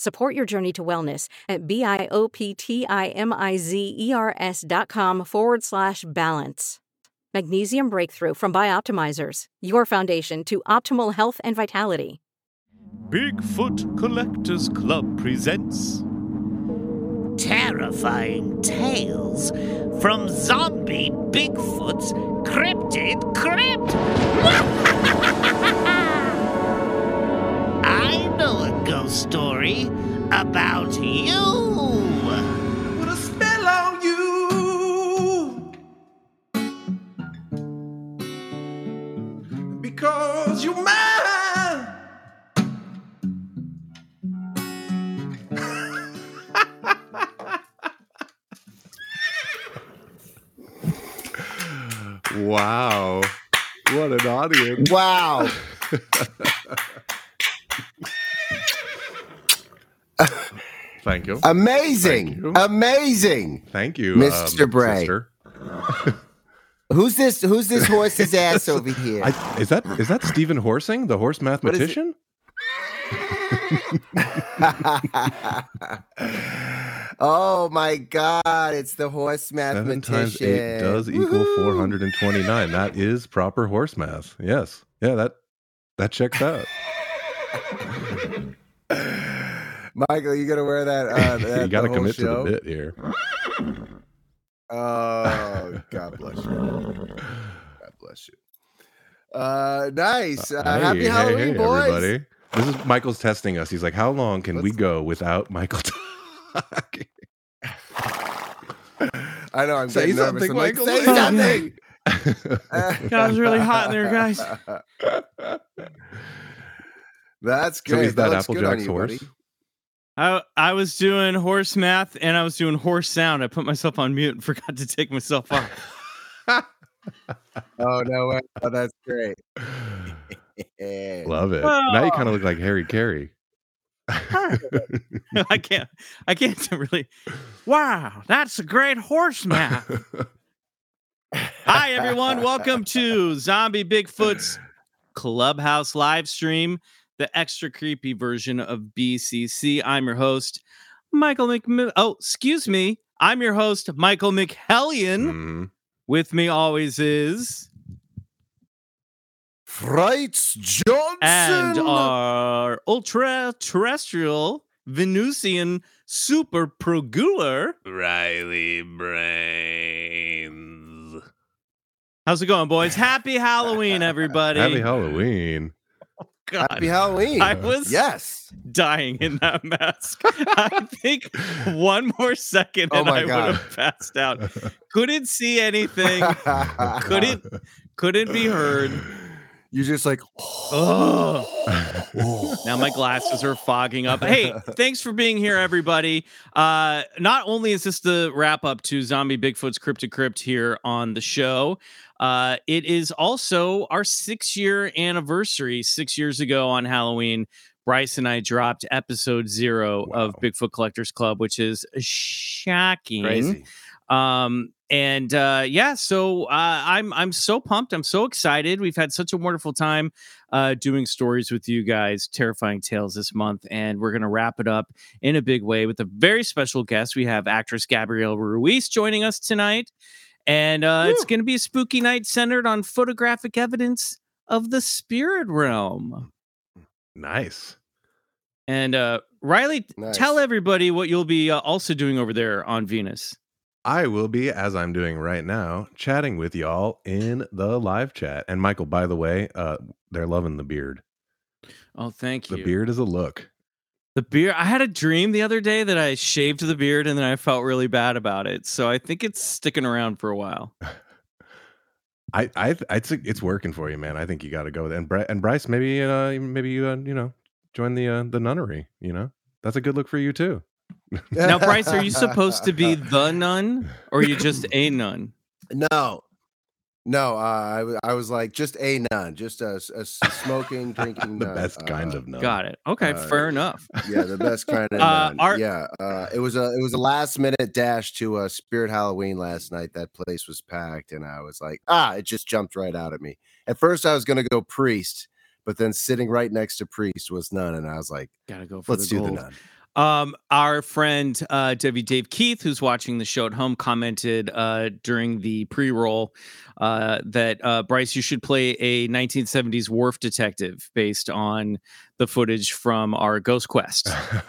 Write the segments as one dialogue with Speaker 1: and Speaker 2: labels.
Speaker 1: Support your journey to wellness at B-I-O-P-T-I-M-I-Z-E-R-S dot com forward slash balance. Magnesium Breakthrough from Bioptimizers, your foundation to optimal health and vitality.
Speaker 2: Bigfoot Collectors Club presents
Speaker 3: terrifying tales from zombie Bigfoot's cryptid crypt. I know a ghost story about you.
Speaker 4: Put a spell on you. Because you're mine.
Speaker 5: Wow. What an audience.
Speaker 6: Wow.
Speaker 5: Thank you.
Speaker 6: Amazing.
Speaker 5: Thank you.
Speaker 6: Amazing.
Speaker 5: Thank you,
Speaker 6: Mr.
Speaker 5: um,
Speaker 6: Bray. Who's this who's this horse's ass over here?
Speaker 5: I, is that is that Stephen Horsing, the horse
Speaker 6: What is it?
Speaker 5: mathematician?
Speaker 6: oh my god, it's the horse mathematician.
Speaker 5: Seven times eight does equal four hundred and twenty nine. That is proper horse math. Yes. Yeah, that that checks out.
Speaker 6: Michael, you gonna wear that? Uh, that
Speaker 5: you got to
Speaker 6: the whole
Speaker 5: commit to the bit here.
Speaker 6: Oh, God bless you. God bless you. Uh, nice. Uh,
Speaker 5: Hey,
Speaker 6: happy Halloween,
Speaker 5: hey,
Speaker 6: boys.
Speaker 5: everybody. This is Michael's testing us. He's like, "How long can we
Speaker 6: Let's-
Speaker 5: go without Michael talking?"
Speaker 6: I know. I'm saying
Speaker 5: something,
Speaker 6: I'm like,
Speaker 5: Michael,
Speaker 6: say
Speaker 5: say
Speaker 6: something.
Speaker 7: God, it's really hot in there, guys.
Speaker 6: That's
Speaker 5: so
Speaker 6: great.
Speaker 5: is that
Speaker 6: looks good on
Speaker 5: Applejack's horse?
Speaker 6: buddy.
Speaker 7: I I was doing horse math and I was doing horse sound. I put myself on mute and forgot to take myself off.
Speaker 6: Oh no way! Oh, that's great.
Speaker 5: Love it. Now you kind of look like Harry Carey.
Speaker 7: I can't I can't really Wow, that's a great horse math. Hi everyone, welcome to Zombie Bigfoot's Clubhouse live stream, the extra creepy version of BCC. I'm your host, Michael Mc. Oh, excuse me. I'm your host, Michael McHellion.
Speaker 5: Mhm.
Speaker 7: With me always is
Speaker 6: Frights Johnson
Speaker 7: and our ultra terrestrial Venusian super proguler.
Speaker 2: Riley Brains.
Speaker 7: How's it going, boys? Happy Halloween, everybody.
Speaker 5: Happy Halloween.
Speaker 7: God,
Speaker 6: Happy Halloween.
Speaker 7: I was
Speaker 6: yes.
Speaker 7: dying in that mask. I think one more second
Speaker 6: Oh
Speaker 7: and
Speaker 6: my
Speaker 7: I
Speaker 6: God.
Speaker 7: would have passed out. Couldn't see anything. Couldn't couldn't be heard.
Speaker 6: You just like.
Speaker 7: Ugh. Now my glasses are fogging up. Hey, thanks for being here, everybody. Uh, not only is this the wrap up to Zombie Bigfoot's Cryptid Crypt here on the show, uh, it is also our six year anniversary. Six years ago on Halloween, Bryce and I dropped episode zero of Bigfoot Collectors Club, which is shocking.
Speaker 6: Crazy.
Speaker 7: Um, and uh, yeah, so uh, I'm I'm so pumped. I'm so excited. We've had such a wonderful time uh, doing stories with you guys, terrifying tales this month, and we're gonna wrap it up in a big way with a very special guest. We have actress Gabrielle Ruiz joining us tonight, and uh, it's gonna be a spooky night centered on photographic evidence of the spirit realm.
Speaker 5: Nice.
Speaker 7: And uh, Riley,
Speaker 6: Nice.
Speaker 7: tell everybody what you'll be uh, also doing over there on Venus.
Speaker 5: I will be, as I'm doing right now, chatting with y'all in the live chat. And Michael, by the way, uh, they're loving the beard.
Speaker 7: Oh, thank you.
Speaker 5: The beard is a look.
Speaker 7: The beard. I had a dream the other day that I shaved the beard and then I felt really bad about it. So I think it's sticking around for a while.
Speaker 5: I, I, I it's it's working for you, man. I think you got to go with it. And, Bri- and Bryce, maybe, uh, maybe you, uh, you know, join the uh, the nunnery. You know, that's a good look for you too.
Speaker 7: Now, Bryce, are you supposed to be the nun or are you just a nun?
Speaker 6: No, no. Uh, I, w- I was like just a nun, just a smoking, drinking.
Speaker 5: the
Speaker 6: nun,
Speaker 5: best kind
Speaker 6: uh,
Speaker 5: of nun.
Speaker 7: Got it. Okay,
Speaker 6: Uh,
Speaker 7: fair enough.
Speaker 6: Yeah, the best kind of
Speaker 7: Uh,
Speaker 6: nun.
Speaker 7: our-
Speaker 6: yeah, uh, it was a it was a last minute dash to uh, Spirit Halloween last night. That place was packed, and I was like, ah, it just jumped right out at me. At first, I was gonna go priest, but then sitting right next to priest was nun, and I was like,
Speaker 7: Gotta go for
Speaker 6: let's
Speaker 7: the
Speaker 6: do the nun.
Speaker 7: Um, our friend uh, W. Dave Keith, who's watching the show at home, commented uh, during the pre-roll uh, that uh, Bryce, you should play a 1970s wharf detective based on the footage from our Ghost Quest.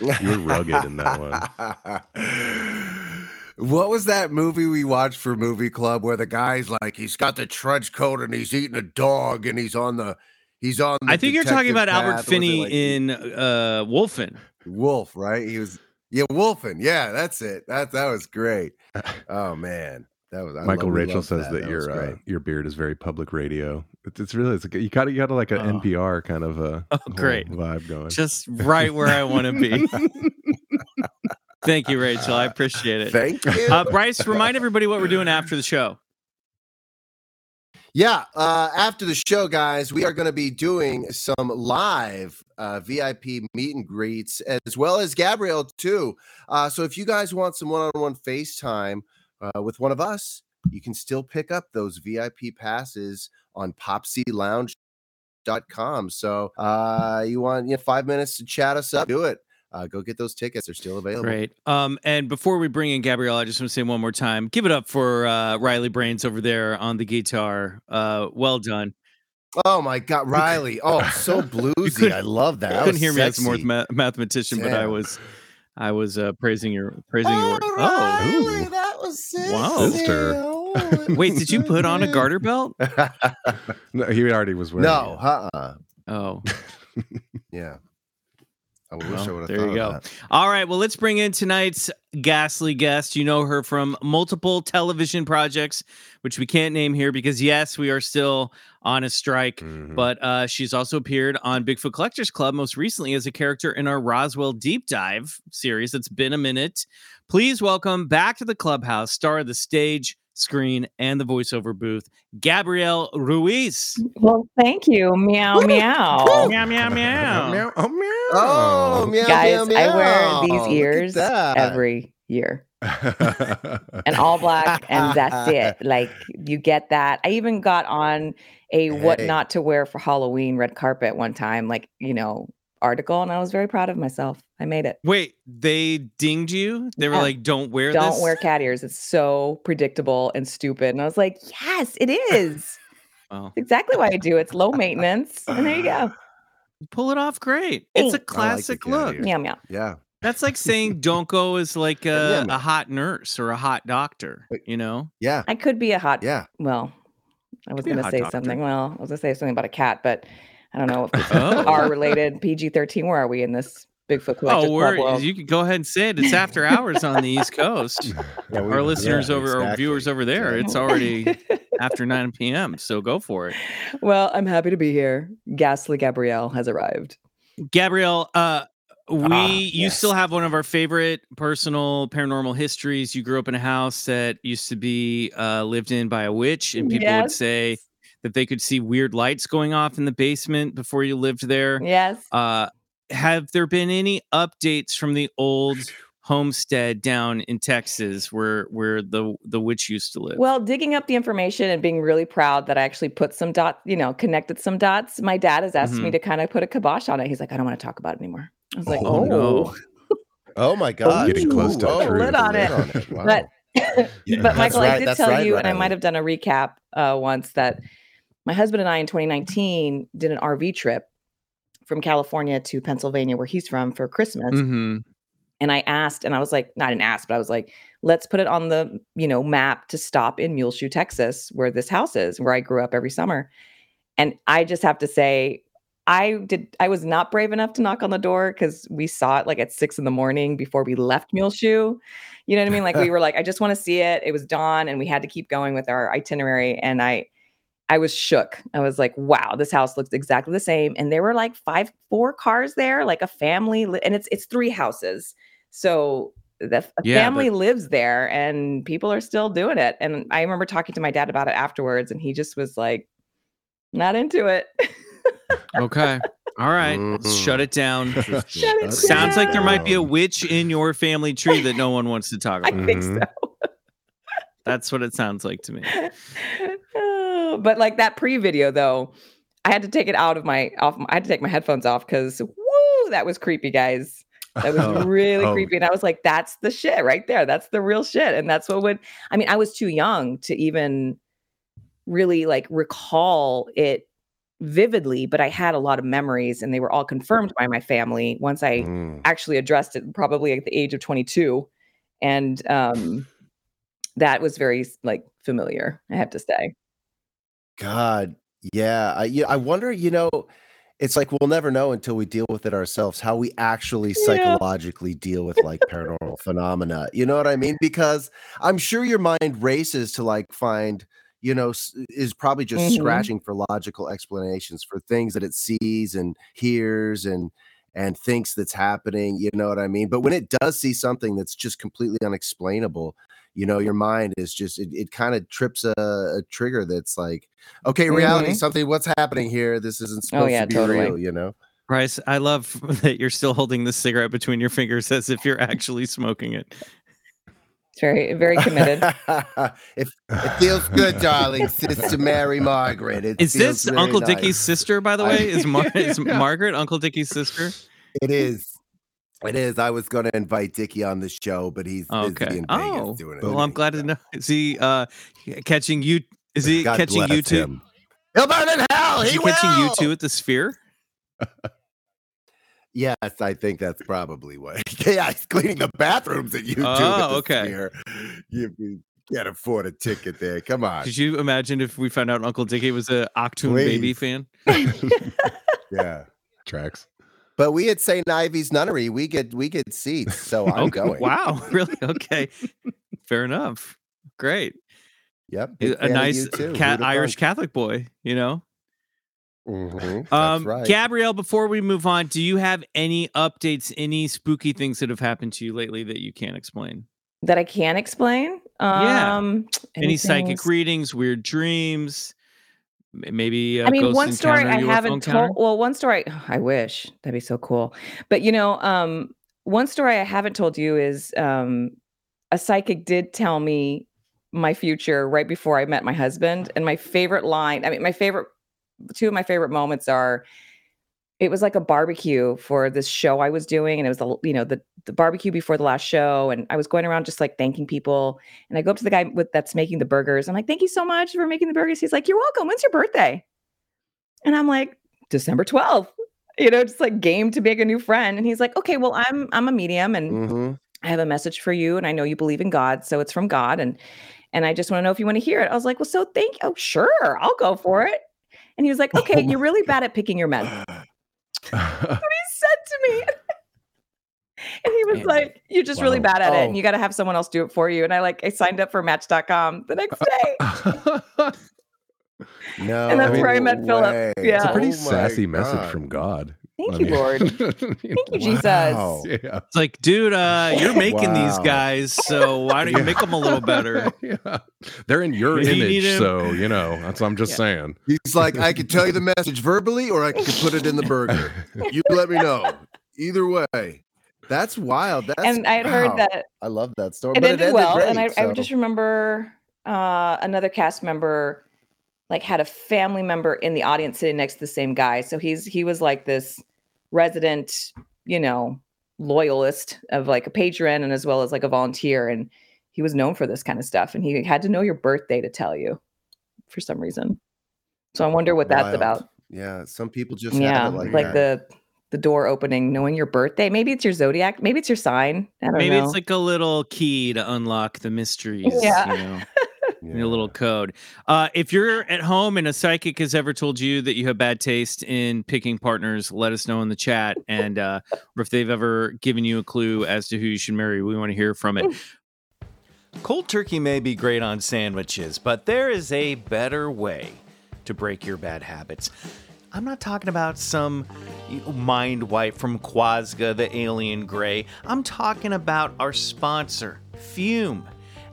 Speaker 5: You're rugged in that
Speaker 6: one. What was that movie we watched for movie club where the guy's like he's got the trench coat and he's eating a dog and he's on the he's on the
Speaker 7: I think you're talking about Albert
Speaker 6: path. Was it
Speaker 7: Finney
Speaker 6: like
Speaker 7: in uh, Wolfen.
Speaker 6: Wolf, right? He was yeah, Wolfen. Yeah, that's it. That that was great. Oh man. That was I
Speaker 5: Michael
Speaker 6: love-
Speaker 5: Rachel
Speaker 6: loved
Speaker 5: says
Speaker 6: that.
Speaker 5: that,
Speaker 6: That
Speaker 5: your uh, your beard is very public radio. It's, it's really it's like, you got you got like an
Speaker 7: Oh.
Speaker 5: NPR kind of a
Speaker 7: Oh, great.
Speaker 5: vibe going.
Speaker 7: Just right where I want to be. Thank you, Rachel. I appreciate it.
Speaker 6: Thank you.
Speaker 7: Uh, Bryce, remind everybody what we're doing after the show.
Speaker 6: Yeah, uh, after the show, guys, we are going to be doing some live uh, VIP meet and greets as well as Gabrielle too. Uh, so if you guys want some one-on-one FaceTime uh, with one of us, you can still pick up those VIP passes on popsylounge.com. So uh, you want you know, five minutes to chat us up? Do it. Uh, go get those tickets; they're still available.
Speaker 7: Great. Um, and before we bring in Gabrielle, I just want to say one more time, give it up for uh, Riley Brains over there on the guitar. Uh, well done.
Speaker 6: Oh my God, Riley! Oh, so bluesy. I love that.
Speaker 7: I
Speaker 6: That
Speaker 7: couldn't
Speaker 6: was
Speaker 7: hear me as a
Speaker 6: sexy.
Speaker 7: ma- mathematician, but I was, I was uh, praising your praising your work.
Speaker 6: Oh,
Speaker 7: Oh,
Speaker 6: Riley, that was
Speaker 7: Wow.
Speaker 5: Sister.
Speaker 6: Oh,
Speaker 7: wait, did you put on a garter belt?
Speaker 5: no, he already was wearing.
Speaker 6: no,
Speaker 5: it.
Speaker 6: uh-uh.
Speaker 7: Oh,
Speaker 6: Yeah. I wish
Speaker 7: Well,
Speaker 6: I would have
Speaker 7: there
Speaker 6: thought
Speaker 7: you go.
Speaker 6: that.
Speaker 7: All right, well, let's bring in tonight's ghastly guest. You know her from multiple television projects, which we can't name here because, yes, we are still on a strike.
Speaker 5: Mhm.
Speaker 7: But uh, she's also appeared on Bigfoot Collectors Club, most recently as a character in our Roswell Deep Dive series. It's been a minute. Please welcome back to the clubhouse, star of the stage, screen, and the voiceover booth, Gabrielle Ruiz.
Speaker 8: Well, thank you. Meow meow.
Speaker 7: meow, meow, meow.
Speaker 5: Meow, oh, meow.
Speaker 6: Oh, meow,
Speaker 8: Guys,
Speaker 6: meow,
Speaker 8: I wear these ears every year. And all black, and that's it. Like you get that. I even got on a what not to wear for Halloween red carpet one time, like, you know, article, and I was very proud of myself. I made it.
Speaker 7: Wait, they dinged you? They were
Speaker 8: Yeah.
Speaker 7: like, don't wear
Speaker 8: Don't
Speaker 7: this?
Speaker 8: wear cat ears. It's so predictable and stupid. And I was like, yes, it is.
Speaker 7: Oh,
Speaker 8: exactly why I do. It's low maintenance. And there you go.
Speaker 7: pull it off great. It's a classic
Speaker 6: cat
Speaker 7: look.
Speaker 6: ears.
Speaker 8: Meow meow.
Speaker 6: Yeah.
Speaker 7: That's like saying don't go as like a, a hot nurse or a hot doctor, you know?
Speaker 6: Yeah.
Speaker 8: I could be a hot
Speaker 6: Yeah.
Speaker 8: well, I was going to say
Speaker 7: doctor.
Speaker 8: something. Well, I was going to say something about a cat, but I don't know if this
Speaker 7: Oh.
Speaker 8: is R related. PG 13, where are we in this Bigfoot Collectors
Speaker 7: Oh, we're, you could go ahead and say it. It's after hours on the East Coast.
Speaker 6: Yeah, we-
Speaker 7: Our listeners
Speaker 6: yeah,
Speaker 7: over, our viewers over there, it's already after 9 p.m. So go for it.
Speaker 8: well, I'm happy to be here. Ghastly Gabrielle has arrived.
Speaker 7: Gabrielle, uh, we
Speaker 8: Ah,
Speaker 7: you
Speaker 8: yes.
Speaker 7: still have one of our favorite personal paranormal histories. You grew up in a house that used to be uh, lived in by a witch, and people would say that they could see weird lights going off in the basement before you lived there.
Speaker 8: Yes.
Speaker 7: Uh, have there been any updates from the old homestead down in Texas where where the the witch used to live?
Speaker 8: Well, digging up the information and being really proud that I actually put some dots, you know, connected some dots. My dad has asked
Speaker 7: Mm-hmm.
Speaker 8: me to kind of put a kibosh on it. He's like, I don't want to talk about it anymore. I was like,
Speaker 7: Oh, no.
Speaker 6: Oh my God.
Speaker 5: Getting close to
Speaker 6: Ooh,
Speaker 5: the
Speaker 6: oh,
Speaker 5: truth.
Speaker 8: Lid on it.
Speaker 6: Wow.
Speaker 8: But
Speaker 6: Yeah,
Speaker 8: but
Speaker 6: that's
Speaker 8: Michael, I did tell
Speaker 6: right,
Speaker 8: you, and I might have done a recap uh, once that my husband and I in 2019 did an RV trip from California to Pennsylvania, where he's from, for Christmas.
Speaker 7: Mm-hmm.
Speaker 8: And I asked, and I was like, not an ask, but I was like, let's put it on the you know map to stop in Muleshoe, Texas, where this house is, where I grew up every summer. And I just have to say, I did. I was not brave enough to knock on the door because we saw it like at six in the morning before we left Muleshoe. You know what I mean? Like we were like, I just want to see it. It was dawn, and we had to keep going with our itinerary. And I, I was shook. I was like, wow, this house looks exactly the same. And there were like five, four cars there, like a family, li- and it's it's three houses. So the a
Speaker 7: Yeah,
Speaker 8: family lives there, and people are still doing it. And I remember talking to my dad about it afterwards, and he just was like, not into it.
Speaker 7: Okay. All right. Let's shut it down.
Speaker 8: Shut it
Speaker 7: Sounds like there might be a witch in your family tree that no one wants to talk about.
Speaker 8: I think
Speaker 5: Mhm.
Speaker 8: so.
Speaker 7: That's what it sounds like to me.
Speaker 8: But like that pre-video though, I had to take it out of my off. I had to take my headphones off because woo, that was creepy, guys. That was really
Speaker 5: Oh.
Speaker 8: creepy, and I was like, "That's the shit right there. That's the real shit." And that's what would. I mean, I was too young to even really like recall it vividly, but I had a lot of memories, and they were all confirmed by my family once I
Speaker 5: Mm.
Speaker 8: actually addressed it, probably at the age of 22, and um, that was very like familiar. I have to say.
Speaker 6: God, yeah. I yeah, I wonder, you know, it's like we'll never know until we deal with it ourselves how we actually
Speaker 8: Yeah.
Speaker 6: psychologically deal with like paranormal phenomena. You know what I mean? Because I'm sure your mind races to like find, you know, is probably just
Speaker 8: Mhm.
Speaker 6: scratching for logical explanations for things that it sees and hears and and thinks that's happening, you know what I mean? But when it does see something that's just completely unexplainable, you know, your mind is just it, it kind of trips a, a trigger that's like, okay, reality,
Speaker 8: Mhm.
Speaker 6: something, what's happening here? This isn't
Speaker 8: Oh,
Speaker 6: supposed
Speaker 8: yeah,
Speaker 6: to be
Speaker 8: totally.
Speaker 6: real, you know?
Speaker 7: Bryce, I love that you're still holding the cigarette between your fingers as if you're actually smoking it.
Speaker 8: It's very, very committed.
Speaker 6: it, it feels good, darling, Sister Mary Margaret. It
Speaker 7: Is this Uncle
Speaker 6: nice.
Speaker 7: Dickie's sister, by the way? Is, Mar- is Margaret Uncle Dickie's sister?
Speaker 6: It is. It is. I was going to invite Dickie on the show, but he's busy
Speaker 7: Okay.
Speaker 6: in Vegas
Speaker 7: Oh,
Speaker 6: doing it.
Speaker 7: well, I'm glad to know. Is he uh, catching you? Is he
Speaker 6: God
Speaker 7: catching you
Speaker 6: bless
Speaker 7: two?
Speaker 6: him. He'll burn in hell.
Speaker 7: Is
Speaker 6: He
Speaker 7: he catching you
Speaker 6: will!
Speaker 7: two at the Sphere?
Speaker 6: Yes, I think that's probably what. yeah, he's cleaning the bathrooms at you.
Speaker 7: Oh, okay.
Speaker 6: You, you can't afford a ticket there. Come on.
Speaker 7: Could you imagine if we found out Uncle Dickie was a Octoon baby fan?
Speaker 6: Yeah.
Speaker 5: Tracks.
Speaker 6: But we at St. Ivy's Nunnery, we get we get seats, so I'm
Speaker 7: Okay,
Speaker 6: going.
Speaker 7: Wow, really? Okay, fair enough. Great,
Speaker 6: Yep.
Speaker 7: a nice
Speaker 6: you
Speaker 7: cat, Irish
Speaker 6: thunk?
Speaker 7: Catholic boy, you know.
Speaker 6: Mhm,
Speaker 7: Um,
Speaker 6: right.
Speaker 7: Gabrielle, before we move on, do you have any updates, any spooky things that have happened to you lately that you can't explain?
Speaker 8: that I can't explain. Um, Yeah.
Speaker 7: Any psychic
Speaker 8: anything-
Speaker 7: readings, weird dreams, m- maybe
Speaker 8: I mean, one story I haven't told. Well, one story I wish that'd be so cool. But you know, um, one story I haven't told you is um, a psychic did tell me my future right before I met my husband. And my favorite line, I mean, my favorite, two of my favorite moments are. It was like a barbecue for this show I was doing, and it was the you know the the barbecue before the last show, and I was going around just like thanking people. And I go up to the guy with that's making the burgers. I'm like, "Thank you so much for making the burgers." He's like, "You're welcome. When's your birthday?" And I'm like, December 12th. You know, just like game to make a new friend. And he's like, okay, well, I'm I'm a medium and
Speaker 6: Mhm.
Speaker 8: I have a message for you. And I know you believe in God. So it's from God. And and I just want to know if you want to hear it. I was like, well, so thank you. Oh, sure, I'll go for it. And he was like, okay,
Speaker 5: Oh
Speaker 8: you're really bad at picking your men. That's what he said to me. And he was
Speaker 7: Man.
Speaker 8: like, You're just really bad at it.
Speaker 6: Oh.
Speaker 8: And you got to have someone else do it for you. And I like, I signed up for match.com the next day.
Speaker 6: No.
Speaker 8: And that's
Speaker 5: where I
Speaker 8: met Philip. Yeah.
Speaker 5: It's a pretty
Speaker 6: Oh my
Speaker 5: sassy message from God.
Speaker 8: Thank
Speaker 5: I
Speaker 8: you,
Speaker 5: mean,
Speaker 8: Lord. Thank you, Jesus.
Speaker 6: Wow.
Speaker 5: Yeah.
Speaker 7: It's like, dude, uh, you're making these guys, so why don't you
Speaker 5: Yeah.
Speaker 7: make them a little better?
Speaker 5: yeah. They're in your
Speaker 7: you
Speaker 5: image, so you know, that's what I'm just
Speaker 7: Yeah.
Speaker 5: saying.
Speaker 6: He's like, I could tell you the message verbally, or I could put it in the burger. You let me know. Either way. That's wild. That's
Speaker 8: and I had heard that
Speaker 6: I love that story.
Speaker 8: it
Speaker 6: but
Speaker 8: ended well. and I,
Speaker 6: great,
Speaker 8: I just remember uh, another cast member like had a family member in the audience sitting next to the same guy. So he's he was like this resident, you know, loyalist of like a patron and as well as like a volunteer. And he was known for this kind of stuff. And he had to know your birthday to tell you for some reason. So I wonder what that's
Speaker 6: Wild.
Speaker 8: about.
Speaker 6: Yeah, some people just
Speaker 8: Yeah,
Speaker 6: it like,
Speaker 8: like
Speaker 6: that.
Speaker 8: the the door opening, knowing your birthday. Maybe it's your zodiac. Maybe it's your sign. I don't
Speaker 9: Maybe
Speaker 8: know.
Speaker 9: it's like a little key to unlock the mysteries.
Speaker 8: Yeah.
Speaker 9: You know, in a little code. Uh, if you're at home and a psychic has ever told you that you have bad taste in picking partners, let us know in the chat. And uh, or if they've ever given you a clue as to who you should marry, we want to hear from it.
Speaker 7: Cold turkey may be great on sandwiches, but there is a better way to break your bad habits. I'm not talking about some mind wipe from Quasga, the alien gray. I'm talking about our sponsor, Füm.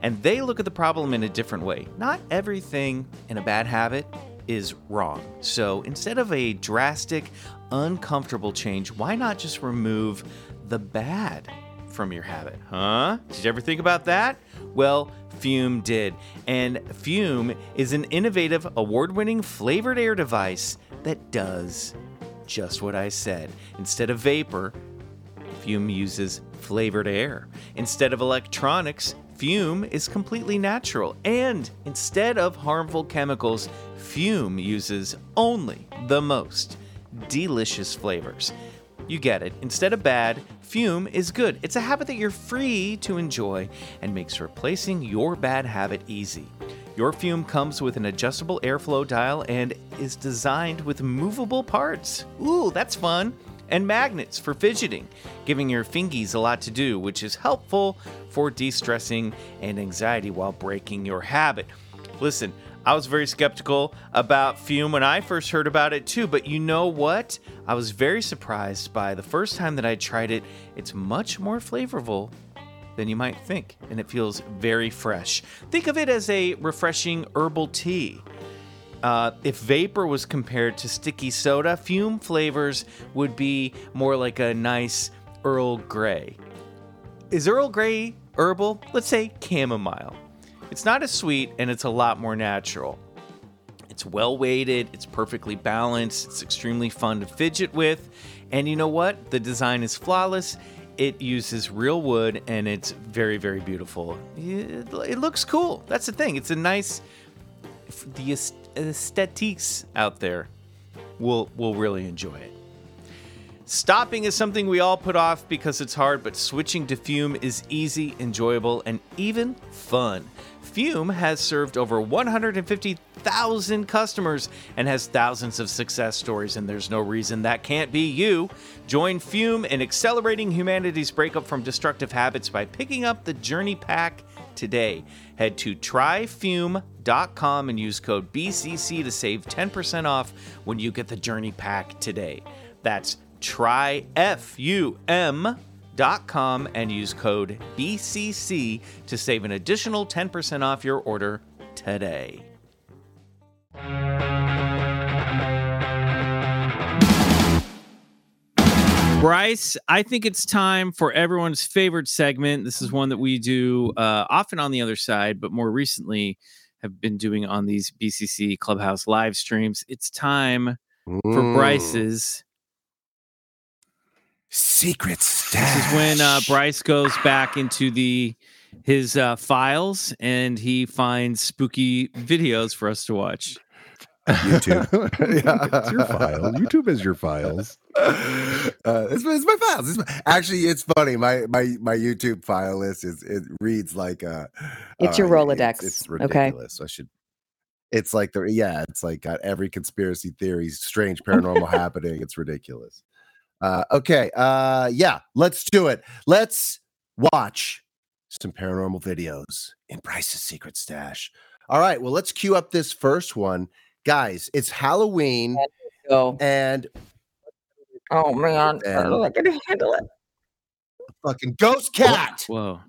Speaker 7: And they look at the problem in a different way. Not everything in a bad habit is wrong. So instead of a drastic, uncomfortable change, why not just remove the bad from your habit? Huh? Did you ever think about that? Well, Füm did. And Füm is an innovative, award winning flavored air device that does just what I said. Instead of vapor, Füm uses flavored air. Instead of electronics, Füm is completely natural. And instead of harmful chemicals, Füm uses only the most delicious flavors. You get it. Instead of bad, Füm is good. It's a habit that you're free to enjoy and makes replacing your bad habit easy. Your Füm comes with an adjustable airflow dial and is designed with movable parts. Ooh, that's fun! And magnets for fidgeting, giving your fingies a lot to do, which is helpful for de stressing and anxiety while breaking your habit. Listen, I was very skeptical about Füm when I first heard about it too, but you know what? I was very surprised by the first time that I tried it. It's much more flavorful than you might think, and it feels very fresh. Think of it as a refreshing herbal tea. Uh, if vapor was compared to sticky soda, füm flavors would be more like a nice Earl Grey. Is Earl Grey herbal? Let's say chamomile. It's not as sweet and it's a lot more natural. It's well weighted, it's perfectly balanced, it's extremely fun to fidget with, and you know what? The design is flawless. It uses real wood and it's very, very beautiful. It, looks cool. That's the thing. It's a nice. The aes- aesthetiques out there will will really enjoy it. Stopping is something we all put off because it's hard, but switching to Füm is easy, enjoyable, and even fun. Füm has served over 150,000 customers and has thousands of success stories, and there's no reason that can't be you. Join Füm in accelerating humanity's breakup from destructive habits by picking up the Journey Pack today. Head to tryfum.com and use code BCC to save 10% off when you get the Journey Pack today. That's tryfum.com and use code BCC to save an additional 10% off your order today.
Speaker 9: Bryce, I think it's time for everyone's favorite segment. This is one that we do uh, often on the other side, but more recently have been doing on these BCC Clubhouse live streams. It's time for. Bryce's.
Speaker 6: Secret stash.
Speaker 9: This is when uh, Bryce goes back into the his uh, files and he finds spooky videos for us to watch.
Speaker 6: YouTube.
Speaker 5: it's your file. YouTube is your files.
Speaker 6: Uh, it's, my- it's my files. It's my- actually, it's funny. My my my YouTube file list is it reads like uh,
Speaker 8: It's your
Speaker 6: uh,
Speaker 8: Rolodex,
Speaker 6: It's, it's
Speaker 8: okay?
Speaker 6: ridiculous. I should. It's like the yeah. It's like got every conspiracy theory, strange paranormal happening. It's ridiculous. Uh, okay. Uh, yeah. Let's do it. Let's watch some paranormal videos in Bryce's secret stash. All right. Well, let's cue up this first one, guys. It's Halloween, and
Speaker 8: Oh man, I
Speaker 6: And-
Speaker 8: don't know if I can handle it.
Speaker 6: fucking ghost cat.
Speaker 9: Whoa.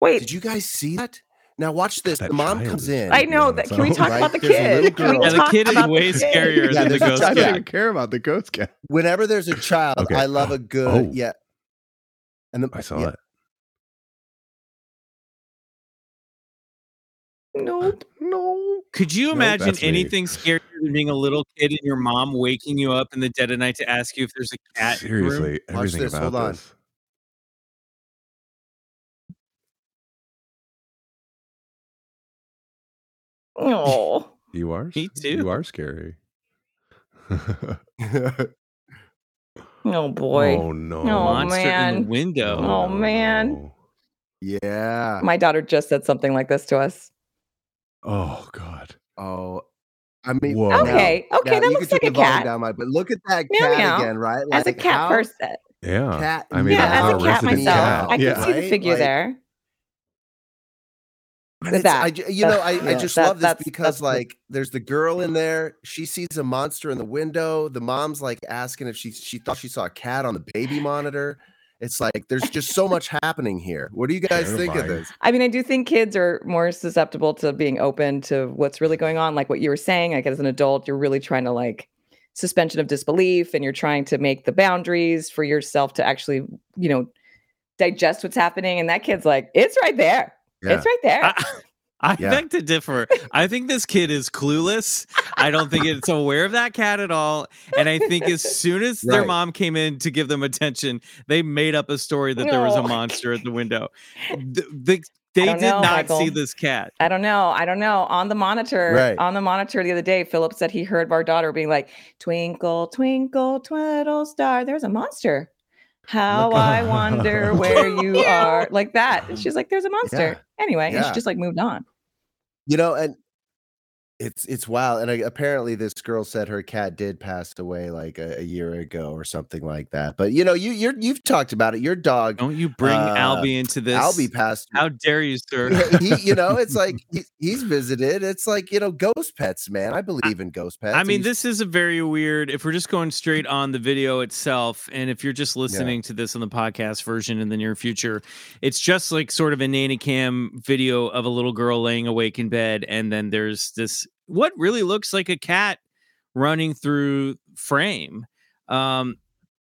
Speaker 8: Wait,
Speaker 6: Did you guys see that? Now watch this.
Speaker 5: That
Speaker 6: The mom
Speaker 5: child
Speaker 6: comes in.
Speaker 8: I know that. Can we talk
Speaker 6: Right?
Speaker 8: about the
Speaker 6: There's
Speaker 8: kid? Can we
Speaker 6: girl.
Speaker 9: Yeah, the
Speaker 8: talk
Speaker 9: kid is
Speaker 8: about
Speaker 9: way
Speaker 8: the kid?
Speaker 9: scarier
Speaker 6: Yeah,
Speaker 9: than the
Speaker 6: there's a
Speaker 9: ghost
Speaker 5: I don't
Speaker 6: cat.
Speaker 5: even care about the ghost cat.
Speaker 6: Whenever there's a child,
Speaker 5: Okay.
Speaker 6: I love a good
Speaker 5: Oh.
Speaker 6: yeah. And the,
Speaker 5: I saw
Speaker 6: yeah.
Speaker 5: it.
Speaker 8: Nope.
Speaker 5: No.
Speaker 9: Could you imagine
Speaker 5: that's me.
Speaker 9: anything scarier than being a little kid and your mom waking you up in the dead of night to ask you if there's a cat? in the room?
Speaker 5: Seriously,
Speaker 6: Watch
Speaker 5: everything
Speaker 6: this,
Speaker 5: about
Speaker 6: hold on.
Speaker 5: this.
Speaker 8: Oh,
Speaker 5: You are.
Speaker 9: Me too.
Speaker 5: You are scary.
Speaker 8: Oh boy.
Speaker 5: Oh no.
Speaker 8: Oh,
Speaker 7: Monster in the window.
Speaker 8: Oh, man.
Speaker 5: no.
Speaker 6: Yeah.
Speaker 8: My daughter just said something like this to us.
Speaker 5: Oh god.
Speaker 6: Oh, I mean,
Speaker 5: Whoa.
Speaker 6: now-
Speaker 8: Okay, okay,
Speaker 6: now
Speaker 8: that
Speaker 6: you
Speaker 8: looks
Speaker 6: can
Speaker 8: like
Speaker 6: take
Speaker 8: a
Speaker 6: the
Speaker 8: cat.
Speaker 6: Down my, but look at that
Speaker 8: Meow,
Speaker 6: cat
Speaker 8: meow.
Speaker 6: again, right?
Speaker 8: As a cat
Speaker 6: how-
Speaker 8: person.
Speaker 5: Yeah.
Speaker 6: Cat
Speaker 5: I mean,
Speaker 8: yeah, as a cat myself.
Speaker 5: cat.
Speaker 8: I can
Speaker 5: yeah.
Speaker 8: see the figure
Speaker 6: Like-
Speaker 8: there.
Speaker 6: But
Speaker 8: With
Speaker 6: it's- I
Speaker 8: that.
Speaker 6: you know, I, I just
Speaker 8: that-
Speaker 6: love this because
Speaker 8: that's the-
Speaker 6: like there's the girl in there. She sees a monster in the window. The mom's like asking if she she thought she saw a cat on the baby monitor. It's like there's just so much happening here. What do you guys think of this?
Speaker 8: I mean, I do think kids are more susceptible to being open to what's really going on. Like what you were saying, like as an adult, you're really trying to like suspension of disbelief and you're trying to make the boundaries for yourself to actually, you know, digest what's happening. And that kid's like, it's right there.
Speaker 6: Yeah.
Speaker 8: It's right there.
Speaker 7: I, I
Speaker 6: Yeah.
Speaker 7: beg to differ. I think this kid is clueless. I don't think it's aware of that cat at all. And I think as soon as their mom came in to give them attention, they made up a story that there was a monster at the window. The, the- they did
Speaker 8: know,
Speaker 7: not see this cat.
Speaker 8: I don't know. I don't know. On the monitor,
Speaker 6: Right.
Speaker 8: on the monitor the other day, Philip said he heard our daughter being like, "Twinkle, twinkle, twiddle star." There's a monster. How
Speaker 5: Look-
Speaker 8: I wonder where you are, like that. And she's like, "There's a monster." Anyway, and she just like moved on.
Speaker 6: You know, and it's it's wild. And uh, apparently, this girl said her cat did pass away like a, a year ago or something like that. But you know, you you're you've talked about it. Your dog,
Speaker 7: Don't you bring
Speaker 6: Uh,
Speaker 7: Albie into this?
Speaker 6: Albie, passed.
Speaker 7: How dare you, sir?
Speaker 6: Yeah, he, you know, it's like he, he's visited. It's like you know, ghost pets, man. I believe in ghost pets.
Speaker 7: I mean,
Speaker 6: he's-
Speaker 7: this is a very weird. If we're just going straight on the video itself, and if you're just listening to this on the podcast version in the near future, it's just like sort of a nanny cam video of a little girl laying awake in bed, and then there's this what really looks like a cat running through frame. Um,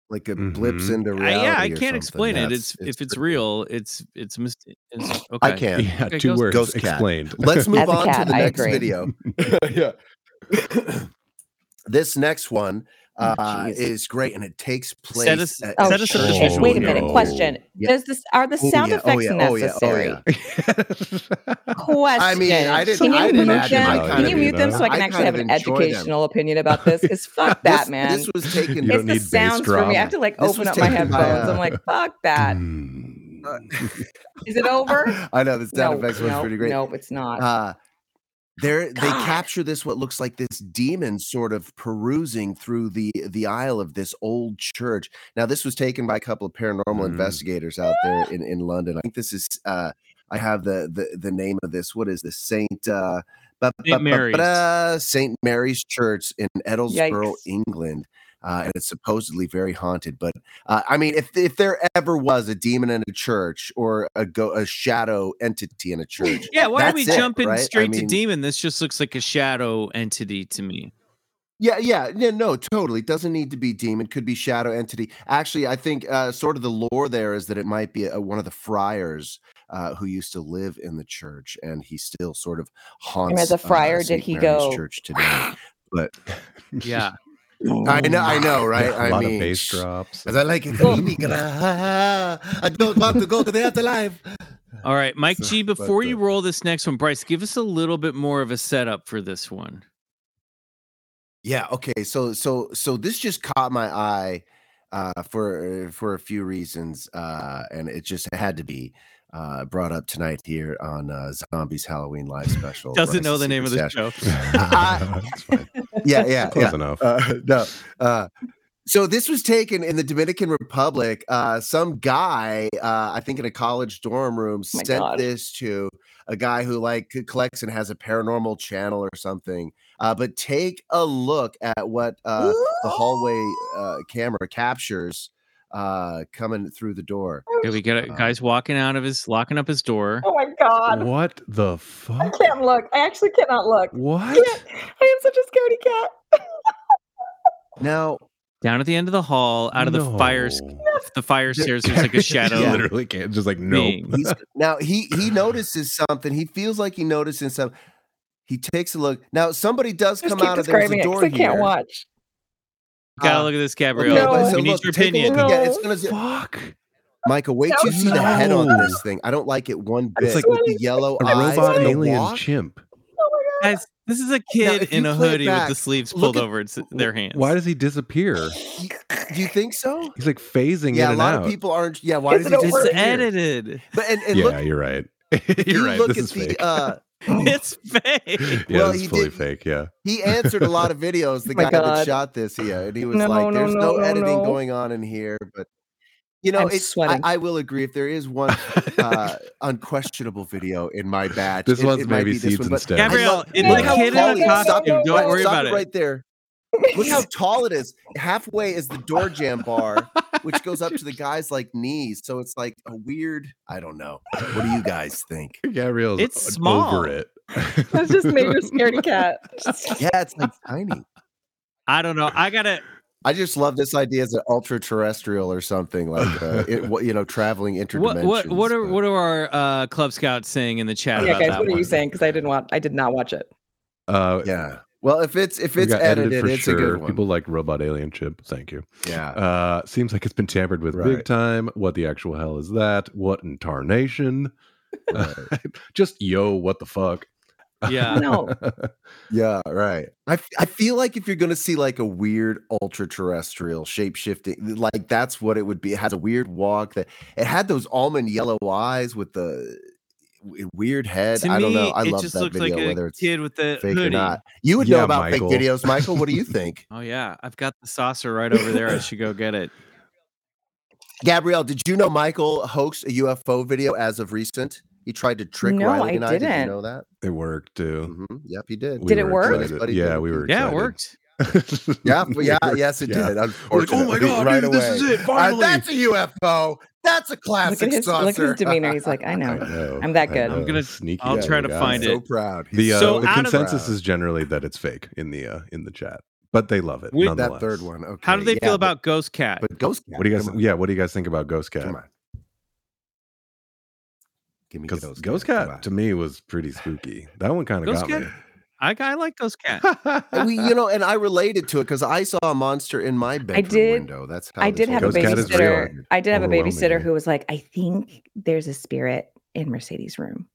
Speaker 6: like it blips
Speaker 5: Mhm.
Speaker 6: into
Speaker 7: I,
Speaker 6: reality.
Speaker 7: yeah, I
Speaker 6: or
Speaker 7: can't
Speaker 6: something.
Speaker 7: explain it.
Speaker 6: That's-
Speaker 7: It's, if it's
Speaker 6: pretty-
Speaker 7: real, it's it's, mis- it's okay.
Speaker 6: I can't.
Speaker 5: Yeah,
Speaker 7: Okay,
Speaker 5: two
Speaker 7: ghost-
Speaker 5: words
Speaker 6: ghost cat.
Speaker 5: explained.
Speaker 6: Let's move on
Speaker 8: cat,
Speaker 6: to the
Speaker 8: I
Speaker 6: next
Speaker 8: agree.
Speaker 6: video. yeah. this next one uh,
Speaker 8: jeez.
Speaker 6: is great, and it takes place.
Speaker 7: Set us-
Speaker 6: at-
Speaker 8: Oh,
Speaker 7: Set us up the
Speaker 8: shit.
Speaker 7: visual
Speaker 8: wait a minute. Question:
Speaker 6: Yeah.
Speaker 8: Does this are the
Speaker 6: Oh,
Speaker 8: sound
Speaker 6: yeah, oh,
Speaker 8: effects
Speaker 6: yeah, oh, yeah, oh,
Speaker 8: necessary?
Speaker 5: yeah.
Speaker 8: Question.
Speaker 6: I mean, I didn't-
Speaker 8: Can you
Speaker 6: I didn't
Speaker 8: mute them?
Speaker 6: them.
Speaker 8: Can you mute them so I
Speaker 6: I
Speaker 8: can actually have an
Speaker 6: enjoy them.
Speaker 8: educational opinion about this? Because fuck that,
Speaker 6: this,
Speaker 8: man.
Speaker 6: This was taken.
Speaker 5: You
Speaker 8: it's the
Speaker 5: need bass
Speaker 8: sounds for me. I have to like
Speaker 6: This
Speaker 8: open up my
Speaker 6: taken by,
Speaker 8: headphones. I'm
Speaker 6: uh,
Speaker 8: like, fuck that.
Speaker 5: Mm.
Speaker 8: It over?
Speaker 6: I know the sound effects was pretty great.
Speaker 8: Nope, it's not.
Speaker 6: There they capture this what looks like this demon sort of perusing through the the aisle of this old church. Now this was taken by a couple of paranormal
Speaker 5: Mm.
Speaker 6: investigators out there in in London. I think this is uh I have the the the name of this. What is this? Saint uh ba-
Speaker 7: Mary's.
Speaker 6: Saint Mary's Church in Edlesborough, England. Uh, and it's supposedly very haunted. But uh, I mean, if if there ever was a demon in a church or a go a shadow entity in a church,
Speaker 7: Yeah, why are we
Speaker 6: that's it,
Speaker 7: jumping
Speaker 6: right? I
Speaker 7: straight to demon? This just looks like a shadow entity to me.
Speaker 6: Yeah, yeah, yeah, no, totally. Doesn't need to be demon. Could be shadow entity. Actually, I think uh, sort of the lore there is that it might be a, one of the friars uh, who used to live in the church, and he still sort of haunts.
Speaker 8: as a friar, did he
Speaker 6: Mary's
Speaker 8: go,
Speaker 6: church today? But
Speaker 7: Yeah.
Speaker 6: I know, I know, right?
Speaker 5: a
Speaker 6: I
Speaker 5: lot
Speaker 6: mean,
Speaker 5: of bass drops.
Speaker 6: As I like it. I don't want to go to the afterlife.
Speaker 7: All right, Mike
Speaker 6: So,
Speaker 7: G.
Speaker 6: but,
Speaker 7: Before you
Speaker 6: uh,
Speaker 7: roll this next one, Bryce, give us a little bit more of a setup for this one.
Speaker 6: Yeah. Okay. So so so this just caught my eye uh, for for a few reasons, uh, and it just had to be uh, brought up tonight here on uh, Zombies Halloween Live Special.
Speaker 7: Doesn't know the name of the show.
Speaker 6: I-
Speaker 5: It's fine.
Speaker 6: Yeah. Yeah.
Speaker 5: Close
Speaker 6: yeah.
Speaker 5: enough.
Speaker 6: Uh, no. Uh, so this was taken in the Dominican Republic. Uh, some guy, uh, I think in a college dorm room,
Speaker 8: Oh
Speaker 6: sent
Speaker 8: God.
Speaker 6: this to a guy who like collects and has a paranormal channel or something. Uh, but take a look at what uh, the hallway uh, camera captures uh, coming through the door.
Speaker 7: Okay, we got a
Speaker 6: Uh,
Speaker 7: guy's walking out of his locking up his door.
Speaker 8: Oh my god.
Speaker 5: what the fuck?
Speaker 8: I can't look. I actually cannot look.
Speaker 5: What?
Speaker 8: I am such a scaredy cat.
Speaker 6: Now,
Speaker 7: Down at the end of the hall, out of the fire the fire stairs, there's like a shadow.
Speaker 6: Yeah.
Speaker 5: Literally can't. Just like nope.
Speaker 6: he's, now he he notices something. He feels like he notices something. He takes a look. Now somebody does
Speaker 8: Just
Speaker 6: come out of there's
Speaker 8: describing
Speaker 6: a
Speaker 8: it
Speaker 6: door
Speaker 8: because I can't watch.
Speaker 7: Gotta
Speaker 6: Uh,
Speaker 7: look at this,
Speaker 6: Okay,
Speaker 7: Gabrielle.
Speaker 8: No.
Speaker 6: but so
Speaker 7: we need
Speaker 6: look,
Speaker 7: your opinion.
Speaker 6: look again. It's gonna say-
Speaker 5: Fuck.
Speaker 6: Michael, wait till you see the head on this thing. I don't like it one
Speaker 8: I'm
Speaker 6: bit
Speaker 5: like
Speaker 6: with the yellow
Speaker 5: A
Speaker 6: eyes
Speaker 5: robot
Speaker 6: and the
Speaker 5: alien
Speaker 6: walk.
Speaker 5: chimp.
Speaker 8: Oh
Speaker 7: Guys, this is a kid
Speaker 6: if
Speaker 7: in a hoodie
Speaker 6: back,
Speaker 7: with the sleeves pulled
Speaker 6: at-
Speaker 7: over its, their hands.
Speaker 5: Why does he disappear?
Speaker 6: Do you think so?
Speaker 5: He's like phasing
Speaker 6: Yeah,
Speaker 5: in
Speaker 6: a lot
Speaker 5: out.
Speaker 6: of people aren't. Yeah, why does he
Speaker 8: Isn't it
Speaker 6: disappear?
Speaker 7: It's edited.
Speaker 6: But and, and
Speaker 5: yeah,
Speaker 6: look,
Speaker 5: you're right. you're
Speaker 6: you
Speaker 5: right.
Speaker 6: look
Speaker 5: This
Speaker 6: at
Speaker 5: is
Speaker 6: the
Speaker 5: fake.
Speaker 6: uh,
Speaker 7: It's fake.
Speaker 5: yeah,
Speaker 6: well,
Speaker 5: this
Speaker 6: he
Speaker 5: fully
Speaker 6: did-
Speaker 5: fake. Yeah.
Speaker 6: he answered a lot of videos. The
Speaker 8: my
Speaker 6: guy that shot this, yeah, and he was
Speaker 8: No,
Speaker 6: like, "There's no,
Speaker 8: no, no,
Speaker 6: editing
Speaker 8: no.
Speaker 6: going on in here." But you know,
Speaker 8: I'm
Speaker 6: it's, I. I will agree. If there is one uh, unquestionable video in my batch,
Speaker 5: This
Speaker 6: it,
Speaker 5: one's
Speaker 6: it might
Speaker 5: maybe
Speaker 6: be this
Speaker 5: seeds
Speaker 6: one.
Speaker 5: and
Speaker 6: But
Speaker 5: stems.
Speaker 6: I
Speaker 7: Gabrielle,
Speaker 6: love-
Speaker 7: it-
Speaker 6: look
Speaker 8: the
Speaker 6: how
Speaker 8: kid in the
Speaker 6: tall he is.
Speaker 8: costume,
Speaker 6: Stop-
Speaker 7: don't
Speaker 6: stop
Speaker 7: worry
Speaker 6: stop
Speaker 7: about
Speaker 6: it
Speaker 7: it.
Speaker 6: Right there. Look how tall it is. Halfway is the door jam bar, which goes up to the guy's like knees. So it's like a weird. I don't know. What do you guys think?
Speaker 5: Gabrielle's
Speaker 7: It's
Speaker 5: o-
Speaker 7: small.
Speaker 5: over it.
Speaker 8: That's just major scaredy cat.
Speaker 6: Yeah, it's like tiny.
Speaker 7: I don't know. I gotta.
Speaker 6: I just love this idea as an ultra terrestrial or something like uh, it, you know, traveling interdimensions.
Speaker 7: What what what are
Speaker 6: but-
Speaker 7: what are our uh, club scouts saying in the chat
Speaker 8: yeah,
Speaker 7: about
Speaker 8: guys,
Speaker 7: that
Speaker 8: what are you saying? Because I didn't want I did not watch it.
Speaker 5: Uh,
Speaker 6: Yeah. Well, if it's if it's
Speaker 5: it's
Speaker 6: edited,
Speaker 5: for
Speaker 6: it's
Speaker 5: sure.
Speaker 6: a good one.
Speaker 5: People like Robot Alien Chip. Thank you.
Speaker 6: yeah.
Speaker 5: Uh, seems like it's been tampered with
Speaker 6: Right.
Speaker 5: big time. What the actual hell is that? What in tarnation? Just yo, what the fuck?
Speaker 7: Yeah.
Speaker 8: No.
Speaker 6: Yeah, right. I, f- I feel like if you're going to see like a weird ultra terrestrial shape shifting, like that's what it would be. It has a weird walk that it had those almond yellow eyes with the w- weird head.
Speaker 7: To
Speaker 6: I don't know. I
Speaker 7: it
Speaker 6: love
Speaker 7: just
Speaker 6: that
Speaker 7: looks
Speaker 6: video,
Speaker 7: like a
Speaker 6: whether it's
Speaker 7: kid with the
Speaker 6: fake
Speaker 7: hoodie.
Speaker 6: or not. You would
Speaker 5: Yeah,
Speaker 6: know about
Speaker 5: Michael.
Speaker 6: fake videos, Michael. What do you think?
Speaker 7: Oh yeah, I've got the saucer right over there. I should go get it.
Speaker 6: Gabrielle, did you know Michael hoaxed a UFO video as of recent? He tried to trick
Speaker 8: No,
Speaker 6: Riley
Speaker 8: I
Speaker 6: and I. Did you
Speaker 8: didn't.
Speaker 6: know that?
Speaker 5: It worked too.
Speaker 6: hmm Yep, he did.
Speaker 5: We
Speaker 8: Did it
Speaker 5: were
Speaker 8: work?
Speaker 5: excited. Yeah, we were.
Speaker 7: Yeah, it worked.
Speaker 6: Yeah, yeah, yes, it
Speaker 5: yeah.
Speaker 6: did.
Speaker 5: Like, oh my god,
Speaker 6: right
Speaker 5: dude, this is
Speaker 6: away.
Speaker 5: it!
Speaker 6: Uh,
Speaker 5: Finally,
Speaker 6: that's a UFO. That's a
Speaker 8: Look
Speaker 6: classic
Speaker 8: at his
Speaker 6: saucer.
Speaker 8: look at his demeanor. He's like, I know.
Speaker 5: know.
Speaker 8: I'm that good.
Speaker 7: I'm gonna-
Speaker 5: sneaky.
Speaker 7: I'll try to
Speaker 5: guy.
Speaker 7: find
Speaker 6: so
Speaker 7: it.
Speaker 6: proud.
Speaker 5: The uh,
Speaker 7: So
Speaker 5: the
Speaker 7: out of the-
Speaker 5: consensus is generally that it's fake in the uh, in the chat, but they love it.
Speaker 7: We-
Speaker 6: that third one. Okay.
Speaker 7: How do they
Speaker 6: yeah,
Speaker 7: feel
Speaker 6: but-
Speaker 7: about Ghost Cat?
Speaker 6: But Ghost Cat?
Speaker 5: What do you guys? Yeah, what do you guys think about Ghost Cat?
Speaker 6: Come on. Give me
Speaker 5: Because
Speaker 6: Ghost,
Speaker 5: Ghost
Speaker 6: Cat.
Speaker 5: Cat to me was pretty spooky. That one kind of got
Speaker 7: Cat? I, I like those Cat.
Speaker 6: Come on. And we, you know, and I related to it because I saw a monster in my bedroom
Speaker 8: did-
Speaker 6: window. That's how
Speaker 8: I did
Speaker 6: whole
Speaker 8: have a
Speaker 5: Ghost Cat is real.
Speaker 8: babysitter. I did have a babysitter who was like, I think there's a spirit in Mercedes' room.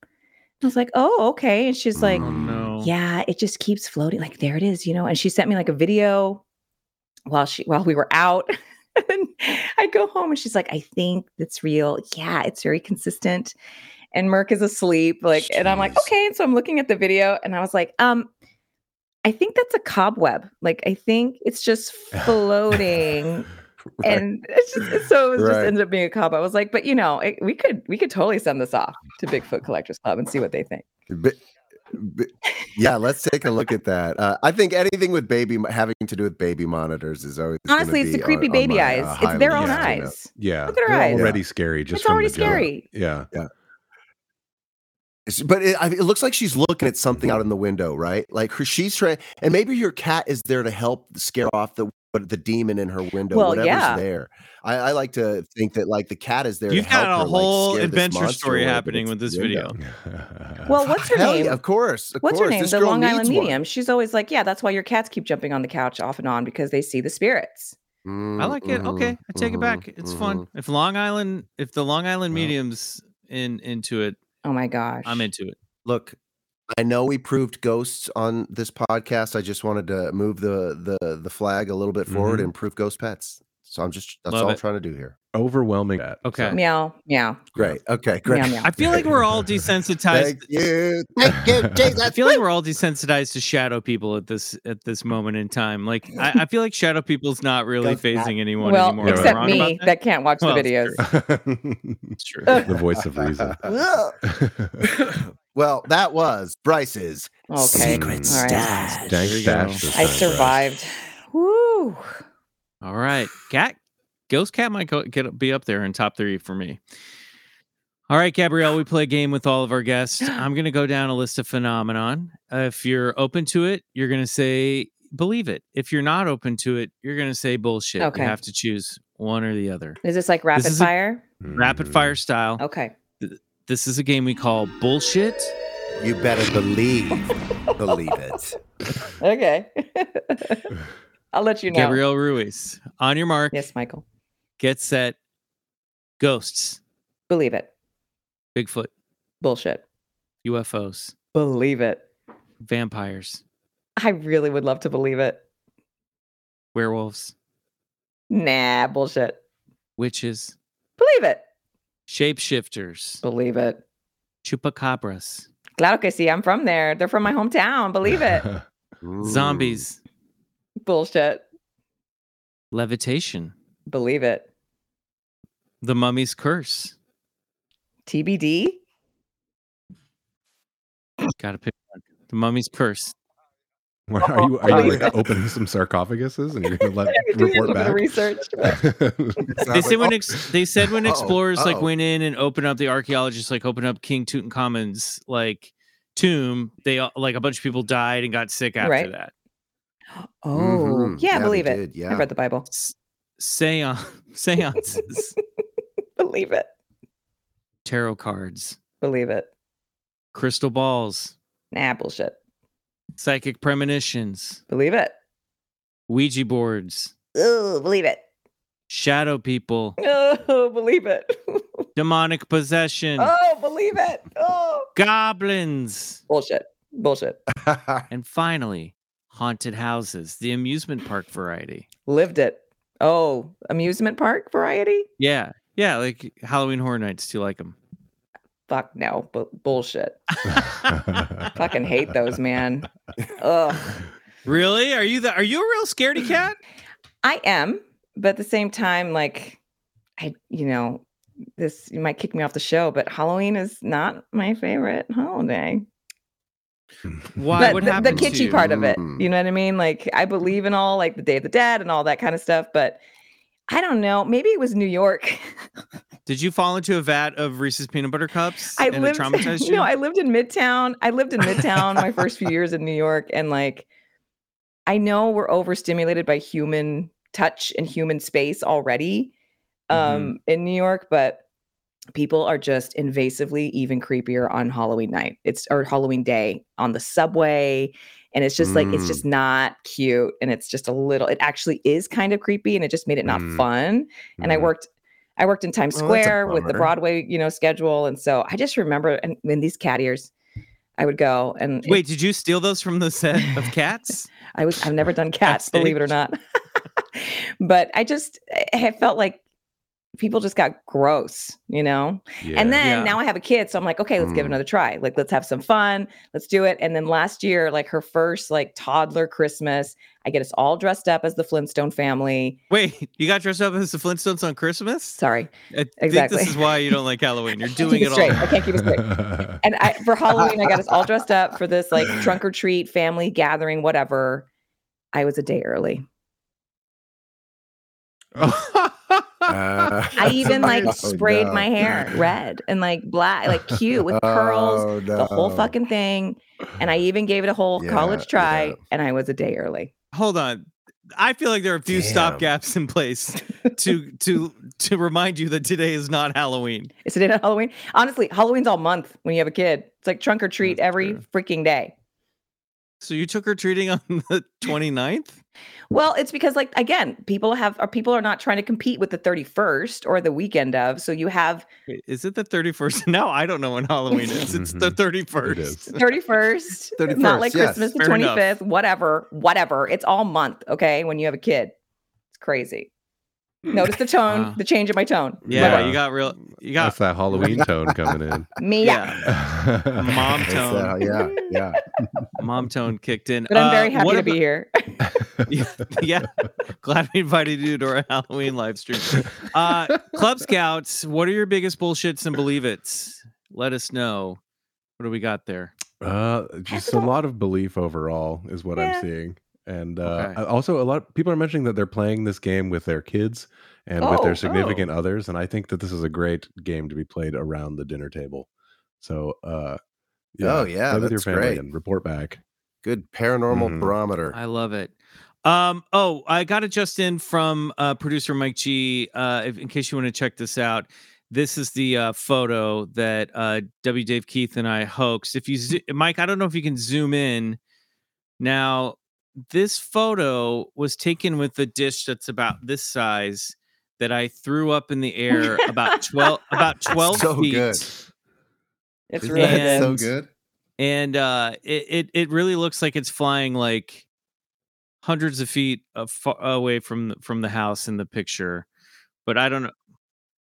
Speaker 8: I was like, oh, okay. And she's like, mm-hmm.
Speaker 7: oh no.
Speaker 8: yeah, it just keeps floating. Like there it is, you know. And she sent me like a video while she while we were out. and I go home and she's like, I think that's real. Yeah, it's very consistent. And Merc is asleep. Like, and I'm like, okay. And so I'm looking at the video and I was like, um, I think that's a cobweb. Like, I think it's just floating.
Speaker 6: Right.
Speaker 8: And it's just, so it was just
Speaker 6: Right.
Speaker 8: ended up being a cobweb. I was like, but you know, it, we could we could totally send this off to Bigfoot Collectors Club and see what they think.
Speaker 6: But, but- yeah, let's take a look at that. Uh, I think anything with baby having to do with baby monitors is always
Speaker 8: Honestly, it's the creepy
Speaker 6: on- on
Speaker 8: baby
Speaker 6: my,
Speaker 8: eyes.
Speaker 6: uh,
Speaker 8: it's their own eyes.
Speaker 5: yeah,
Speaker 8: Look at her
Speaker 5: they're
Speaker 8: eyes.
Speaker 5: already scary. Just
Speaker 8: It's already
Speaker 5: the jump.
Speaker 8: scary.
Speaker 5: Yeah,
Speaker 6: It's- But it, it looks like she's looking at something out in the window, right? Like her, she's trying, and maybe your cat is there to help scare off the but the demon in her window,
Speaker 8: Well,
Speaker 6: whatever's
Speaker 8: yeah.
Speaker 6: there. I, I like to think that like the cat is there.
Speaker 7: You've
Speaker 6: to help
Speaker 7: got a
Speaker 6: her,
Speaker 7: whole
Speaker 6: scare this
Speaker 7: adventure story happening with this video.
Speaker 8: Well, what's her
Speaker 6: Hell
Speaker 8: name?
Speaker 6: yeah, of course. Of
Speaker 8: What's
Speaker 6: course.
Speaker 8: her name?
Speaker 6: This
Speaker 8: The Long Island
Speaker 6: needs one.
Speaker 8: Medium. She's always like, yeah, that's why your cats keep jumping on the couch off and on because they see the spirits.
Speaker 7: I like it. Okay, I take it back. It's fun.
Speaker 6: mhm.
Speaker 7: If Long Island, if the Long Island
Speaker 6: Well.
Speaker 7: mediums in into it,
Speaker 8: Oh my gosh.
Speaker 7: I'm into it.
Speaker 6: Look, I know we proved ghosts on this podcast. I just wanted to move the the the flag a little bit forward
Speaker 5: Mhm.
Speaker 6: and prove ghost pets. So I'm just that's
Speaker 7: Love
Speaker 6: all
Speaker 7: it.
Speaker 6: I'm trying to do here.
Speaker 5: Overwhelming. Cat.
Speaker 7: Okay.
Speaker 8: Meow, meow.
Speaker 6: Great. Okay, great.
Speaker 8: Meow, meow.
Speaker 7: I feel like we're all desensitized.
Speaker 6: Thank you. Thank you,
Speaker 7: I feel like we're all desensitized to shadow people at this at this moment in time. Like I, I feel like shadow people's not really
Speaker 6: Ghost cat.
Speaker 7: phasing anyone
Speaker 8: Well,
Speaker 7: anymore.
Speaker 8: Except me that?
Speaker 7: that?
Speaker 8: can't watch
Speaker 7: Well,
Speaker 8: the
Speaker 7: it's
Speaker 8: videos.
Speaker 7: It's true.
Speaker 5: the voice of reason.
Speaker 6: well, that was Bryce's
Speaker 8: Okay.
Speaker 6: secret
Speaker 8: All right.
Speaker 6: stash.
Speaker 5: Dank
Speaker 7: There you
Speaker 5: stash.
Speaker 8: I survived. Woo.
Speaker 7: All right, cat, ghost cat might go, get be up there in top three for me. All right, Gabrielle, we play a game with all of our guests. I'm going to go down a list of phenomenon. Uh, if you're open to it, you're going to say believe it. If you're not open to it, you're going to say bullshit.
Speaker 8: Okay.
Speaker 7: You have to choose one or the other.
Speaker 8: Is this like rapid
Speaker 7: is a-
Speaker 8: fire?
Speaker 7: Rapid fire style.
Speaker 8: Okay.
Speaker 7: This is a game we call bullshit.
Speaker 6: You better believe, believe it.
Speaker 8: Okay. I'll let you know.
Speaker 7: Gabrielle Ruiz, on your mark,
Speaker 8: Yes, Michael.
Speaker 7: Get set. Ghosts,
Speaker 8: Believe it.
Speaker 7: Bigfoot,
Speaker 8: Bullshit.
Speaker 7: UFOs.
Speaker 8: Believe it.
Speaker 7: Vampires,
Speaker 8: I really would love to believe it.
Speaker 7: werewolves,
Speaker 8: Nah, bullshit.
Speaker 7: witches,
Speaker 8: Believe it.
Speaker 7: shapeshifters,
Speaker 8: Believe it.
Speaker 7: chupacabras,
Speaker 8: Claro que sí. I'm from there. They're from my hometown. Believe it.
Speaker 7: zombies,
Speaker 8: bullshit.
Speaker 7: levitation,
Speaker 8: Believe it.
Speaker 7: The mummy's curse.
Speaker 8: TBD.
Speaker 7: Got to pick one. The mummy's curse.
Speaker 5: What, are you are you like opening some sarcophaguses and you're gonna let
Speaker 8: I do a
Speaker 5: report
Speaker 8: little bit of
Speaker 5: back?
Speaker 8: research.
Speaker 7: They said when ex- they said when
Speaker 6: Uh-oh,
Speaker 7: explorers like went in and opened up the archaeologists like opened up King Tutankhamun's like tomb, they all- like a bunch of people died and got sick after
Speaker 8: Right.
Speaker 7: that.
Speaker 8: Oh,
Speaker 6: Mhm.
Speaker 8: yeah,
Speaker 6: Yeah,
Speaker 8: believe it.
Speaker 6: did, yeah.
Speaker 8: I've read the Bible.
Speaker 7: S- Seance, seances,
Speaker 8: believe it.
Speaker 7: tarot cards,
Speaker 8: Believe it.
Speaker 7: crystal balls,
Speaker 8: Nah, bullshit.
Speaker 7: psychic premonitions,
Speaker 8: Believe it.
Speaker 7: Ouija boards,
Speaker 8: Oh, believe it.
Speaker 7: shadow people,
Speaker 8: Oh, believe it.
Speaker 7: demonic possession,
Speaker 8: oh, believe it. Oh,
Speaker 7: goblins,
Speaker 8: bullshit. Bullshit.
Speaker 7: and finally, haunted houses, the amusement park variety.
Speaker 8: Lived it. Oh, amusement park variety?
Speaker 7: Yeah. Yeah, like Halloween Horror Nights. Do you like them?
Speaker 8: Fuck no. Bu- bullshit. Fucking hate those, man. Ugh.
Speaker 7: Really? Are you the are you a real scaredy cat?
Speaker 8: I am, but at the same time, like, I, you know, this you might kick me off the show, but Halloween is not my favorite holiday.
Speaker 7: Why?
Speaker 8: But
Speaker 7: what
Speaker 8: the, the
Speaker 7: happened to
Speaker 8: kitschy
Speaker 7: you?
Speaker 8: part of it,
Speaker 6: Mm.
Speaker 8: you know what I mean? Like, I believe in all like the Day of the Dead and all that kind of stuff, but I don't know. Maybe it was New York.
Speaker 7: Did you fall into a vat of Reese's peanut butter cups
Speaker 8: I
Speaker 7: and
Speaker 8: lived,
Speaker 7: it traumatized you?
Speaker 8: no, I lived in Midtown. I lived in Midtown my first few years in New York, and like, I know we're overstimulated by human touch and human space already um, in New York, but people are just invasively even creepier on Halloween night. It's or Halloween day on the subway. And it's just like, it's
Speaker 6: Mm.
Speaker 8: just not cute. And it's just a little, it actually is kind of creepy. And it just made it not
Speaker 5: Mm.
Speaker 8: fun. And I
Speaker 5: Mhm.
Speaker 8: worked, I worked in Times Square with the. Broadway, you know, schedule. And so I just remember and in these cat ears, I would go and it-
Speaker 7: Wait, did you steal those from the set of cats?
Speaker 8: I was I've never done cats, believe it or not. but I just I felt like people just got gross, you know?
Speaker 5: Yeah.
Speaker 8: And then
Speaker 7: Yeah.
Speaker 8: now I have a kid, so I'm like, okay, let's give
Speaker 6: Mm.
Speaker 8: another try. Like, let's have some fun. Let's do it. And then last year, like her first like toddler Christmas, I get us all dressed up as the Flintstone family.
Speaker 7: Wait, you got dressed up as the Flintstones on Christmas?
Speaker 8: Sorry,
Speaker 7: I think
Speaker 8: exactly.
Speaker 7: this is why you don't like Halloween. You're doing it
Speaker 8: it straight.
Speaker 7: all.
Speaker 8: I can't keep it straight. And I for Halloween, I got us all dressed up for this like trunk or treat, family gathering, whatever. I was a day early.
Speaker 6: Uh,
Speaker 8: I even like
Speaker 6: oh,
Speaker 8: sprayed
Speaker 6: no.
Speaker 8: my hair red and like black, like cute with curls,
Speaker 6: Oh,
Speaker 8: the whole fucking thing. And I even gave it a whole
Speaker 6: Yeah,
Speaker 8: college try,
Speaker 6: yeah.
Speaker 8: and I was a day early.
Speaker 7: Hold on. I feel like there are a few
Speaker 6: Damn.
Speaker 7: stopgaps in place to to to remind you that today is not Halloween.
Speaker 8: Is it not Halloween? Honestly, Halloween's all month when you have a kid. It's like trunk or treat
Speaker 7: That's
Speaker 8: every
Speaker 7: true.
Speaker 8: freaking day.
Speaker 7: So you took her treating on the 29th?
Speaker 8: Well, it's because like again, people have or people are not trying to compete with the 31st or the weekend of. So you have
Speaker 7: Wait, Is it the 31st? No, I don't know when Halloween is. It's the
Speaker 5: Mhm.
Speaker 7: 31st.
Speaker 5: It is.
Speaker 8: 31st,
Speaker 6: 31st,
Speaker 8: not like
Speaker 6: yes.
Speaker 8: Christmas, the
Speaker 7: Fair enough.
Speaker 8: 25th, whatever, whatever. It's all month, okay? When you have a kid. It's crazy. Notice the tone,
Speaker 7: Wow.
Speaker 8: the change in my tone.
Speaker 7: Yeah,
Speaker 5: Yeah.
Speaker 7: you got real you got
Speaker 5: That's that Halloween tone coming in.
Speaker 8: Me, yeah.
Speaker 7: yeah. Mom tone.
Speaker 6: uh, yeah, yeah.
Speaker 7: Mom tone kicked in.
Speaker 8: But I'm
Speaker 7: Uh,
Speaker 8: very happy
Speaker 7: what
Speaker 8: to be here.
Speaker 7: yeah, yeah. Glad we invited you to our Halloween live stream. Uh, Club Scouts, what are your biggest bullshits and believe it's? Let us know. What do we got there?
Speaker 5: Uh, just a lot of belief overall is what
Speaker 8: Yeah.
Speaker 5: I'm seeing, and uh,
Speaker 7: Okay.
Speaker 5: also a lot of people are mentioning that they're playing this game with their kids and with
Speaker 8: Oh,
Speaker 5: their
Speaker 8: oh.
Speaker 5: significant others, and I think that this is a great game to be played around the dinner table. So, uh,
Speaker 6: Oh, yeah,
Speaker 5: play with your
Speaker 6: that's
Speaker 5: family
Speaker 6: great.
Speaker 5: and report back.
Speaker 6: Good paranormal
Speaker 5: Mhm.
Speaker 6: barometer.
Speaker 7: I love it. Um, oh, I got it just in from uh, producer Mike G. Uh, if, in case you want to check this out, this is the uh, photo that uh, W. Dave Keith and I hoaxed. If you, zo- Mike, I don't know if you can zoom in. Now, this photo was taken with a dish that's about this size that I threw up in the air about twelve about twelve
Speaker 6: So
Speaker 7: feet.
Speaker 6: good.
Speaker 8: It's really
Speaker 6: that
Speaker 8: good.
Speaker 6: so good?
Speaker 7: and uh, it, it it really looks like it's flying like hundreds of feet of, fa- away from the- from the house in the picture. But I don't know.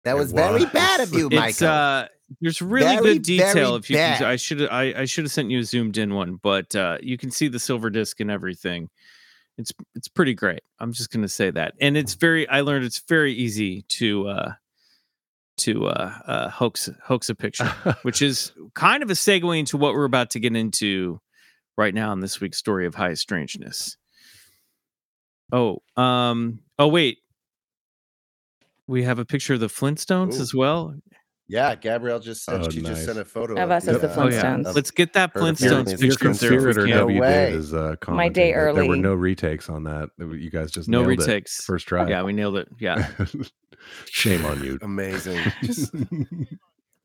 Speaker 6: That
Speaker 5: It
Speaker 6: was very bad of you,
Speaker 7: It's
Speaker 6: Michael.
Speaker 7: uh, there's really
Speaker 6: Very,
Speaker 7: good detail. if you, can, I should I I should have sent you a zoomed in one, but uh, you can see the silver disc and everything. It's it's pretty great. I'm just gonna say that, and it's very. I learned it's very easy to uh, to uh, uh, hoax hoax a picture, which is kind of a segue into what we're about to get into right now in this week's story of high strangeness. Oh, um, oh wait, we have a picture of the Flintstones
Speaker 6: Ooh.
Speaker 7: as well.
Speaker 6: Yeah, Gabrielle just said
Speaker 5: Oh,
Speaker 6: she just sent a photo
Speaker 8: Of us as the
Speaker 7: Oh yeah,
Speaker 8: Flintstones.
Speaker 7: let's get that
Speaker 6: Her
Speaker 7: Flintstones.
Speaker 5: Your
Speaker 7: picture there if we
Speaker 5: conspirator.
Speaker 6: No
Speaker 5: W
Speaker 6: way.
Speaker 5: Dave is uh,
Speaker 8: My day
Speaker 5: that There were no retakes on that. That You guys just
Speaker 7: No
Speaker 5: nailed it
Speaker 7: retakes.
Speaker 5: first try.
Speaker 7: Yeah, we nailed it. Yeah.
Speaker 5: Shame on you.
Speaker 6: Amazing. Just,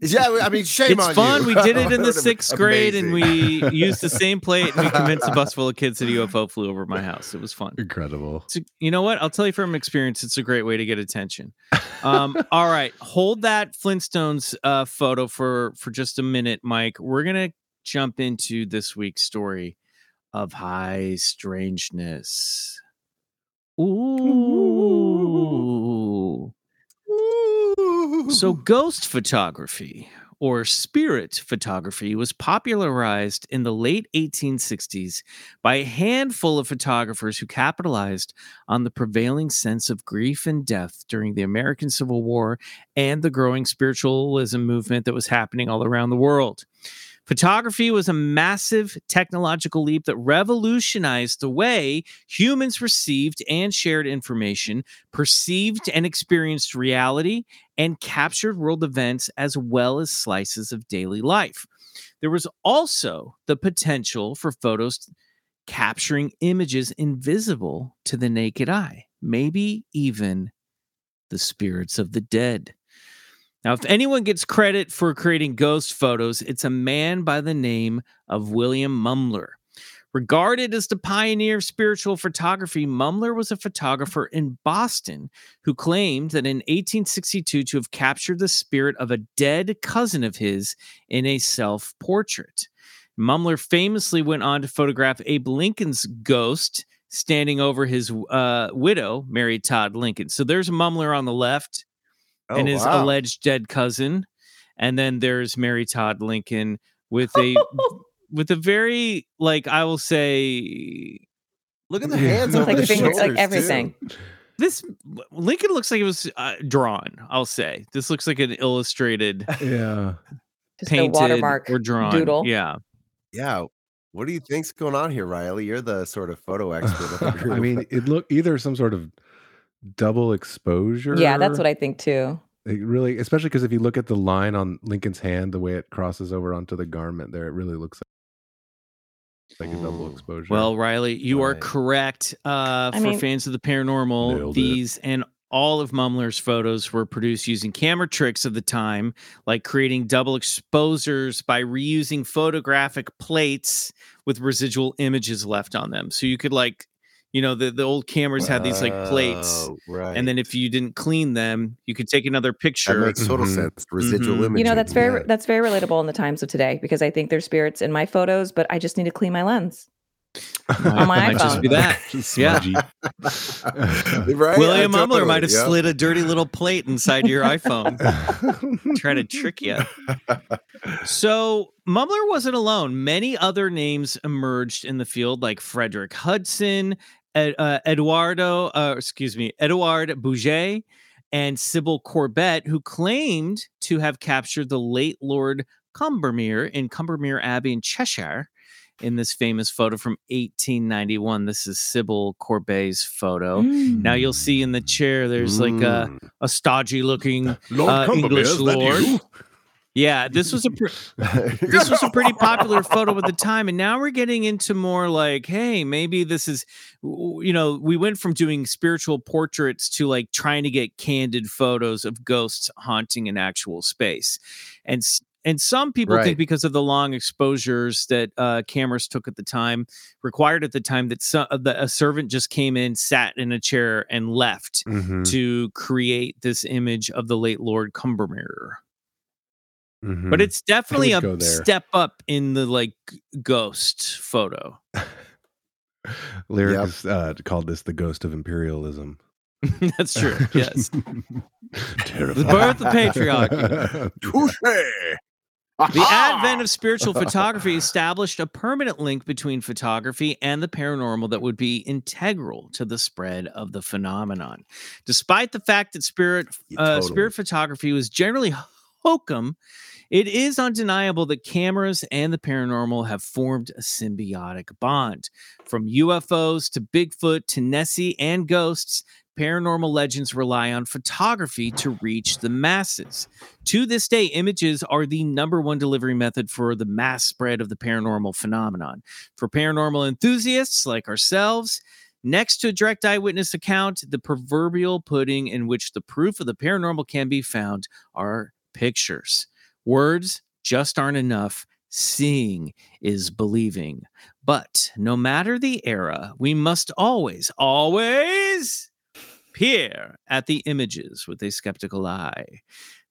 Speaker 6: yeah, I mean, shame
Speaker 7: it's
Speaker 6: on
Speaker 7: fun.
Speaker 6: you.
Speaker 7: We did it in the sixth grade and we used the same plate and we convinced a bus full of kids that a UFO flew over my house. It was fun.
Speaker 5: Incredible.
Speaker 7: It's a- you know what? I'll tell you from experience, it's a great way to get attention. Um, all right, hold that Flintstones uh, photo for for just a minute, Mike. We're gonna jump into this week's story of high strangeness. Ooh. So, ghost photography or spirit photography was popularized in the late 1860s by a handful of photographers who capitalized on the prevailing sense of grief and death during the American Civil War and the growing spiritualism movement that was happening all around the world. Photography was a massive technological leap that revolutionized the way humans received and shared information, perceived and experienced reality, and captured world events as well as slices of daily life. There was also the potential for photos capturing images invisible to the naked eye, maybe even the spirits of the dead. Now, if anyone gets credit for creating ghost photos, it's a man by the name of William Mumler. Regarded as the pioneer of spiritual photography, Mumler was a photographer in Boston who claimed that in 1862 to have captured the spirit of a dead cousin of his in a self portrait. Mumler famously went on to photograph Abe Lincoln's ghost standing over his uh, widow, Mary Todd Lincoln. So there's Mumler on the left
Speaker 6: Oh,
Speaker 7: and his
Speaker 6: wow.
Speaker 7: alleged dead cousin, and then there's Mary Todd Lincoln with a with a very like I will say
Speaker 6: Look at the hands
Speaker 8: It's
Speaker 6: over
Speaker 8: like
Speaker 6: the
Speaker 8: fingers, like
Speaker 6: shoulders, too.
Speaker 8: everything.
Speaker 7: this Lincoln looks like it was uh, drawn. I'll say this looks like an illustrated,
Speaker 5: Yeah.
Speaker 7: Painted,
Speaker 8: watermark
Speaker 7: or drawn.
Speaker 8: doodle.
Speaker 7: Yeah,
Speaker 6: Yeah. What do you think's going on here, Riley? You're the sort of photo expert of the group.
Speaker 5: I mean, it look either some sort of double exposure.
Speaker 8: Yeah, that's what I think too.
Speaker 5: It really, especially because if you look at the line on Lincoln's hand, the way it crosses over onto the garment, there, it really looks like a double exposure.
Speaker 7: Well, Riley, you are correct. Uh,
Speaker 8: I
Speaker 7: for
Speaker 8: mean-
Speaker 7: fans of the paranormal,
Speaker 5: Nailed it.
Speaker 7: these and all of Mumler's photos were produced using camera tricks of the time, like creating double exposures by reusing photographic plates with residual images left on them. So you could like, you know, the, the old cameras had these like plates.
Speaker 6: Oh, right.
Speaker 7: And then if you didn't clean them, you could take another
Speaker 6: that
Speaker 7: picture.
Speaker 6: makes total
Speaker 5: Mhm.
Speaker 6: sense. Residual
Speaker 7: Mhm.
Speaker 6: imaging.
Speaker 8: You know, that's very
Speaker 6: yeah.
Speaker 8: that's very relatable in the times of today because I think there's spirits in my photos, but I just need to clean my lens. on my
Speaker 7: might just
Speaker 8: iPhone.
Speaker 7: be that. Yeah.
Speaker 6: Right?
Speaker 7: William
Speaker 6: I
Speaker 7: Mumler might have
Speaker 6: yeah.
Speaker 7: slid a dirty little plate inside your iPhone. trying to trick you. So Mumler wasn't alone. Many other names emerged in the field, like Frederick Hudson, Ed, uh, Eduardo, uh, excuse me, Edouard Buguet, and Sybil Corbett, who claimed to have captured the late Lord Combermere in Combermere Abbey in Cheshire. In this famous photo from 1891, this is Sybil Corbet's photo.
Speaker 8: Mm.
Speaker 7: Now you'll see in the chair, there's like a,
Speaker 6: Mm.
Speaker 7: a stodgy looking
Speaker 5: Lord
Speaker 7: uh, English lord. Yeah, this was a pre- this was a pretty popular photo at the time, and now we're getting into more like, hey, maybe this is, you know, we went from doing spiritual portraits to like trying to get candid photos of ghosts haunting an actual space, and and some people
Speaker 6: Right.
Speaker 7: think because of the long exposures that uh, cameras took at the time, required at the time, that some, the, a servant just came in, sat in a chair, and left
Speaker 5: Mhm.
Speaker 7: to create this image of the late Lord Combermere.
Speaker 5: Mhm.
Speaker 7: But it's definitely a step up in the like ghost photo.
Speaker 5: Lyric
Speaker 6: Yep.
Speaker 5: uh, called this the ghost of imperialism.
Speaker 7: That's true. Yes.
Speaker 5: Terrifying.
Speaker 7: The birth of patriarchy.
Speaker 6: Touche.
Speaker 7: The advent of spiritual photography established a permanent link between photography and the paranormal that would be integral to the spread of the phenomenon. Despite the fact that spirit uh,
Speaker 6: totally.
Speaker 7: spirit photography was generally hokum, it is undeniable that cameras and the paranormal have formed a symbiotic bond. From UFOs to Bigfoot to Nessie and ghosts, paranormal legends rely on photography to reach the masses. To this day, images are the number one delivery method for the mass spread of the paranormal phenomenon. For paranormal enthusiasts like ourselves, next to a direct eyewitness account, the proverbial pudding in which the proof of the paranormal can be found are pictures. Words just aren't enough. Seeing is believing. But no matter the era, we must always, always peer at the images with a skeptical eye.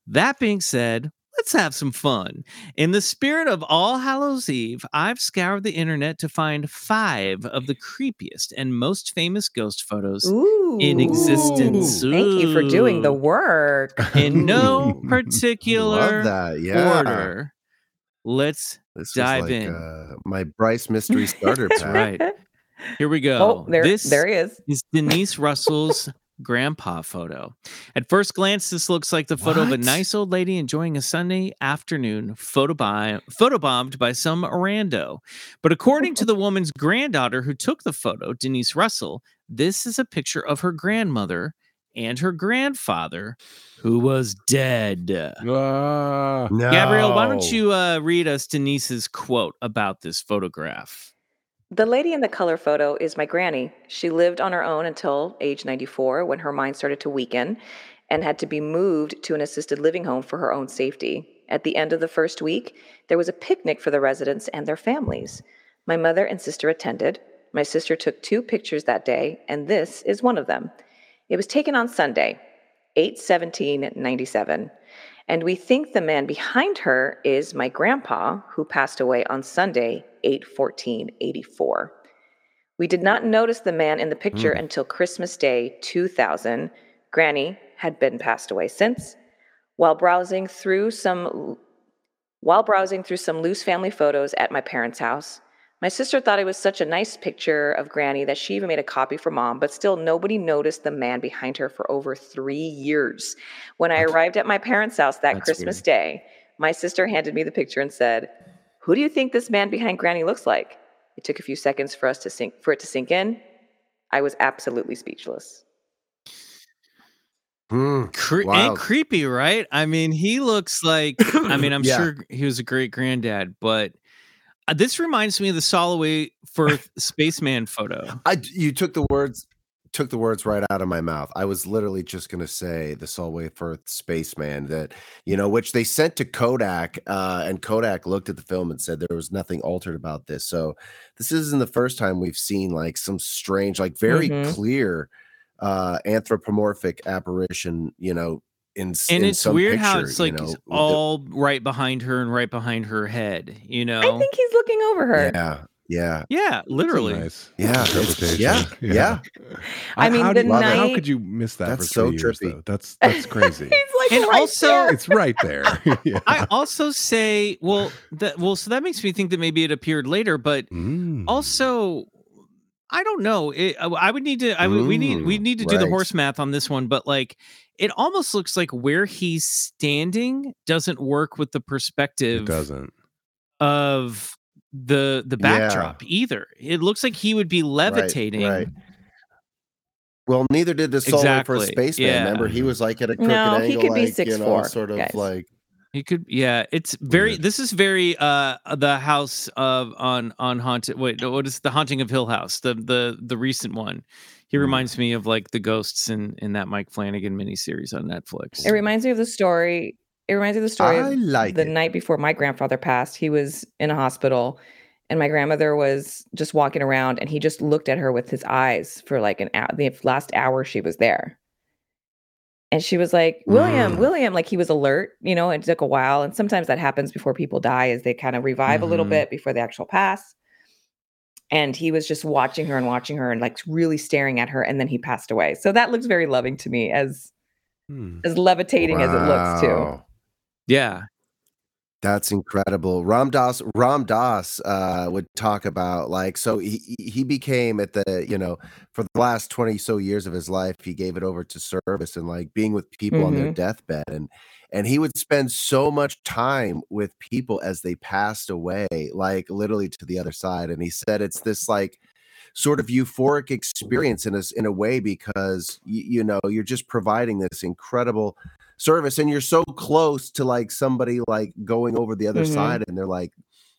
Speaker 7: That being said, let's have some fun. In the spirit of All Hallows Eve, I've scoured the internet to find five of the creepiest and most famous ghost photos
Speaker 8: Ooh.
Speaker 7: in existence.
Speaker 8: Thank you for doing the work.
Speaker 7: in no
Speaker 6: Love
Speaker 7: particular
Speaker 6: that. Yeah.
Speaker 7: order. Let's
Speaker 6: This
Speaker 7: Dive
Speaker 6: was like,
Speaker 7: in.
Speaker 6: Uh, my Bryce mystery starter pack.
Speaker 7: right. Here we go.
Speaker 8: Oh, there,
Speaker 7: this
Speaker 8: there he is.
Speaker 7: is Denise Russell's grandpa photo. At first glance, this looks like the photo of a nice old lady enjoying a Sunday afternoon photobombed, photobombed by some rando. But according to the woman's granddaughter who took the photo, Denise Russell, this is a picture of her grandmother and her grandfather who was dead.
Speaker 5: Ah.
Speaker 6: No.
Speaker 7: Gabrielle, why don't you uh, read us Denise's quote about this photograph?
Speaker 8: The lady in the color photo is my granny. She lived on her own until age 94 when her mind started to weaken and had to be moved to an assisted living home for her own safety. At the end of the first week, there was a picnic for the residents and their families. My mother and sister attended. My sister took two pictures that day, and this is one of them. It was taken on Sunday, 8 17 97. And we think the man behind her is my grandpa, who passed away on Sunday, 8 14 84. We did not notice the man in the picture hmm. until Christmas Day 2000. Granny had been passed away since. While browsing through some while browsing through some loose family photos at my parents' house, my sister thought it was such a nice picture of Granny that she even made a copy for mom, but still nobody noticed the man behind her for over three years. When I arrived at my parents' house that
Speaker 7: That's
Speaker 8: Christmas
Speaker 7: weird.
Speaker 8: day, my sister handed me the picture and said, Who do you think this man behind Granny looks like? It took a few seconds for us to sink for it to sink in. I was absolutely speechless.
Speaker 6: Hmm.
Speaker 7: Cre- and creepy, right? I mean, he looks like. I mean, I'm
Speaker 6: Yeah.
Speaker 7: sure he was a great granddad, but uh, this reminds me of the Solway Firth spaceman photo.
Speaker 6: I you took the words took the words right out of my mouth. I was literally just going to say the Solway Firth spaceman that you know which they sent to Kodak uh and Kodak looked at the film and said there was nothing altered about this. So this isn't the first time we've seen like some strange like very
Speaker 8: Mhm.
Speaker 6: clear uh anthropomorphic apparition, you know, in
Speaker 7: And
Speaker 6: in
Speaker 7: it's
Speaker 6: some
Speaker 7: weird how
Speaker 6: picture,
Speaker 7: it's
Speaker 6: you
Speaker 7: like
Speaker 6: know, with the-
Speaker 7: all right behind her and right behind her head, you know?
Speaker 8: I think he's looking over her.
Speaker 6: yeah, yeah.
Speaker 7: yeah, literally.
Speaker 5: Nice
Speaker 6: Yeah, it's-
Speaker 5: interpretation.
Speaker 6: yeah, yeah.
Speaker 8: I mean,
Speaker 5: how,
Speaker 8: the
Speaker 5: do you- how could you miss that
Speaker 6: That's
Speaker 5: for
Speaker 6: so
Speaker 5: three years,
Speaker 6: trippy.
Speaker 5: though? That's that's crazy.
Speaker 8: He's like
Speaker 7: And
Speaker 8: right
Speaker 7: also-
Speaker 8: there.
Speaker 5: it's right there. yeah.
Speaker 7: I also say, well, that well, so that makes me think that maybe it appeared later, but
Speaker 5: Mm.
Speaker 7: also i don't know it, I- i would need to i would we need we
Speaker 6: Mm,
Speaker 7: need to do the horse math on this one but like it almost looks like where he's standing doesn't work with the perspective.
Speaker 5: it
Speaker 7: perspective
Speaker 5: doesn't.
Speaker 7: of the the
Speaker 6: Yeah.
Speaker 7: backdrop either it looks like he would be levitating
Speaker 6: right. Well, neither did the Solway Firth
Speaker 7: Exactly,
Speaker 6: spaceman.
Speaker 7: yeah.
Speaker 6: Remember, he was like at a crooked
Speaker 8: No, he
Speaker 6: angle,
Speaker 8: could be
Speaker 6: like, you know,
Speaker 8: 6'4",
Speaker 6: sort of
Speaker 8: guys.
Speaker 6: like
Speaker 7: he could yeah it's very this is very uh the house of on on haunted wait what is the haunting of hill house the the the recent one he
Speaker 5: Mm.
Speaker 7: reminds me of like the ghosts in in that mike flanagan miniseries on netflix
Speaker 8: It reminds me of the story. It reminds me of the story
Speaker 6: I like
Speaker 8: the
Speaker 6: it.
Speaker 8: night before my grandfather passed. He was in a hospital, and my grandmother was just walking around, and he just looked at her with his eyes for like an hour, the last hour she was there. And she was like, William,
Speaker 5: Mm.
Speaker 8: William, like he was alert, you know, it took a while. And sometimes that happens before people die, is they kind of revive a little
Speaker 7: Mhm.
Speaker 8: bit before the actual pass. And he was just watching her and watching her and like really staring at her. And then he passed away. So that looks very loving to me as
Speaker 5: Hmm.
Speaker 8: as levitating as it looks too.
Speaker 7: Yeah.
Speaker 6: That's incredible. Ram Dass, Ram Dass uh, would talk about like so he he- became at the you know for the last twenty so years of his life he gave it over to service and like being with people on their
Speaker 8: Mhm.
Speaker 6: deathbed and and he would spend so much time with people as they passed away like literally to the other side and he said it's this like sort of euphoric experience in a in a way because you, you know you're just providing this incredible service and you're so close to like somebody like going over the other
Speaker 8: Mhm.
Speaker 6: side and they're like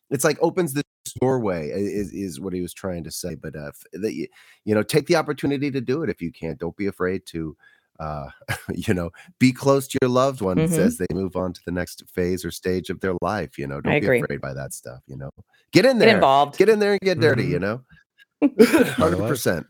Speaker 6: it's like opens this doorway is, is what he was trying to say but uh that you, you know take the opportunity to do it if you can't don't be afraid to uh you know be close to your loved ones
Speaker 8: Mhm.
Speaker 6: as they move on to the next phase or stage of their life you know don't be
Speaker 8: agree.
Speaker 6: afraid by that stuff you know get in there Get
Speaker 8: involved.
Speaker 6: get in there and get dirty
Speaker 5: Mhm.
Speaker 6: you know
Speaker 5: Starlight.
Speaker 6: 100%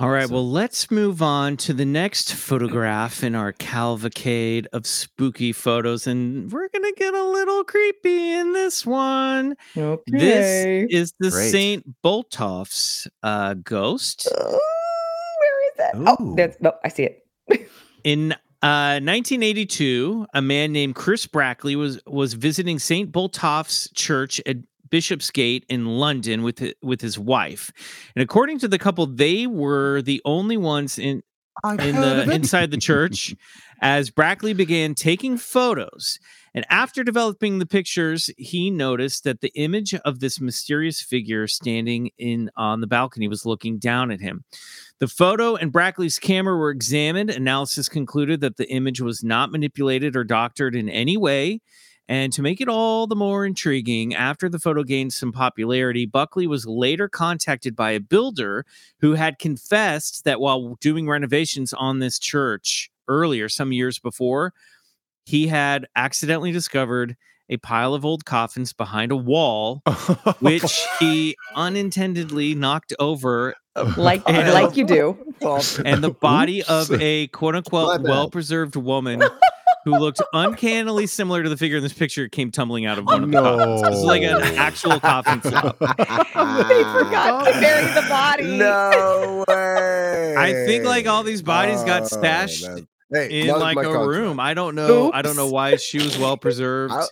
Speaker 7: All right,
Speaker 6: So-
Speaker 7: well, let's move on to the next photograph in our cavalcade of spooky photos. And we're going to get a little creepy in this one.
Speaker 8: Okay.
Speaker 7: This is the
Speaker 6: Great.
Speaker 7: St. Botolph's uh, ghost.
Speaker 8: Ooh, where is that?
Speaker 6: Ooh.
Speaker 8: Oh, that's no, I see it.
Speaker 7: In uh, 1982, a man named Chris Brackley was was visiting St. Botolph's Church at Bishopsgate in London with with his wife, and according to the couple, they were the only ones in in the inside the church as Brackley began taking photos. And after developing the pictures, he noticed that the image of this mysterious figure standing in on the balcony was looking down at him. The photo and Brackley's camera were examined. Analysis concluded that the image was not manipulated or doctored in any way. And to make it all the more intriguing, after the photo gained some popularity, Buckley was later contacted by a builder who had confessed that while doing renovations on this church earlier, some years before, he had accidentally discovered a pile of old coffins behind a wall, which he unintendedly knocked over,
Speaker 8: Like
Speaker 7: And-
Speaker 8: like you do.
Speaker 7: and the body of a quote unquote well preserved woman who looked uncannily similar to the figure in this picture came tumbling out of one of the coffins. This is like an actual coffin flop.
Speaker 8: they forgot to bury the body.
Speaker 6: No way.
Speaker 7: I think like all these bodies got
Speaker 6: Oh,
Speaker 7: stashed
Speaker 6: man. Hey,
Speaker 7: in like a
Speaker 6: contract.
Speaker 7: room. I don't know. I don't know why she was well preserved.
Speaker 6: I-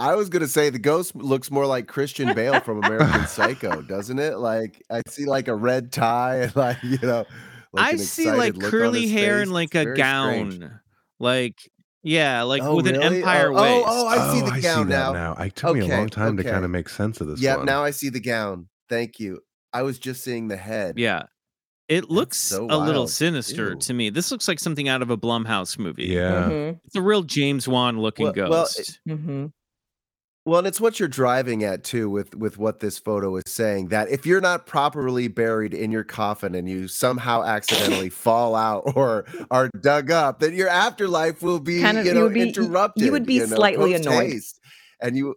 Speaker 6: I was gonna say the ghost looks more like Christian Bale from American Psycho, doesn't it? Like I see like a red tie and like you know. Like
Speaker 7: I
Speaker 6: an
Speaker 7: see like curly hair
Speaker 6: face.
Speaker 7: and like
Speaker 6: It's
Speaker 7: a gown.
Speaker 6: strange.
Speaker 7: Like yeah, like
Speaker 6: Oh,
Speaker 7: with an empire
Speaker 6: Oh, oh,
Speaker 7: waist.
Speaker 6: oh, I see the
Speaker 5: I
Speaker 6: gown
Speaker 5: see that
Speaker 6: now.
Speaker 5: now. It took me a long time to kind of make sense of this
Speaker 6: Yeah, now I see the gown. Thank you. I was just seeing the head.
Speaker 7: yeah. It looks
Speaker 6: so
Speaker 7: a little sinister
Speaker 6: Ew.
Speaker 7: to me. This looks like something out of a Blumhouse movie.
Speaker 5: yeah.
Speaker 8: Mhm,
Speaker 7: It's a real James Wan looking
Speaker 6: Well- well,
Speaker 7: ghost.
Speaker 8: mhm.
Speaker 6: Well, and it's what you're driving at too with with what this photo is saying that if you're not properly buried in your coffin and you somehow accidentally fall out or are dug up, then your afterlife will be
Speaker 8: Kind of-
Speaker 6: you
Speaker 8: you
Speaker 6: know
Speaker 8: be-
Speaker 6: interrupted.
Speaker 8: you would be
Speaker 6: know,
Speaker 8: slightly annoyed.
Speaker 6: and you.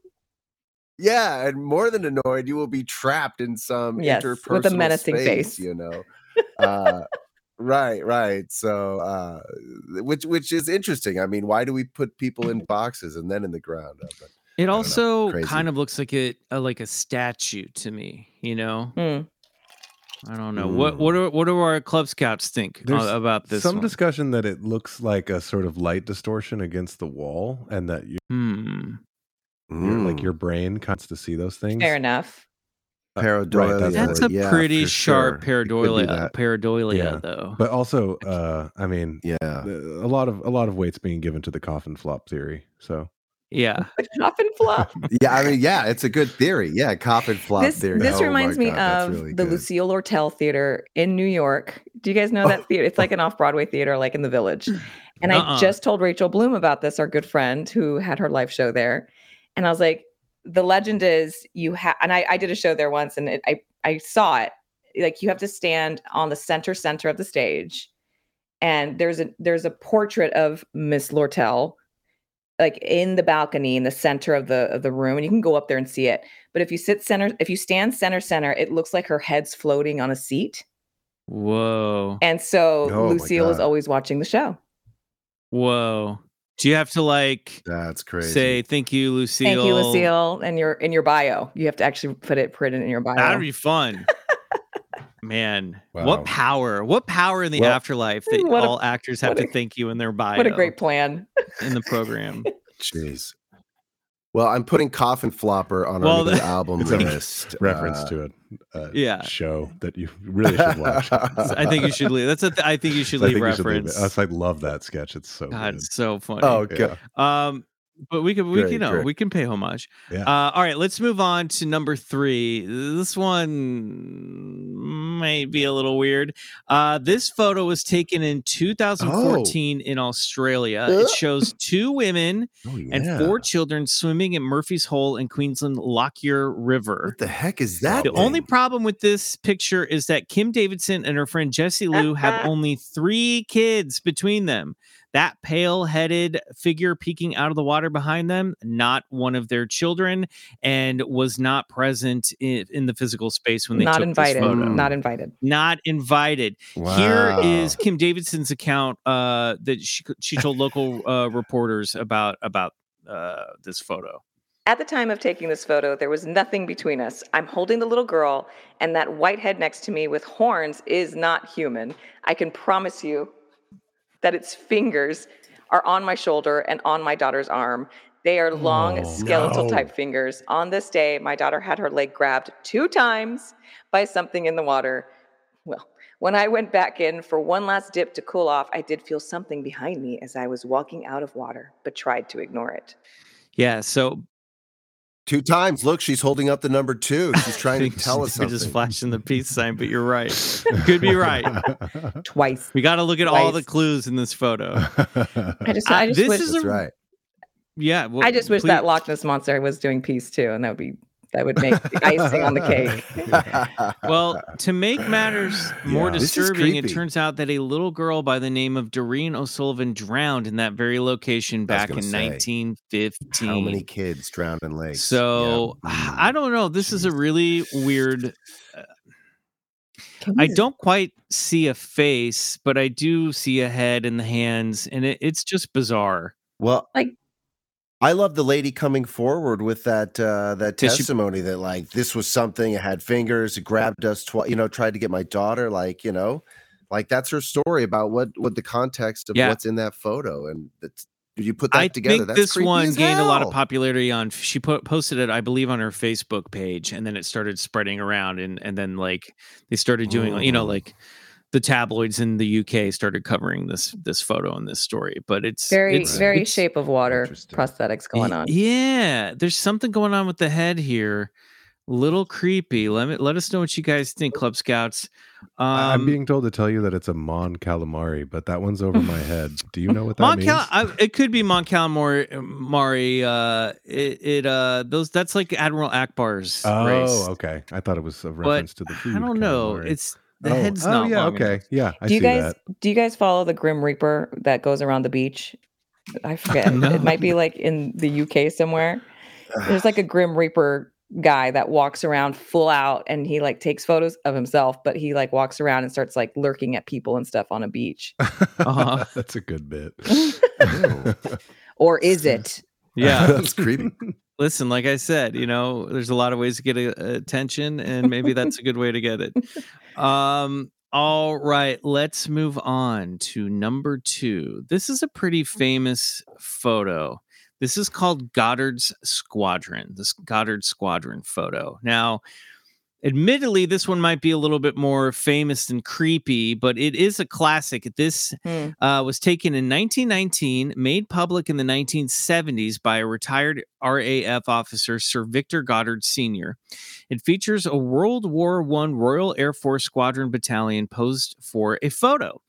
Speaker 6: Yeah, and more than annoyed, you will be trapped in some
Speaker 8: Yes,
Speaker 6: interpersonal
Speaker 8: with a menacing
Speaker 6: space,
Speaker 8: face.
Speaker 6: You know, uh, right, right. So, uh, which which is interesting. I mean, why do we put people in boxes and then in the ground? Uh,
Speaker 7: It also
Speaker 6: crazy.
Speaker 7: kind of looks like it uh, like a statue to me, you know?
Speaker 8: Mm.
Speaker 7: I don't know. What
Speaker 5: Mm.
Speaker 7: what do what do our club scouts think uh,
Speaker 5: There's
Speaker 7: about this
Speaker 5: Some
Speaker 7: one?
Speaker 5: discussion that it looks like a sort of light distortion against the wall, and that you,
Speaker 7: hmm.
Speaker 5: you're, like
Speaker 6: Mm.
Speaker 5: your brain cuts to see those things.
Speaker 8: Fair enough.
Speaker 5: Uh,
Speaker 6: Pareidolia.
Speaker 5: that's
Speaker 7: That's
Speaker 5: what
Speaker 7: a
Speaker 6: yeah,
Speaker 7: pretty sharp
Speaker 6: sure. It could be
Speaker 7: pareidolia, pareidolia
Speaker 5: Yeah.
Speaker 7: though.
Speaker 5: But also, uh, I mean,
Speaker 6: Yeah.
Speaker 5: a lot of a lot of weight's being given to the coffin flop theory. So
Speaker 7: yeah.
Speaker 8: The coffin flop.
Speaker 6: Yeah, I mean, yeah, it's a good theory. Yeah, coffin flop
Speaker 8: this
Speaker 6: theory.
Speaker 8: this
Speaker 6: Oh
Speaker 8: reminds me
Speaker 6: God,
Speaker 8: of
Speaker 6: really
Speaker 8: the
Speaker 6: good.
Speaker 8: Lucille Lortel Theater in New York. Do you guys know that theater? It's like an off Broadway theater, like in the Village. And
Speaker 7: Uh-uh.
Speaker 8: I just told Rachel Bloom about this, our good friend who had her live show there. And I was like, the legend is you have, and I, I did a show there once, and it, I I saw it. Like you have to stand on the center center of the stage, and there's a there's a portrait of Miss Lortel like in the balcony in the center of the of the room and you can go up there and see it but if you sit center if you stand center center it looks like her head's floating on a seat
Speaker 7: Whoa.
Speaker 8: And so
Speaker 5: Oh
Speaker 8: Lucille is always watching the show.
Speaker 7: Whoa. Do you have to like
Speaker 6: That's crazy.
Speaker 7: say thank you, Lucille?
Speaker 8: Thank you, Lucille. And your in your bio. You have to actually put it put it in your bio.
Speaker 7: That'd be fun. Man,
Speaker 5: Wow.
Speaker 7: what power! What power in the
Speaker 6: Well-
Speaker 7: afterlife that
Speaker 8: What a-
Speaker 7: all actors have
Speaker 8: what
Speaker 7: to thank you in their bio.
Speaker 8: what a great plan.
Speaker 7: In the program.
Speaker 6: Jeez. Well, I'm putting Coffin Flopper on
Speaker 7: Well,
Speaker 6: our new
Speaker 7: the-
Speaker 6: album
Speaker 5: It's a
Speaker 6: list.
Speaker 5: Reference
Speaker 6: Uh,
Speaker 5: to a, a
Speaker 7: Yeah.
Speaker 5: show that you really should watch.
Speaker 7: I think you should leave. That's a. Th- I think you should
Speaker 5: I
Speaker 7: leave
Speaker 5: think you should leave
Speaker 7: reference.
Speaker 5: it. I love that sketch. It's so
Speaker 7: God,
Speaker 5: good.
Speaker 7: it's so funny.
Speaker 6: Oh,
Speaker 5: Yeah.
Speaker 6: God.
Speaker 7: Um, but we can we
Speaker 6: Great,
Speaker 7: can, you know, we can pay homage.
Speaker 5: Yeah.
Speaker 7: Uh, all right, let's move on to number three. This one might be a little weird. Uh, this photo was taken in 2014 in Australia. It
Speaker 6: Uh.
Speaker 7: shows two women
Speaker 5: Oh,
Speaker 7: and four children swimming at Murphy's Hole in Queensland Lockyer River.
Speaker 6: What the heck is that?
Speaker 7: The only problem with this picture is that Kim Davidson and her friend Jessie Lou have only three kids between them. That pale headed figure peeking out of the water behind them, not one of their children, and was not present in, in the physical space when they
Speaker 8: Not
Speaker 7: took
Speaker 8: invited.
Speaker 7: this photo.
Speaker 8: Not invited.
Speaker 7: Not invited.
Speaker 6: Wow.
Speaker 7: Here is Kim Davidson's account uh, that she she told local uh, reporters about about uh, this photo.
Speaker 8: At the time of taking this photo, there was nothing between us. I'm holding the little girl, and that white head next to me with horns is not human. I can promise you that its fingers are on my shoulder and on my daughter's arm. They are long,
Speaker 5: Oh,
Speaker 8: skeletal
Speaker 5: no.
Speaker 8: type fingers. On this day, my daughter had her leg grabbed two times by something in the water. Well, when I went back in for one last dip to cool off, I did feel something behind me as I was walking out of water, but tried to ignore it.
Speaker 7: Yeah, so
Speaker 6: Two times. Look, she's holding up the number two. She's trying to tell us something.
Speaker 7: just flashing the peace sign, but you're right. Could be right.
Speaker 8: Twice.
Speaker 7: We got to look at all the clues in this photo.
Speaker 8: I just,
Speaker 7: Uh,
Speaker 8: I just
Speaker 7: this
Speaker 8: wish,
Speaker 7: is
Speaker 6: That's
Speaker 7: a-
Speaker 6: right.
Speaker 7: Yeah, well,
Speaker 8: I just wish
Speaker 7: please-
Speaker 8: that Loch Ness monster was doing peace too, and that would be that would make the icing on the cake.
Speaker 7: Well, to make matters more
Speaker 5: Yeah.
Speaker 7: Disturbing, it turns out that a little girl by the name of Doreen O'Sullivan drowned in that very location back in
Speaker 6: say,
Speaker 7: 1915.
Speaker 6: How many kids drowned in lakes?
Speaker 7: So
Speaker 6: Yeah.
Speaker 7: I hmm. don't know. This is a really weird.
Speaker 8: Can
Speaker 7: uh,
Speaker 8: I
Speaker 7: don't quite see a face, but I do see a head and the hands, and it, it's just bizarre.
Speaker 6: Well,
Speaker 8: Like-
Speaker 6: I love the lady coming forward with that uh that
Speaker 7: Did she-
Speaker 6: testimony that like this was something it had fingers, it grabbed us twice, you know, tried to get my daughter, like, you know, like that's her story about what what the context of
Speaker 7: Yeah.
Speaker 6: what's in that photo. And that's did you put that
Speaker 7: I
Speaker 6: together?
Speaker 7: think
Speaker 6: That's
Speaker 7: this one gained a lot of popularity on. She put posted it, I believe, on her Facebook page, and then it started spreading around, and and then like they started doing, you know,
Speaker 6: Oh.
Speaker 7: like the tabloids in the UK started covering this this photo and this story. But it's
Speaker 8: very
Speaker 7: it's,
Speaker 8: very
Speaker 7: it's-
Speaker 8: shape of water prosthetics going on.
Speaker 7: Yeah, there's something going on with the head here. Little creepy. Let me let us know what you guys think, Club Scouts.
Speaker 5: I- I'm
Speaker 7: Um,
Speaker 5: being told to tell you that it's a Mon Calamari, but that one's over my head. Do you know what that
Speaker 7: Mon
Speaker 5: means?
Speaker 7: Cal- I, it could be Mon Calamari. Mari, uh, it, it uh, those that's like Admiral Ackbar's
Speaker 5: oh,
Speaker 7: race.
Speaker 5: okay. I thought it was a
Speaker 7: But
Speaker 5: reference to the food.
Speaker 7: I don't know.
Speaker 5: calamari.
Speaker 7: It's the
Speaker 5: oh,
Speaker 7: head's
Speaker 5: oh,
Speaker 7: not
Speaker 5: yeah,
Speaker 7: long
Speaker 5: okay.
Speaker 7: enough.
Speaker 5: Yeah, I
Speaker 8: do you
Speaker 5: see
Speaker 8: guys
Speaker 5: that.
Speaker 8: do you guys follow the Grim Reaper that goes around the beach? I forget.
Speaker 7: No.
Speaker 8: It might be like in the UK somewhere. There's like a Grim Reaper guy that walks around full out and he like takes photos of himself, but he like walks around and starts like lurking at people and stuff on a beach.
Speaker 7: Uh-huh.
Speaker 5: That's a good bit.
Speaker 8: Or is it?
Speaker 7: Yeah.
Speaker 6: That's creepy.
Speaker 7: Listen, like I said, you know, there's a lot of ways to get a, attention, and maybe that's a good way to get it. Um, all right, let's move on to number two. This is a pretty famous photo. This is called Goddard's Squadron, this Goddard Squadron photo. Now, admittedly, this one might be a little bit more famous and creepy, but it is a classic. This
Speaker 8: Hmm.
Speaker 7: uh, was taken in 1919, made public in the 1970s by a retired RAF officer, Sir Victor Goddard Sr. It features a World War I Royal Air Force Squadron battalion posed for a photo.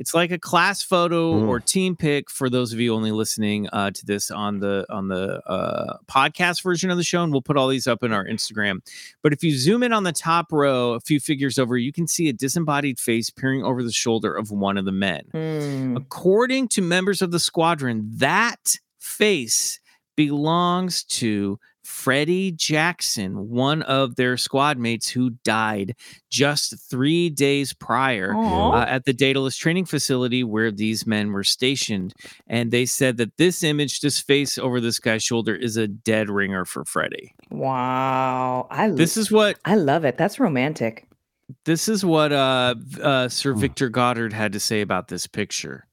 Speaker 7: It's like a class photo
Speaker 6: Mm.
Speaker 7: or team pic for those of you only listening uh, to this on the on the uh, podcast version of the show, and we'll put all these up in our Instagram. But if you zoom in on the top row, a few figures over, you can see a disembodied face peering over the shoulder of one of the men.
Speaker 8: Hmm.
Speaker 7: According to members of the squadron, that face belongs to Freddie Jackson, one of their squad mates who died just three days prior uh, at the Daedalus training facility where these men were stationed. And they said that this image, this face over this guy's shoulder, is a dead ringer for Freddie.
Speaker 8: Wow. I l-
Speaker 7: This is what
Speaker 8: I love it. That's romantic.
Speaker 7: this is what uh, uh, Sir
Speaker 5: Hmm.
Speaker 7: Victor Goddard had to say about this picture.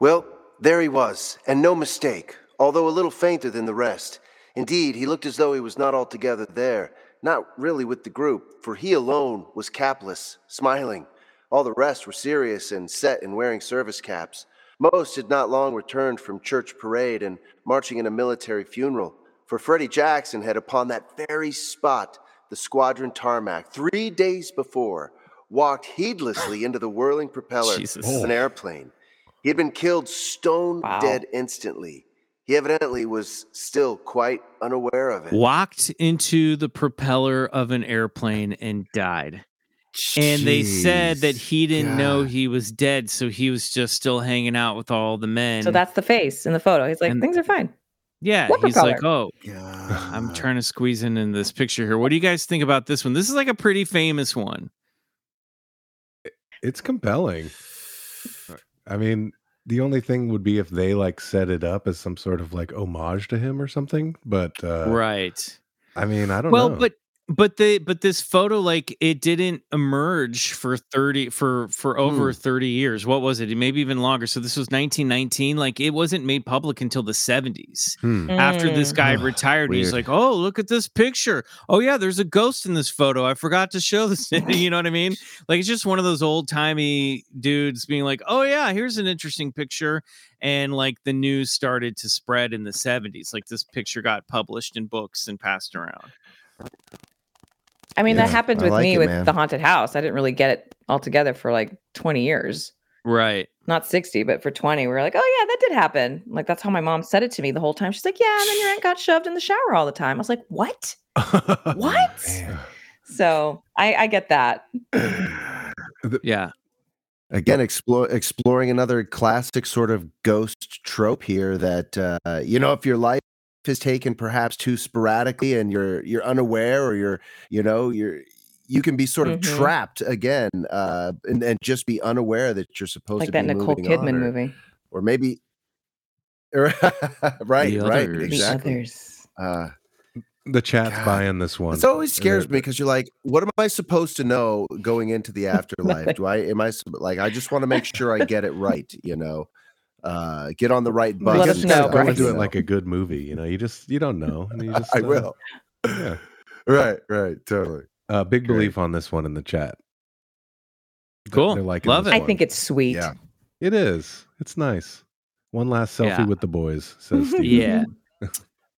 Speaker 10: Well, there he was, and no mistake, although a little fainter than the rest. Indeed, he looked as though he was not altogether there, not really with the group, for he alone was capless, smiling. All the rest were serious and set and wearing service caps. Most had not long returned from church parade and marching in a military funeral, for Freddie Jackson had upon that very spot, the squadron tarmac, three days before, walked heedlessly into the whirling propeller
Speaker 7: Jesus.
Speaker 10: of an oh. airplane. He had been killed stone
Speaker 8: Wow.
Speaker 10: dead instantly. He evidently was still quite unaware of it.
Speaker 7: Walked into the propeller of an airplane and died. And they said that he didn't know he was dead, so he was just still hanging out with all the men.
Speaker 8: So that's the face in the photo. He's like,
Speaker 7: And-
Speaker 8: things are fine.
Speaker 7: yeah.
Speaker 8: what
Speaker 7: He's like,
Speaker 8: propeller?
Speaker 7: oh, I'm trying to squeeze in in this picture here. What do you guys think about this one? This is like a pretty famous one.
Speaker 5: It's compelling. I mean, the only thing would be if they like set it up as some sort of like homage to him or something. But uh,
Speaker 7: right.
Speaker 5: I mean, I don't know.
Speaker 7: Well,
Speaker 5: know.
Speaker 7: but but the but this photo like it didn't emerge for 30 for for over
Speaker 6: Hmm.
Speaker 7: 30 years. What was it? Maybe even longer. So this was 1919. Like it wasn't made public until the 70s.
Speaker 5: Hmm.
Speaker 7: After this
Speaker 8: Mm.
Speaker 7: guy
Speaker 5: Ugh,
Speaker 7: retired, he's like, "Oh, look at this picture. Oh yeah, there's a ghost in this photo. I forgot to show this." you know what I mean? Like it's just one of those old timey dudes being like, "Oh yeah, here's an interesting picture." And like the news started to spread in the 70s. Like this picture got published in books and passed around.
Speaker 8: I mean,
Speaker 6: Yeah,
Speaker 8: that happened with
Speaker 6: like
Speaker 8: me
Speaker 6: it,
Speaker 8: with
Speaker 6: man.
Speaker 8: the haunted house. I didn't really get it all together for like 20 years.
Speaker 7: Right.
Speaker 8: Not 60, but for 20, we were like, oh, yeah, that did happen. Like, that's how my mom said it to me the whole time. She's like, yeah, and then your aunt got shoved in the shower all the time. I was like, what? What?
Speaker 6: Man.
Speaker 8: So I, I get that.
Speaker 7: Yeah.
Speaker 6: Again, explore, exploring another classic sort of ghost trope here that, uh, you know, if your life is taken perhaps too sporadically and you're you're unaware or you're you know you're you can be sort of
Speaker 8: Mhm.
Speaker 6: trapped again uh and, and just be unaware that you're supposed
Speaker 8: Like
Speaker 6: to
Speaker 8: that
Speaker 6: be
Speaker 8: Nicole
Speaker 6: moving on,
Speaker 8: Kidman
Speaker 6: or,
Speaker 8: movie.
Speaker 6: or maybe right right
Speaker 7: others.
Speaker 8: The
Speaker 6: exactly
Speaker 8: others.
Speaker 6: uh
Speaker 5: the chat's
Speaker 6: God.
Speaker 5: buying this one.
Speaker 6: It always scares me because you're like, what am I supposed to know going into the afterlife? Do I am I like I just want to make sure I get it right, you know? Uh get on the right bus.
Speaker 8: Let
Speaker 5: You
Speaker 8: us
Speaker 5: just
Speaker 8: know,
Speaker 5: gotta go
Speaker 8: Bryce.
Speaker 5: into it like a good movie. You know, you just you don't know. And you just,
Speaker 6: I
Speaker 5: uh,
Speaker 6: will.
Speaker 5: Yeah.
Speaker 6: Right, right, totally.
Speaker 5: Uh, big
Speaker 6: Great.
Speaker 5: belief on this one in the chat.
Speaker 7: Cool.
Speaker 5: They're liking
Speaker 7: Love
Speaker 5: this
Speaker 7: it.
Speaker 8: I think it's sweet.
Speaker 6: Yeah.
Speaker 5: it is. It's nice. One last selfie
Speaker 7: Yeah.
Speaker 5: with the boys, says Steve.
Speaker 7: Yeah.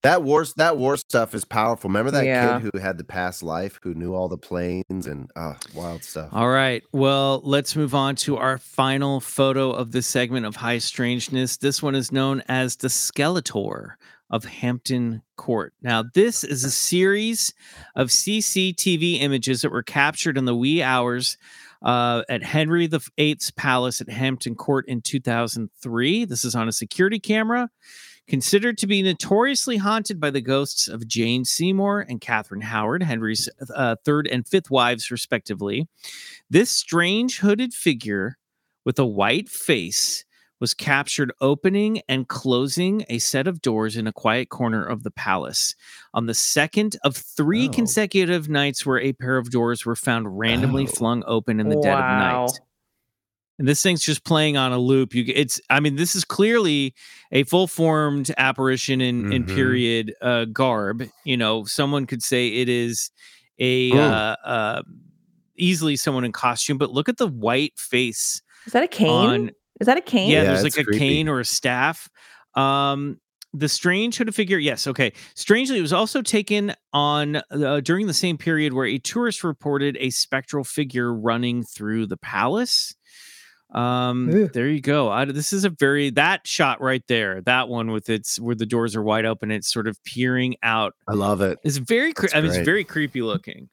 Speaker 6: That war that war stuff is powerful. Remember that
Speaker 8: Yeah.
Speaker 6: kid who had the past life, who knew all the planes and uh wild stuff.
Speaker 7: All right. Well, let's move on to our final photo of this segment of High Strangeness. This one is known as the Skeletor of Hampton Court. Now, this is a series of CCTV images that were captured in the wee hours uh, at Henry VIII's palace at Hampton Court in 2003. This is on a security camera. Considered to be notoriously haunted by the ghosts of Jane Seymour and Catherine Howard, Henry's uh, third and fifth wives, respectively. This strange hooded figure with a white face was captured opening and closing a set of doors in a quiet corner of the palace on the second of three
Speaker 5: Oh.
Speaker 7: consecutive nights where a pair of doors were found randomly
Speaker 5: Oh.
Speaker 7: flung open in the dead of night and this thing's just playing on a loop you it's i mean this is clearly a full formed apparition in in
Speaker 5: Mhm.
Speaker 7: period uh garb you know someone could say it is a
Speaker 6: Mm.
Speaker 7: uh, uh easily someone in costume but look at the white face
Speaker 8: Is that a cane?
Speaker 7: on
Speaker 8: Is that a cane?
Speaker 7: yeah,
Speaker 6: Yeah,
Speaker 7: there's
Speaker 6: it's
Speaker 7: like a
Speaker 6: creepy.
Speaker 7: cane or a staff. Um, the strange hooded figure, yes, okay. Strangely, it was also taken on uh, during the same period where a tourist reported a spectral figure running through the palace. Um,
Speaker 8: Ew.
Speaker 7: there you go. I, this is a very that shot right there. That one with its where the doors are wide open, it's sort of peering out.
Speaker 6: I love it.
Speaker 7: It's very. Cre- I mean, it's very creepy looking.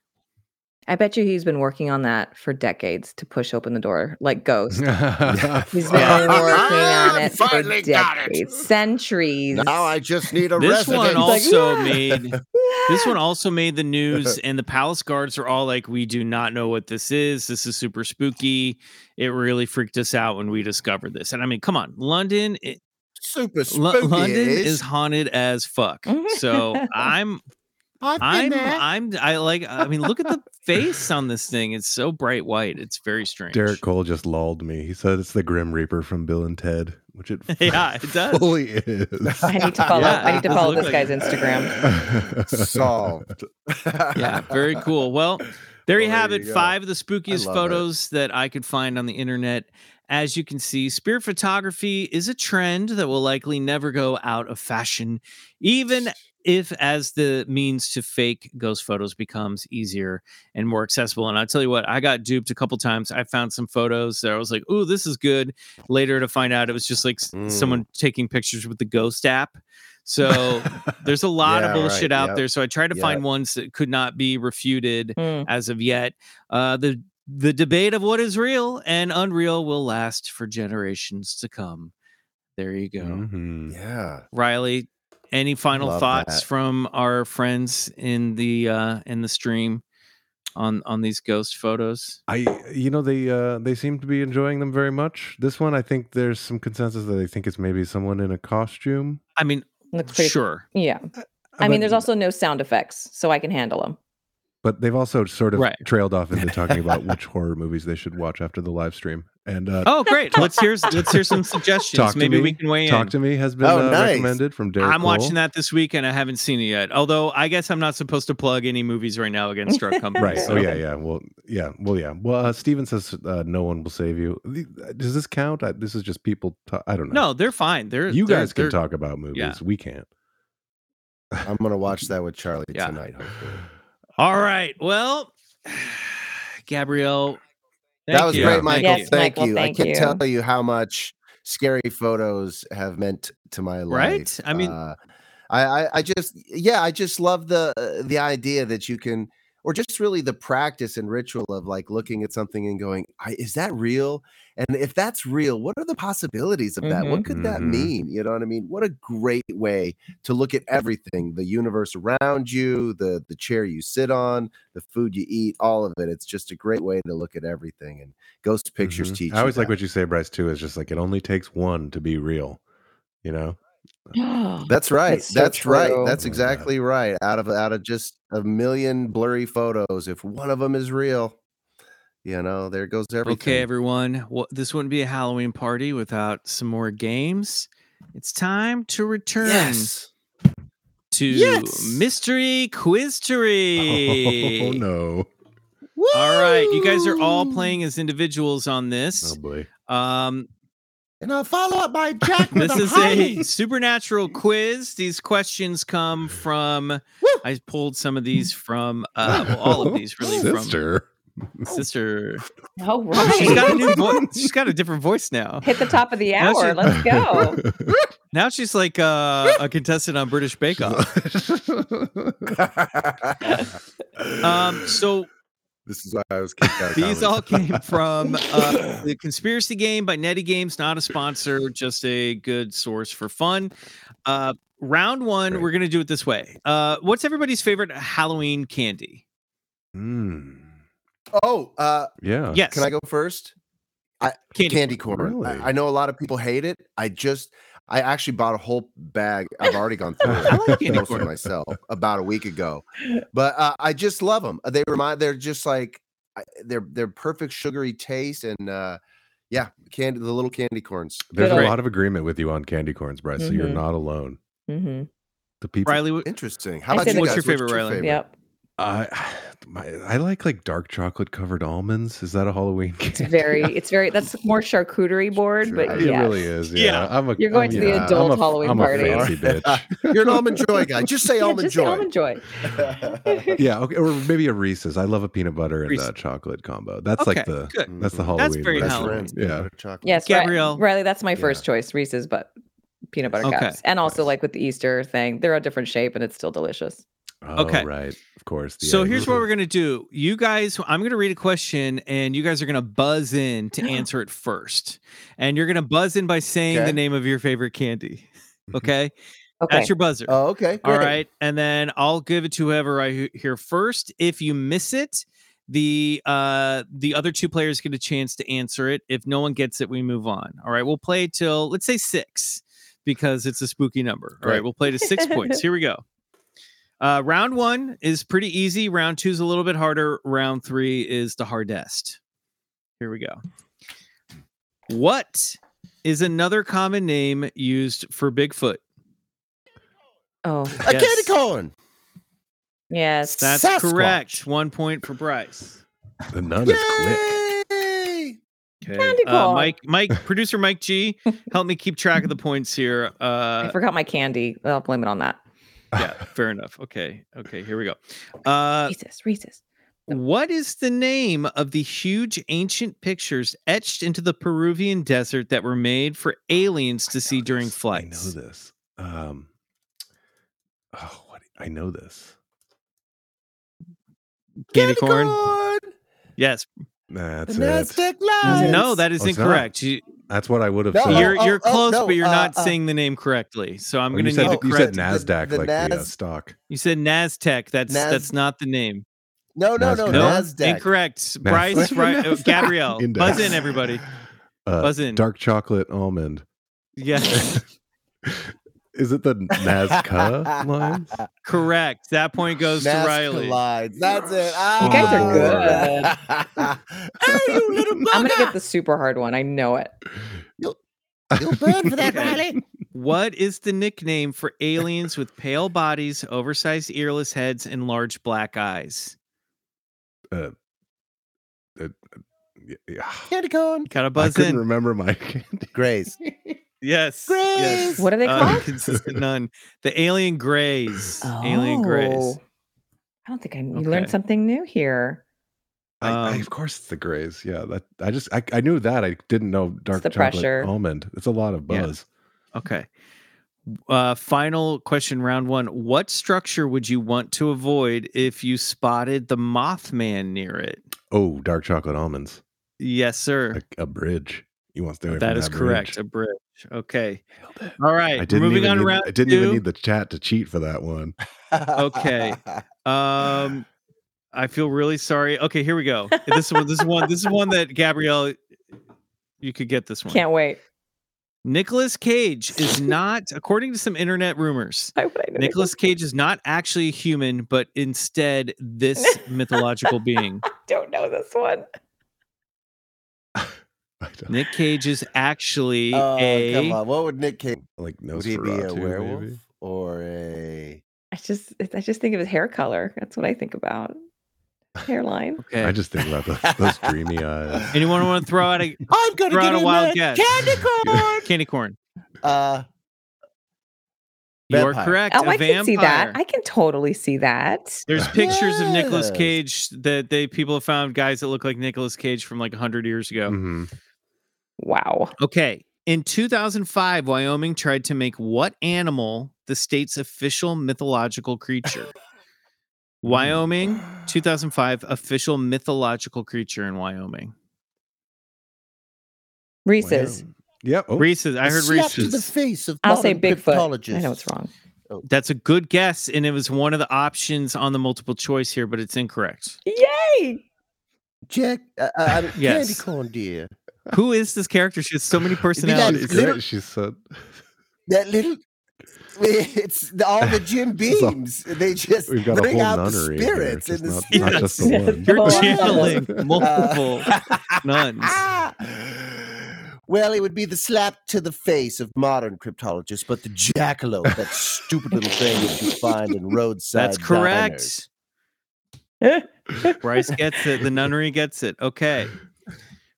Speaker 8: I bet you he's been working on that for decades to push open the door like Ghost. He's been working on it for
Speaker 6: Finally got it.
Speaker 8: decades, centuries.
Speaker 6: Now I just need a
Speaker 7: This one
Speaker 6: resident.
Speaker 7: also
Speaker 8: "Yeah."
Speaker 7: made this one also made the news, and the palace guards are all like, "We do not know what this is. This is super spooky. It really freaked us out when we discovered this." And I mean, come on, London, it,
Speaker 6: Super
Speaker 7: Lo-
Speaker 6: spooky.
Speaker 7: London
Speaker 6: is.
Speaker 7: is haunted as fuck. So I'm, I'm. I'm, I like. I mean, look at the face on this thing. It's so bright white. It's very strange.
Speaker 5: Derek Cole just lulled me. He said it's the Grim Reaper from Bill and Ted, which it
Speaker 7: Yeah, it does.
Speaker 5: fully is.
Speaker 8: I need to follow.
Speaker 7: Yeah,
Speaker 8: I need to follow this
Speaker 7: like
Speaker 8: guy's
Speaker 7: it.
Speaker 8: Instagram.
Speaker 6: solved.
Speaker 7: yeah, very cool. Well, there you
Speaker 6: Well,
Speaker 7: have
Speaker 6: there
Speaker 7: it.
Speaker 6: you go.
Speaker 7: Five of the spookiest
Speaker 6: love it.
Speaker 7: photos that I could find on the internet. As you can see, spirit photography is a trend that will likely never go out of fashion, even if as the means to fake ghost photos becomes easier and more accessible. And I'll tell you what, I got duped a couple times. I found some photos that I was like, "Oh, this is good." Later to find out it was just like
Speaker 6: Mm.
Speaker 7: someone taking pictures with the ghost app. So there's a lot
Speaker 6: Yeah,
Speaker 7: of bullshit
Speaker 6: right.
Speaker 7: out
Speaker 6: Yep.
Speaker 7: there. So I tried to
Speaker 6: Yep.
Speaker 7: find ones that could not be refuted
Speaker 8: Mm.
Speaker 7: as of yet. Uh, the the debate of what is real and unreal will last for generations to come. There you go,
Speaker 5: Mhm.
Speaker 6: yeah.
Speaker 7: Riley. Any final
Speaker 6: Love
Speaker 7: thoughts
Speaker 6: that.
Speaker 7: from our friends in the uh, in the stream on on these ghost photos?
Speaker 5: I, you know, they uh, they seem to be enjoying them very much. This one, I think there's some consensus that they think it's maybe someone in a costume.
Speaker 7: I mean,
Speaker 8: Looks pretty.
Speaker 7: sure,
Speaker 8: Yeah.
Speaker 5: Uh,
Speaker 8: I mean,
Speaker 5: but-
Speaker 8: there's also no sound effects, so I can handle them.
Speaker 5: But they've also sort of
Speaker 7: Right.
Speaker 5: trailed off into talking about which horror movies they should watch after the live stream. And uh,
Speaker 7: Oh, great! let's hear let's hear some suggestions.
Speaker 5: Talk
Speaker 7: Maybe
Speaker 5: Me-
Speaker 7: we can weigh
Speaker 5: Talk
Speaker 7: in.
Speaker 5: Talk to Me has been
Speaker 6: Oh,
Speaker 5: uh,
Speaker 6: nice.
Speaker 5: recommended from Derek.
Speaker 7: I'm watching that this week and I haven't seen it yet. Although I guess I'm not supposed to plug any movies right now against our company.
Speaker 5: Right.
Speaker 7: so-
Speaker 5: Oh yeah, yeah. Well, yeah. Well, yeah. Well, uh, Steven says uh, no one will save you. Uh, Does this count? I, this is just people. ta- I don't know.
Speaker 7: No, they're fine. They're
Speaker 5: you
Speaker 7: they're-
Speaker 5: guys can talk about movies.
Speaker 7: yeah.
Speaker 5: We can't.
Speaker 6: I'm gonna watch that with Charlie
Speaker 7: Yeah.
Speaker 6: tonight. Hopefully.
Speaker 7: All right. Well, Gabrielle,
Speaker 6: that was
Speaker 7: you.
Speaker 6: great,
Speaker 7: Thank
Speaker 6: Michael.
Speaker 8: Yes,
Speaker 7: you.
Speaker 6: Thank
Speaker 8: Michael,
Speaker 6: you.
Speaker 8: thank
Speaker 6: I can't
Speaker 8: you.
Speaker 6: tell you how much scary photos have meant to my life.
Speaker 7: Right? I mean-
Speaker 6: uh, I, I, I just, yeah, I just love the uh, the idea that you can, or just really the practice and ritual of like looking at something and going, I, "Is that real?" And if that's real, what are the possibilities of that? What could that
Speaker 5: Mhm.
Speaker 6: mean? You know what I mean? What a great way to look at everything, the universe around you, the the chair you sit on, the food you eat, all of it. It's just a great way to look at everything. And ghost pictures
Speaker 5: Mhm.
Speaker 6: teach.
Speaker 5: I always like
Speaker 6: that.
Speaker 5: what you say, Bryce. Too is just like it only takes one to be real. You know.
Speaker 6: That's right.
Speaker 8: That's so
Speaker 6: That's, right. That's exactly right. Out of out of just a million blurry photos, if one of them is real, you know, there goes everything.
Speaker 7: Okay, everyone. Well, this wouldn't be a Halloween party without some more games. It's time to return
Speaker 6: Yes.
Speaker 7: to
Speaker 6: Yes.
Speaker 7: Mystery Quistery.
Speaker 5: Oh no.
Speaker 7: All right, you guys are all playing as individuals on this.
Speaker 5: Oh boy.
Speaker 7: Um,
Speaker 6: And I'll follow up by Jack. with
Speaker 7: this is
Speaker 6: honey.
Speaker 7: a supernatural quiz. These questions come from. I pulled some of these from. Uh, well, all of these really
Speaker 5: Sister.
Speaker 7: from sister.
Speaker 8: All
Speaker 7: She's got a new voice. She's got a different voice now.
Speaker 8: Hit the top of the
Speaker 7: Now she-
Speaker 8: hour. Let's go.
Speaker 7: Now she's like uh, a contestant on British Bake Off. Um, so
Speaker 6: this is why I was kicked out. of
Speaker 7: these
Speaker 6: comedy.
Speaker 7: all came from uh, the Conspiracy Game by Netty Games, not a sponsor, just a good source for fun. Uh, round one,
Speaker 5: Great.
Speaker 7: we're gonna do it this way. Uh, what's everybody's favorite Halloween candy?
Speaker 5: Mm.
Speaker 6: Oh, uh,
Speaker 5: Yeah.
Speaker 7: Yes,
Speaker 6: can I go first?
Speaker 7: candy.
Speaker 6: Candy corn.
Speaker 5: Really?
Speaker 6: I, I know a lot of people hate it. I just, I actually bought a whole bag. I've already gone through it.
Speaker 7: I like candy
Speaker 6: most of
Speaker 7: corn.
Speaker 6: myself about a week ago, but uh, I just love them. They remind. They're just like I- they're they're perfect sugary taste and uh, yeah, candy. The little candy corns.
Speaker 5: There's
Speaker 8: Good
Speaker 5: a
Speaker 7: old-
Speaker 5: lot of agreement with you on candy corns, Bryce. So you're
Speaker 8: Mhm.
Speaker 5: not alone.
Speaker 8: hmm
Speaker 5: The people
Speaker 7: Riley, what-
Speaker 6: Interesting. How
Speaker 8: I
Speaker 6: about
Speaker 8: said
Speaker 6: you
Speaker 7: What's
Speaker 6: guys?
Speaker 7: your favorite, Riley?
Speaker 8: Yep.
Speaker 5: I, my, I like like dark chocolate covered almonds. Is that a Halloween
Speaker 8: It's
Speaker 5: candy?
Speaker 8: very, it's very, that's more charcuterie board, but
Speaker 6: Sure.
Speaker 5: It
Speaker 8: yeah.
Speaker 5: really is. Yeah.
Speaker 7: Yeah.
Speaker 5: I'm a,
Speaker 8: You're going
Speaker 5: I'm-
Speaker 8: to the
Speaker 5: yeah,
Speaker 8: adult
Speaker 5: I'm a,
Speaker 8: Halloween
Speaker 5: I'm
Speaker 8: party.
Speaker 5: a fancy bitch.
Speaker 6: You're an almond joy guy. Just say
Speaker 8: Yeah,
Speaker 6: almond
Speaker 8: just say
Speaker 6: joy.
Speaker 8: almond joy.
Speaker 5: yeah. Okay. Or maybe a Reese's. I love a peanut butter and
Speaker 7: Reese's.
Speaker 5: uh, chocolate combo. That's
Speaker 7: okay,
Speaker 5: like the
Speaker 7: good.
Speaker 5: that's the. Halloween.
Speaker 7: That's very
Speaker 5: version.
Speaker 7: Halloween.
Speaker 5: Yeah.
Speaker 6: chocolate.
Speaker 8: Yes, Ri-
Speaker 7: Gabrielle.
Speaker 8: Riley, that's my
Speaker 6: Yeah.
Speaker 8: first choice. Reese's, but peanut butter
Speaker 7: Okay.
Speaker 8: cups, and also like with the Easter thing, they're a different shape and it's still delicious.
Speaker 5: Oh,
Speaker 7: Okay.
Speaker 5: right. Of course.
Speaker 7: So
Speaker 5: egg.
Speaker 7: here's what we're gonna do. You guys, I'm gonna read a question, and you guys are gonna buzz in to answer it first. And you're gonna buzz in by saying
Speaker 6: Okay.
Speaker 7: the name of your favorite candy. Okay,
Speaker 8: Okay.
Speaker 7: that's your buzzer.
Speaker 6: Oh, okay.
Speaker 7: All
Speaker 6: great.
Speaker 7: right, and then I'll give it to whoever I hear first. If you miss it, the uh the other two players get a chance to answer it. If no one gets it, we move on. All right, we'll play till let's say six because it's a spooky number. All right,
Speaker 6: Right.
Speaker 7: we'll play to six points. Here we go. Uh, round one is pretty easy. Round two is a little bit harder. Round three is the hardest. Here we go. What is another common name used for Bigfoot?
Speaker 8: oh,
Speaker 6: A
Speaker 7: Yes.
Speaker 6: candy corn.
Speaker 8: yes.
Speaker 7: That's
Speaker 6: Sasquatch.
Speaker 7: correct. One point for Bryce.
Speaker 5: The nun is quick.
Speaker 7: Okay.
Speaker 8: Candy
Speaker 7: Uh,
Speaker 8: corn.
Speaker 7: Mike, Mike, producer Mike G, help me keep track of the points here.
Speaker 8: I
Speaker 7: Uh,
Speaker 8: forgot my candy. I'll blame it on that.
Speaker 7: Yeah, fair enough. Okay. Okay. Here we go. Uh,
Speaker 8: Reese's, Reese's.
Speaker 7: what is the name of the huge ancient pictures etched into the Peruvian desert that were made for aliens to see during flights?
Speaker 5: I know this. Um, oh, what? I know this.
Speaker 7: Candy corn. Yes.
Speaker 5: Nah,
Speaker 6: The
Speaker 5: That's it.
Speaker 6: Nasdaq lines.
Speaker 7: No, that is
Speaker 5: Oh,
Speaker 7: incorrect. You,
Speaker 5: That's what I would have
Speaker 6: No,
Speaker 5: said.
Speaker 7: you're
Speaker 6: oh,
Speaker 7: you're
Speaker 6: oh,
Speaker 7: close,
Speaker 6: no,
Speaker 7: but you're
Speaker 6: uh,
Speaker 7: not
Speaker 6: uh,
Speaker 7: saying the name correctly. So I'm
Speaker 5: Oh,
Speaker 7: going to
Speaker 5: you
Speaker 7: need
Speaker 5: said,
Speaker 7: the
Speaker 5: you said Nasdaq,
Speaker 6: the
Speaker 5: like the uh, stock.
Speaker 7: You said Nasdaq. That's
Speaker 6: Nas-
Speaker 7: that's not the name.
Speaker 6: No, no, no.
Speaker 5: Nasdaq.
Speaker 7: No,
Speaker 6: Nasdaq.
Speaker 7: incorrect. Bryce, right? uh, Gabrielle,
Speaker 5: Index.
Speaker 7: buzz in, everybody.
Speaker 5: Uh,
Speaker 7: Buzz in.
Speaker 5: Dark chocolate almond.
Speaker 7: Yes,
Speaker 5: Is it the Nazca lines?
Speaker 7: correct. That point goes to
Speaker 6: Nazca
Speaker 7: Riley.
Speaker 6: lines. That's it.
Speaker 8: You guys are
Speaker 6: good. hey, you little bugger.
Speaker 8: I'm gonna get the super hard one. I know it.
Speaker 6: You'll burn for that, Riley.
Speaker 7: What is the nickname for aliens with pale bodies, oversized earless heads, and large black eyes?
Speaker 5: Uh, uh, y- yeah.
Speaker 6: Candy corn.
Speaker 7: Gotta
Speaker 5: I
Speaker 7: buzz
Speaker 5: couldn't
Speaker 7: in.
Speaker 5: remember my candy.
Speaker 6: Grace.
Speaker 7: yes.
Speaker 6: Grace.
Speaker 7: Yes.
Speaker 8: What are they called?
Speaker 7: Uh,
Speaker 8: called?
Speaker 7: consistent none. The alien grays. Alien grays.
Speaker 8: Oh. I don't think I you
Speaker 7: Okay.
Speaker 8: learned something new here.
Speaker 5: I, I,
Speaker 7: Um,
Speaker 5: of course, it's the Grays. Yeah, that I just I, I knew that. I didn't know dark
Speaker 8: the
Speaker 5: chocolate
Speaker 8: pressure.
Speaker 5: almond. It's a lot of
Speaker 7: Yeah.
Speaker 5: buzz.
Speaker 7: Okay. Uh, final question, round one. What structure would you want to avoid if you spotted the Mothman near it?
Speaker 5: Oh, dark chocolate almonds.
Speaker 7: Yes, sir.
Speaker 5: A, a bridge. You want to stay away
Speaker 7: That
Speaker 5: from
Speaker 7: is
Speaker 5: that
Speaker 7: correct.
Speaker 5: bridge.
Speaker 7: A bridge. Okay. All right.
Speaker 5: I didn't
Speaker 7: moving
Speaker 5: even
Speaker 7: on
Speaker 5: need,
Speaker 7: round
Speaker 5: I didn't
Speaker 7: two.
Speaker 5: even need the chat to cheat for that one.
Speaker 7: Okay. Um, I feel really sorry. Okay, here we go. This one. This is one. This is one that Gabrielle. You could get this one.
Speaker 8: Can't wait.
Speaker 7: Nicolas Cage is not, according to some internet rumors,
Speaker 8: Why would I know
Speaker 7: Nicolas Cage is not actually a human, but instead this mythological being.
Speaker 8: I don't know this one.
Speaker 5: I don't,
Speaker 7: Nick Cage is actually
Speaker 6: Oh,
Speaker 7: a.
Speaker 6: come on. What would Nick Cage?
Speaker 5: like
Speaker 6: Would he be a werewolf
Speaker 5: maybe?
Speaker 6: or a?
Speaker 8: I just I just think of his hair color. That's what I think about. Hairline.
Speaker 7: Okay.
Speaker 5: I just think about the, those dreamy eyes.
Speaker 7: Anyone want to throw out a
Speaker 6: I'm gonna
Speaker 7: Throw
Speaker 6: get
Speaker 7: out a wild guess.
Speaker 6: Candy corn.
Speaker 7: candy corn?
Speaker 6: uh,
Speaker 7: You are correct.
Speaker 8: Oh,
Speaker 7: a
Speaker 8: I
Speaker 7: vampire.
Speaker 8: can see that. I can totally see that.
Speaker 7: There's pictures of Nicolas Cage that they people have found guys that look like Nicolas Cage from like 100 years ago.
Speaker 5: Mhm.
Speaker 8: Wow.
Speaker 7: Okay. In 2005, Wyoming tried to make what animal the state's official mythological creature? Wyoming, 2005, official mythological creature in Wyoming.
Speaker 8: Reese's.
Speaker 5: Wow. Yep. Oh,
Speaker 7: Reese's. I
Speaker 6: a
Speaker 7: heard
Speaker 6: slap to the face of
Speaker 8: I'll say
Speaker 6: modern
Speaker 8: Bigfoot. I know it's wrong.
Speaker 7: That's a good guess, and it was one of the options on the multiple choice here, but it's incorrect.
Speaker 8: Yay!
Speaker 6: Jack, uh, uh, I mean,
Speaker 7: Yes.
Speaker 6: candy corn, dear.
Speaker 7: Who is this character? She has so many personalities.
Speaker 5: she's
Speaker 6: little-
Speaker 5: great. She said.
Speaker 6: That little. It's all the Jim
Speaker 5: It's all-
Speaker 6: Beams. They just
Speaker 5: We've got a
Speaker 6: bring out the spirits
Speaker 5: just
Speaker 6: in the
Speaker 5: not,
Speaker 6: spirits.
Speaker 5: not just the one.
Speaker 7: You're
Speaker 8: Oh,
Speaker 7: channeling multiple nuns.
Speaker 6: Well, it would be the slap to the face of modern cryptologists, but the jackalope, that stupid little thing that you find in roadside.
Speaker 7: That's correct. Bryce gets it. The nunnery gets it. Okay.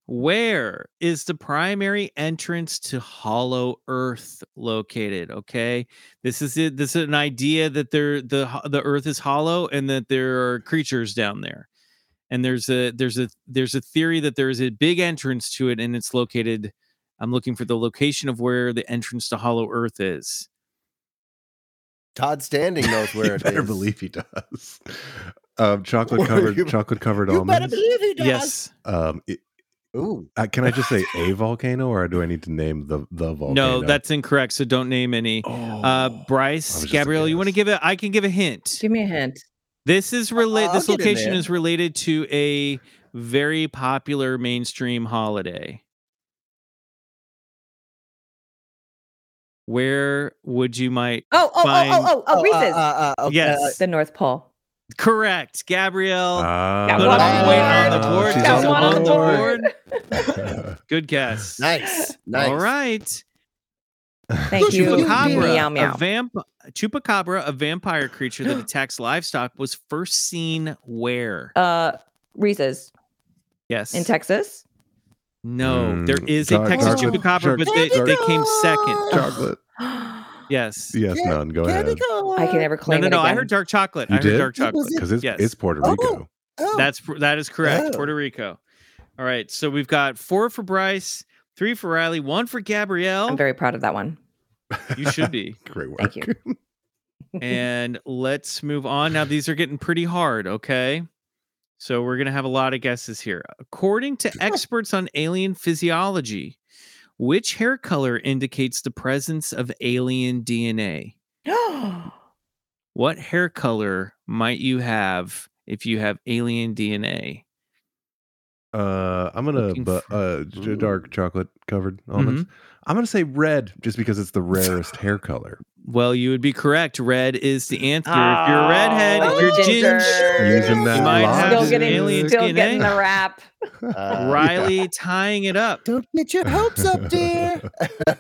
Speaker 7: Where is the primary entrance to Hollow Earth located? Okay, this is it. This is an idea that there the the Earth is hollow and that there are creatures down there, and there's a there's a there's a theory that there is a big entrance to it, and it's located. I'm looking for the location of where the entrance to Hollow Earth is.
Speaker 6: Todd Standing knows where
Speaker 5: you
Speaker 6: it
Speaker 5: better
Speaker 6: is.
Speaker 5: believe he does. Um, chocolate
Speaker 6: Or
Speaker 5: covered,
Speaker 6: you-
Speaker 5: chocolate covered
Speaker 6: You better believe he does.
Speaker 7: Yes.
Speaker 5: Um, it-
Speaker 6: Ooh.
Speaker 5: uh, can I just say a volcano, or do I need to name the the volcano?
Speaker 7: No, that's incorrect. So don't name any.
Speaker 5: oh,
Speaker 7: Uh, Bryce,
Speaker 5: was
Speaker 7: Gabrielle, you want to give it? I can give a hint.
Speaker 8: Give me a hint.
Speaker 7: This is related. This location is related to a very popular mainstream holiday. Where would you might
Speaker 8: Oh, oh,
Speaker 7: Fine.
Speaker 8: oh, oh, oh, oh,
Speaker 6: uh,
Speaker 8: Reese's.
Speaker 6: uh, uh, okay,
Speaker 7: Yes.
Speaker 8: the North Pole.
Speaker 7: correct, Gabrielle?
Speaker 8: Got
Speaker 7: Put
Speaker 8: one
Speaker 7: a
Speaker 8: on the
Speaker 7: point on the
Speaker 8: board.
Speaker 7: board.
Speaker 5: She's
Speaker 8: Got
Speaker 7: She's
Speaker 8: one on the
Speaker 7: board. Good guess.
Speaker 6: Nice. Nice.
Speaker 7: All right.
Speaker 8: Thank you.
Speaker 7: Chupacabra,
Speaker 8: Meow, meow.
Speaker 7: a vamp chupacabra, a vampire creature that attacks livestock, was first seen where?
Speaker 8: Uh, Reese's
Speaker 7: yes.
Speaker 8: in Texas.
Speaker 7: No, there
Speaker 5: Mm,
Speaker 7: is a Texas
Speaker 8: chocolate-
Speaker 7: chupacabra, but they, they came second.
Speaker 5: chocolate.
Speaker 7: Yes.
Speaker 5: Yes, none. Go ahead.
Speaker 8: I can never
Speaker 7: No,
Speaker 8: claim
Speaker 7: no,
Speaker 8: it
Speaker 7: no. I heard dark chocolate.
Speaker 5: You
Speaker 7: I heard
Speaker 5: did?
Speaker 7: dark chocolate.
Speaker 5: Because it's
Speaker 7: Yes.
Speaker 5: it's Puerto
Speaker 6: Oh.
Speaker 5: Rico.
Speaker 6: Oh.
Speaker 7: That's that is correct.
Speaker 6: Oh.
Speaker 7: Puerto Rico. All right. So we've got four for Bryce, three for Riley, one for Gabrielle.
Speaker 8: I'm very proud of that one.
Speaker 7: you should be.
Speaker 5: Great work.
Speaker 8: Thank you.
Speaker 7: and let's move on. Now, these are getting pretty hard, okay? So we're going to have a lot of guesses here. According to experts on alien physiology, which hair color indicates the presence of alien DNA? What hair color might you have if you have alien DNA?
Speaker 5: Uh, I'm gonna
Speaker 7: Looking
Speaker 5: but uh j- dark chocolate covered almonds.
Speaker 7: Mm-hmm.
Speaker 5: I'm gonna say red just because it's the rarest hair color.
Speaker 7: Well, you would be correct. Red is the answer. if you're a redhead, if you're
Speaker 8: ginger.
Speaker 7: ginger,
Speaker 5: Using that
Speaker 7: you might have
Speaker 8: Still
Speaker 5: logic.
Speaker 8: getting,
Speaker 7: alien
Speaker 8: still
Speaker 7: DNA.
Speaker 8: getting the rap.
Speaker 6: Uh,
Speaker 7: Riley tying it up.
Speaker 6: Don't get your hopes up, dear.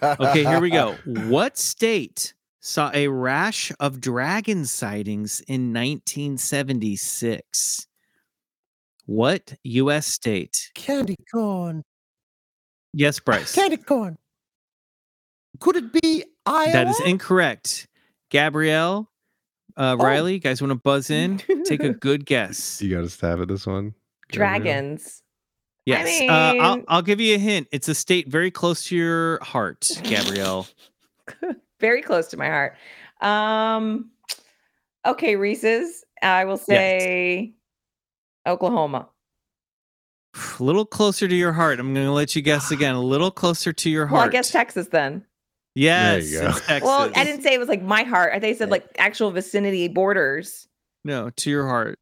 Speaker 7: Okay, here we go. What state saw a rash of dragon sightings in 1976? What U.S. state?
Speaker 6: Candy corn.
Speaker 7: Yes, Bryce.
Speaker 6: Candy corn. Could it be Iowa?
Speaker 7: That is incorrect. Gabrielle, uh,
Speaker 6: Oh.
Speaker 7: Riley, you guys want to buzz in? Take a good guess.
Speaker 5: You got to stab at this one. Gabrielle?
Speaker 8: Dragons.
Speaker 7: Yes, uh, I'll, I'll give you a hint. It's a state very close to your heart, Gabrielle.
Speaker 8: Very close to my heart. Um, okay, Reese's. I will say Oklahoma.
Speaker 7: a little closer to your heart. I'm going to let you guess again. A little closer to your heart.
Speaker 8: Well, I guess Texas then.
Speaker 7: Yes,
Speaker 5: There you go.
Speaker 7: it's Texas.
Speaker 8: Well, I didn't say it was like my heart. I think I said like actual vicinity borders.
Speaker 7: No, to your heart.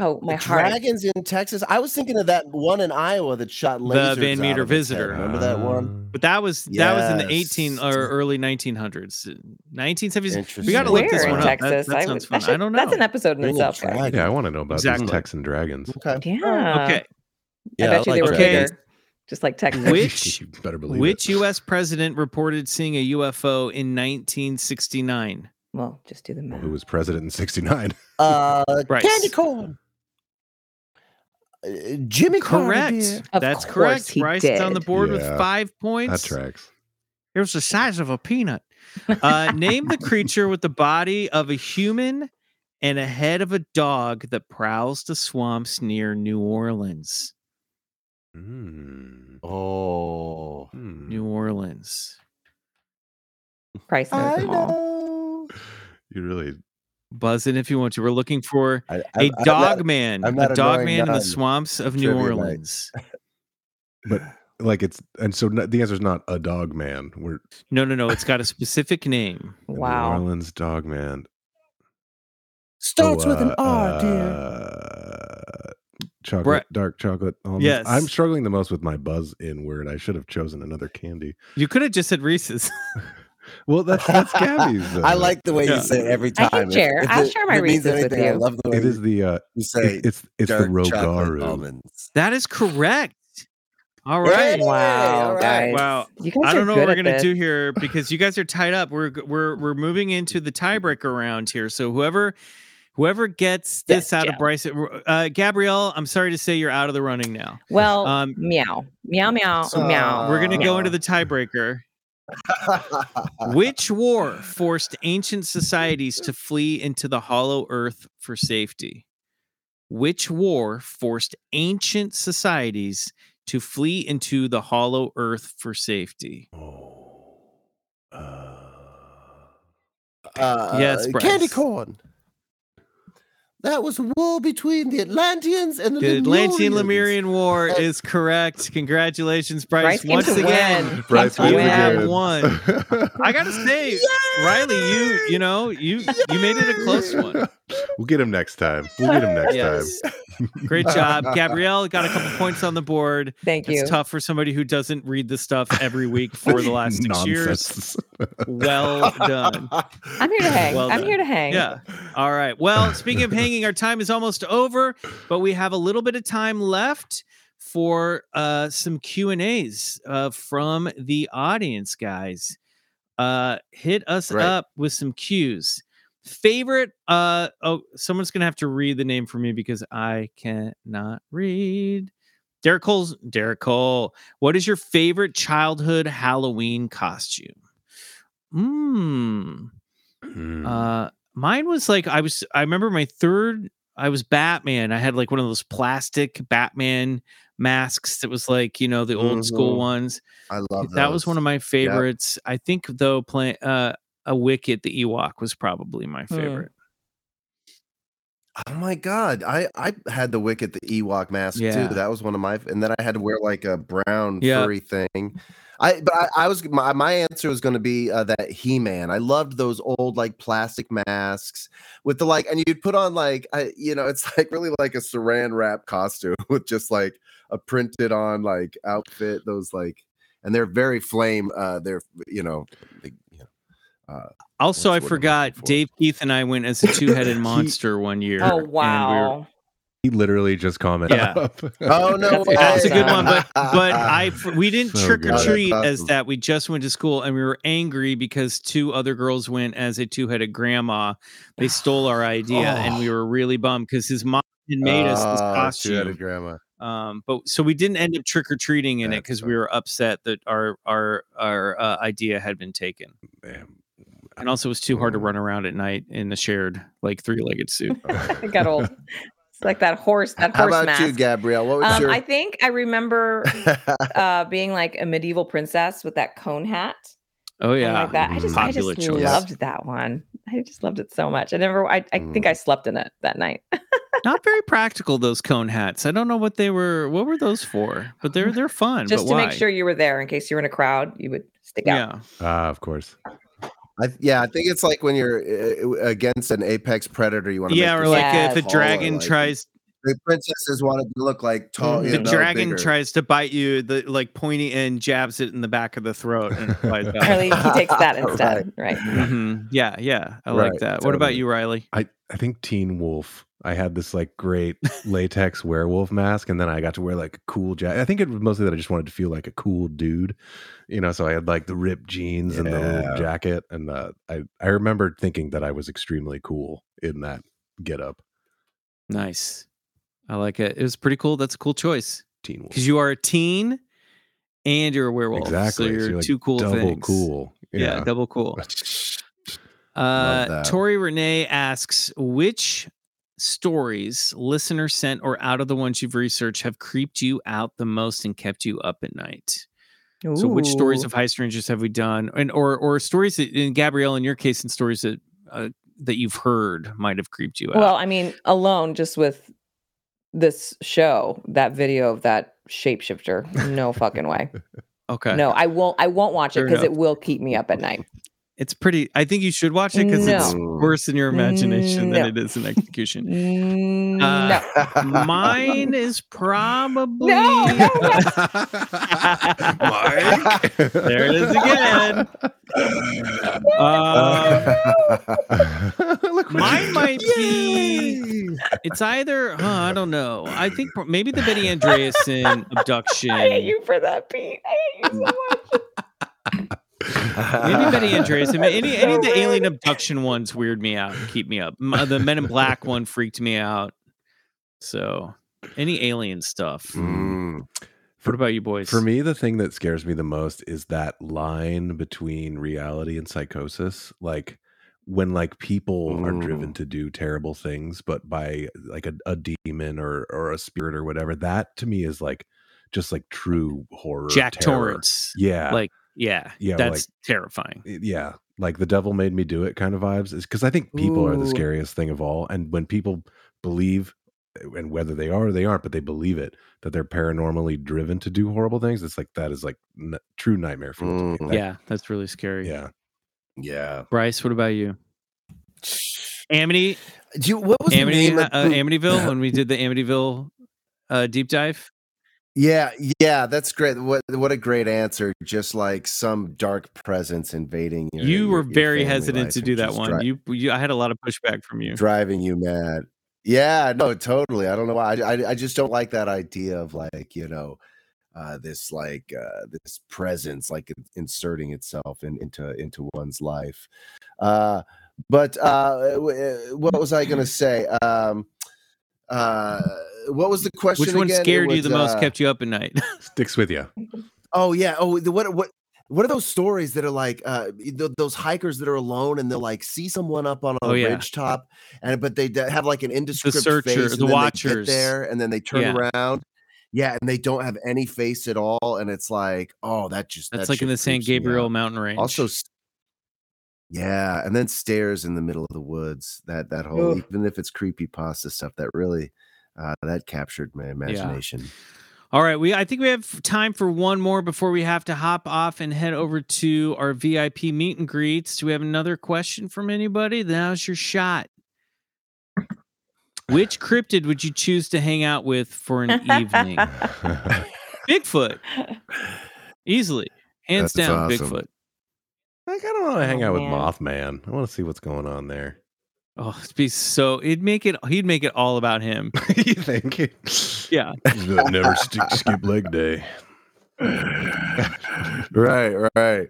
Speaker 8: Oh, my
Speaker 6: The
Speaker 8: heart.
Speaker 6: Dragons in Texas. I was thinking of that one in Iowa that shot lasers.
Speaker 7: The Van
Speaker 6: out
Speaker 7: Meter
Speaker 6: of its head.
Speaker 7: Visitor.
Speaker 6: Remember that one?
Speaker 7: But that was that was in the 18 or early 1900s, 1970s. We
Speaker 6: Interesting.
Speaker 7: got to look this one
Speaker 8: in
Speaker 7: up.
Speaker 8: Texas?
Speaker 7: That,
Speaker 8: I,
Speaker 7: sounds
Speaker 8: would-
Speaker 7: fun.
Speaker 8: that should-
Speaker 7: I don't know.
Speaker 8: That's an episode in itself. guys.
Speaker 6: dragon.
Speaker 5: Yeah, I want to know about
Speaker 7: Exactly.
Speaker 5: these Texan dragons.
Speaker 6: Okay.
Speaker 8: Yeah.
Speaker 7: okay,
Speaker 6: Yeah,
Speaker 8: I bet you
Speaker 6: like
Speaker 8: they were.
Speaker 7: Okay.
Speaker 8: bigger. Just like Texas.
Speaker 7: Which-
Speaker 5: you better believe
Speaker 7: which
Speaker 5: it.
Speaker 7: U.S. president reported seeing a UFO in 1969?
Speaker 8: well, just do the math.
Speaker 5: Who was president in '69?
Speaker 6: Uh,
Speaker 7: Bryce.
Speaker 6: candy corn. Uh, Jimmy
Speaker 7: Correct.
Speaker 6: dear.
Speaker 8: Of
Speaker 7: That's correct.
Speaker 8: he
Speaker 7: Bryce is on the
Speaker 8: did.
Speaker 7: board with
Speaker 5: Yeah,
Speaker 7: five
Speaker 5: That
Speaker 7: points.
Speaker 5: tracks.
Speaker 7: It was the size of a peanut. Uh, name the creature with the body of a human and a head of a dog that prowls the swamps near New Orleans.
Speaker 5: Mm.
Speaker 6: Oh.
Speaker 5: Hmm.
Speaker 7: New Orleans.
Speaker 8: Price knows
Speaker 6: I
Speaker 8: them all.
Speaker 6: know.
Speaker 5: You really
Speaker 7: Buzz in if you want to. We're looking for
Speaker 6: I,
Speaker 7: a
Speaker 6: I'm- I'm
Speaker 7: dog
Speaker 6: not-
Speaker 7: man.
Speaker 6: I'm
Speaker 7: A dog man in the swamps of New Orleans.
Speaker 5: but like it's and so no- the answer is not a dog man. We're
Speaker 7: No, no, no. It's got a specific name.
Speaker 5: in New
Speaker 8: Wow.
Speaker 5: Orleans dog man.
Speaker 6: Starts
Speaker 5: Oh,
Speaker 6: with an
Speaker 5: uh,
Speaker 6: R, dear.
Speaker 5: uh, chocolate,
Speaker 7: Brett.
Speaker 5: dark chocolate. almonds.
Speaker 7: Yes.
Speaker 5: I'm struggling the most with my buzz in word. I should have chosen another candy.
Speaker 7: You could have just said Reese's.
Speaker 5: Well, that's that's Gabby's.
Speaker 6: I like the way
Speaker 7: Yeah.
Speaker 6: you say it every
Speaker 8: I
Speaker 6: time.
Speaker 8: can share. I'll share my
Speaker 6: it means
Speaker 8: Reese's with
Speaker 6: anything, I love the way
Speaker 5: It is the uh,
Speaker 6: you say
Speaker 5: it's it's the
Speaker 6: dark chocolate
Speaker 5: Rougarou.
Speaker 6: almonds.
Speaker 7: That is correct. All right.
Speaker 6: Hey,
Speaker 8: Wow,
Speaker 6: all right.
Speaker 7: Wow.
Speaker 8: You guys
Speaker 7: I don't know what we're gonna
Speaker 8: this.
Speaker 7: do here because you guys are tied up. We're we're we're moving into the tiebreaker round here. So whoever whoever gets this
Speaker 8: Yes,
Speaker 7: out
Speaker 8: Joe.
Speaker 7: of Bryce, uh, Gabrielle, I'm sorry to say you're out of the running now.
Speaker 8: Well,
Speaker 7: Um,
Speaker 8: meow, meow, meow,
Speaker 6: So-
Speaker 8: meow.
Speaker 7: We're gonna go into the tiebreaker. Which war forced ancient societies to flee into the hollow earth for safety? Which war forced ancient societies to flee into the hollow earth for safety?
Speaker 5: Oh. Uh,
Speaker 6: uh,
Speaker 7: Yes,
Speaker 6: candy corn. That was a war between the Atlanteans and the,
Speaker 7: The Atlantean Lemurian War is correct. Congratulations, Bryce.
Speaker 8: Bryce
Speaker 7: Once again.
Speaker 5: Bryce
Speaker 8: Came
Speaker 7: you
Speaker 5: wins
Speaker 7: have won. I gotta say, Riley, you you know you you made it a close one.
Speaker 5: We'll get him next time. We'll get him next
Speaker 7: Yes.
Speaker 5: time.
Speaker 7: Great job, Gabrielle. Got a couple points on the board.
Speaker 8: Thank you.
Speaker 7: It's tough for somebody who doesn't read the stuff every week for the last six years. Well done.
Speaker 8: I'm here to hang.
Speaker 7: Well
Speaker 8: I'm
Speaker 7: done.
Speaker 8: here to hang.
Speaker 7: Yeah. All right. Well, speaking of hanging, our time is almost over, but we have a little bit of time left for uh, some Q and A's uh, from the audience, guys. Uh, hit us
Speaker 6: Right.
Speaker 7: up with some cues. Favorite? Uh, oh, someone's gonna have to read the name for me because I cannot read. Derek Cole's Derek Cole. What is your favorite childhood Halloween costume? Hmm.
Speaker 5: Hmm.
Speaker 7: Uh, mine was like I was. I remember my third. I was Batman. I had like one of those plastic Batman masks that was like you know the old school
Speaker 6: Mhm.
Speaker 7: ones.
Speaker 6: I love
Speaker 7: That was one of my favorites. I think though, play uh, a Wicket the Ewok was probably my
Speaker 8: Hmm.
Speaker 7: favorite.
Speaker 6: Oh my god, I I had the Wicket the Ewok mask
Speaker 7: Yeah.
Speaker 6: too. That was one of my, and then I had to wear like a brown
Speaker 7: Yeah.
Speaker 6: furry thing. I but I, I was my, my answer was going to be uh, that He Man. I loved those old like plastic masks with the like, and you'd put on like I you know it's like really like a Saran wrap costume with just like a printed on like outfit. Those like, and they're very flame. Uh, they're you know, they, you know uh,
Speaker 7: Also, I
Speaker 6: What's what I'm
Speaker 7: forgot
Speaker 6: for?
Speaker 7: Dave Keith and I went as a two-headed monster one year.
Speaker 8: Oh
Speaker 7: and we were-
Speaker 8: wow.
Speaker 5: he literally just commented.
Speaker 7: Yeah.
Speaker 6: oh no,
Speaker 8: That's.
Speaker 7: That's a good one, but but I we didn't
Speaker 5: So
Speaker 7: trick or treat
Speaker 6: That's
Speaker 7: as that. We just went to school and we were angry because two other girls went as a two headed grandma. They stole our idea and we were really bummed because his mom had made us this
Speaker 6: Oh,
Speaker 7: costume.
Speaker 6: two-headed grandma.
Speaker 7: Um, but so we didn't end up trick or treating in it because we were upset that our our our uh, idea had been taken,
Speaker 5: Damn.
Speaker 7: And also it was too hard to run around at night in the shared like three legged suit.
Speaker 8: it got old. It's like that horse. That
Speaker 6: How
Speaker 8: horse
Speaker 6: about
Speaker 8: mask.
Speaker 6: you, Gabrielle? What was
Speaker 8: Um,
Speaker 6: your?
Speaker 8: I think I remember uh, being like a medieval princess with that cone hat.
Speaker 7: Oh
Speaker 8: and
Speaker 7: yeah,
Speaker 8: like that. I just, I just
Speaker 7: choice.
Speaker 8: loved that one. I just loved it so much. I never, I, I think I slept in it that night.
Speaker 7: not very practical those cone hats. I don't know what they were. What were those for? But they're they're fun.
Speaker 8: just
Speaker 7: but
Speaker 8: to
Speaker 7: why?
Speaker 8: make sure you were there in case you were in a crowd, you would stick out.
Speaker 7: Yeah.
Speaker 5: Ah, of course.
Speaker 6: I, yeah, I think it's like when you're uh, against an apex predator, you want to.
Speaker 7: Yeah,
Speaker 6: make
Speaker 7: or
Speaker 6: yourself
Speaker 7: like if a
Speaker 8: Yes.
Speaker 6: taller,
Speaker 7: dragon
Speaker 6: like-
Speaker 7: tries
Speaker 6: The princesses wanted to look like tall.
Speaker 8: Mhm.
Speaker 6: you
Speaker 7: the
Speaker 6: know,
Speaker 7: dragon
Speaker 6: bigger.
Speaker 7: tries to bite you, the like pointy end jabs it in the back of the throat and it flies.
Speaker 8: Riley, he takes that instead, right?
Speaker 7: Mhm. Yeah, yeah. I like
Speaker 6: Right,
Speaker 7: that. What about you, Riley?
Speaker 5: I, I think Teen Wolf. I had this like great latex werewolf mask, and then I got to wear like a cool jacket. I think it was mostly that I just wanted to feel like a cool dude, you know. So I had like the ripped jeans and the
Speaker 6: Yeah.
Speaker 5: little jacket, and uh, I I remember thinking that I was extremely cool in that get up.
Speaker 7: Nice. I like it. It was pretty cool. That's a cool choice
Speaker 5: Teen Wolf.
Speaker 7: because you are a teen and you're a werewolf.
Speaker 5: exactly.
Speaker 7: So you're,
Speaker 5: like
Speaker 7: two cool
Speaker 5: double
Speaker 7: things.
Speaker 5: cool.
Speaker 7: Yeah. double cool.
Speaker 6: Love
Speaker 7: Uh,
Speaker 6: that.
Speaker 7: Tori Renee asks, which stories, listener sent or out of the ones you've researched, have creeped you out the most and kept you up at night? So, which stories of high strangers have we done, and or or stories that, in Gabrielle, in your case, and stories that uh, that you've heard might have creeped you out?
Speaker 8: Well, I mean, alone just with this show, that video of that shapeshifter, no fucking way.
Speaker 7: okay,
Speaker 8: No, I won't. I won't watch it because it will keep me up at night.
Speaker 7: It's pretty. I think you should watch it because it's worse in your imagination
Speaker 8: No.
Speaker 7: than it is in execution.
Speaker 8: Mm,
Speaker 7: Uh,
Speaker 8: no.
Speaker 7: Mine is probably
Speaker 8: No, no,
Speaker 5: Mike.
Speaker 7: there it is again.
Speaker 5: Look what
Speaker 7: Mine might be. It's either. Huh, I don't know. I think maybe the Betty Andreasson abduction.
Speaker 8: I hate you for that, Pete. I hate you so much.
Speaker 7: Maybe Betty Andreasson. ma- Any any of the alien abduction ones weird me out and keep me up. M- uh, The Men in Black one freaked me out. So any alien stuff.
Speaker 6: Mm.
Speaker 7: What about you boys?
Speaker 5: For me, the thing that scares me the most is that line between reality and psychosis. Like when like people are driven
Speaker 6: Mm.
Speaker 5: to do terrible things, but by like a, a demon or or a spirit or whatever. That to me is like just like true horror.
Speaker 7: Jack
Speaker 5: terror.
Speaker 7: Torrance.
Speaker 5: Yeah.
Speaker 7: Like yeah,
Speaker 5: Yeah,
Speaker 7: that's terrifying.
Speaker 5: yeah. like the devil made me do it kind of vibes is because I think people are the scariest thing of all. And when people believe, and whether they are or they aren't, but they believe it, that they're paranormally driven to do horrible things, it's like that is like n- true nightmare fuel.
Speaker 6: Mm.
Speaker 5: That-
Speaker 7: Yeah, that's really scary.
Speaker 5: yeah.
Speaker 6: Yeah.
Speaker 7: Bryce, what about you? Amity,
Speaker 6: Do you, what was the name
Speaker 7: uh,
Speaker 6: of the-
Speaker 7: Amityville when we did the Amityville uh, deep dive.
Speaker 6: Yeah, yeah, that's great. What what a great answer. Just like some dark presence invading your,
Speaker 7: you were
Speaker 6: your
Speaker 7: very hesitant to do that one.
Speaker 6: dri-
Speaker 7: you, you, I had a lot of pushback from you.
Speaker 6: driving you mad. Yeah, no, totally. I don't know why. I, I, I just don't like that idea of like, you know, uh, this like uh, this presence like inserting itself in, into into one's life. Uh, but uh, uh, what was I going to say? Um, uh, what was the question?
Speaker 7: Which one
Speaker 6: again? It
Speaker 7: scared you
Speaker 6: was,
Speaker 7: the most?
Speaker 6: uh,
Speaker 7: Kept you up at night?
Speaker 5: Sticks with you.
Speaker 6: Oh yeah. Oh, the, what what what are those stories that are like uh th- those hikers that are alone and they'll like see someone up on a
Speaker 7: Oh, yeah.
Speaker 6: ridge top and but they d- have like an indescript
Speaker 7: searcher,
Speaker 6: face
Speaker 7: the
Speaker 6: and then
Speaker 7: watchers.
Speaker 6: there and then they turn
Speaker 7: Yeah.
Speaker 6: around. Yeah, and they don't have any face at all, and it's like, oh, that just
Speaker 7: That's
Speaker 6: that
Speaker 7: like in the San Gabriel mountain range.
Speaker 6: Also, s- yeah, and then stairs in the middle of the woods. That that whole
Speaker 8: Oof.
Speaker 6: even if it's creepy pasta stuff, that really uh, that captured my imagination.
Speaker 7: All right, we I think we have time for one more before we have to hop off and head over to our VIP meet and greets. Do we have another question from anybody? Now's your shot. Which cryptid would you choose to hang out with for an evening? Bigfoot. Easily. Hands
Speaker 6: That's
Speaker 7: down,
Speaker 6: awesome.
Speaker 7: Bigfoot.
Speaker 5: I kind of want to hang
Speaker 8: Oh,
Speaker 5: out with. Mothman. I want to see what's going on there.
Speaker 7: Oh, it'd be so it'd make it he'd make it all about him.
Speaker 5: you think?
Speaker 7: Yeah.
Speaker 5: Never stick, skip leg day.
Speaker 6: right, right.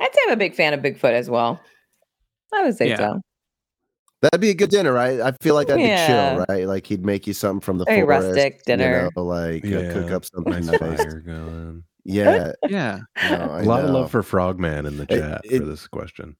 Speaker 8: I'd say I'm a big fan of Bigfoot as well. I would say
Speaker 7: Yeah.
Speaker 8: so.
Speaker 6: That'd be a good dinner, right? I feel like that'd be chill, right? Like he'd make you something from the
Speaker 8: Very
Speaker 6: forest,
Speaker 8: rustic
Speaker 6: you
Speaker 8: dinner.
Speaker 6: know, like uh, cook up something
Speaker 5: Nice
Speaker 6: nice.
Speaker 5: fire going.
Speaker 6: Yeah,
Speaker 7: Yeah.
Speaker 6: no, I
Speaker 5: A lot of love for Frogman in the chat
Speaker 6: it-
Speaker 5: for this question.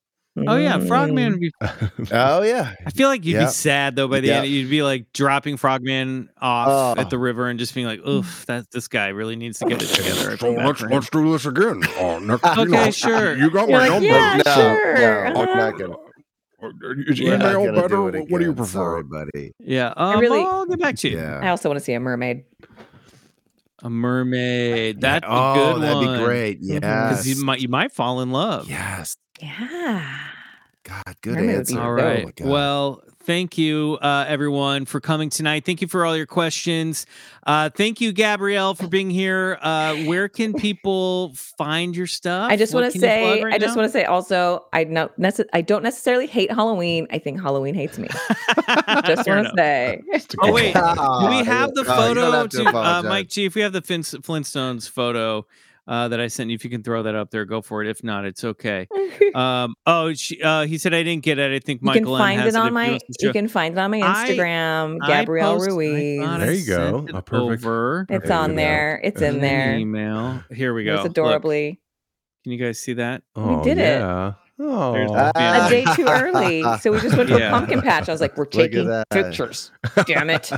Speaker 7: Oh yeah,
Speaker 8: Mm.
Speaker 7: Frogman would be
Speaker 6: Oh yeah,
Speaker 7: I feel like you'd
Speaker 6: Yeah.
Speaker 7: be sad though by the
Speaker 6: Yeah.
Speaker 7: end. You'd be like dropping Frogman off
Speaker 6: Oh.
Speaker 7: at the river and just being like, "Oof, that this guy really needs to get it together." I feel bad for him.
Speaker 5: do this again. Oh, next,
Speaker 7: Okay, sure.
Speaker 5: You got
Speaker 8: You're like, yeah,
Speaker 6: No,
Speaker 8: sure.
Speaker 6: no,
Speaker 8: uh-huh.
Speaker 6: not gonna-
Speaker 5: Is
Speaker 6: we're
Speaker 5: email better? What do you prefer?
Speaker 6: Sorry, buddy.
Speaker 7: Yeah, um,
Speaker 8: really-
Speaker 7: I'll get back to you.
Speaker 8: I also want to see a mermaid.
Speaker 7: A mermaid. That's
Speaker 6: oh,
Speaker 7: a good
Speaker 6: that'd
Speaker 7: one.
Speaker 6: be great.
Speaker 8: Mhm.
Speaker 7: Because
Speaker 6: Yes,
Speaker 7: you might you might fall in love.
Speaker 6: yes.
Speaker 8: Yeah.
Speaker 6: God, good
Speaker 8: Mermaid
Speaker 6: answer.
Speaker 7: All
Speaker 8: right.
Speaker 6: Oh
Speaker 7: right.
Speaker 6: my God.
Speaker 7: well, thank you, uh, everyone, for coming tonight. Thank you for all your questions. Uh, thank you, Gabrielle, for being here. Uh, where can people find your stuff?
Speaker 8: I just want to say,
Speaker 7: right
Speaker 8: I just want to say also, I know nece- I don't necessarily hate Halloween. I think Halloween hates me. Just want to say.
Speaker 7: Oh wait, do we have the
Speaker 6: you don't
Speaker 7: photo
Speaker 6: have to
Speaker 7: to, uh. Mike G? If we have the Fin- Flintstones photo uh, that I sent you, if you can throw that up there, go for it. If not, it's okay. Um, oh, she, uh, he said I didn't get it. I think
Speaker 8: You can
Speaker 7: Michael M
Speaker 8: find
Speaker 7: has
Speaker 8: it on
Speaker 7: he
Speaker 8: my.
Speaker 7: wants
Speaker 8: You can find it on my Instagram,
Speaker 7: I
Speaker 8: Gabrielle
Speaker 7: posted- I
Speaker 8: Ruiz.
Speaker 5: There you go. A perfect-
Speaker 7: Over
Speaker 8: It's on there. It's in there.
Speaker 7: email. Here we go.
Speaker 8: It's
Speaker 7: Look,
Speaker 8: adorably.
Speaker 7: can you guys see that?
Speaker 5: Oh,
Speaker 8: did it.
Speaker 5: Yeah. Oh,
Speaker 7: There's the fan-
Speaker 8: A day too early, so we just went to
Speaker 7: Yeah.
Speaker 8: a pumpkin patch. I was like, "We're taking pictures." Damn it!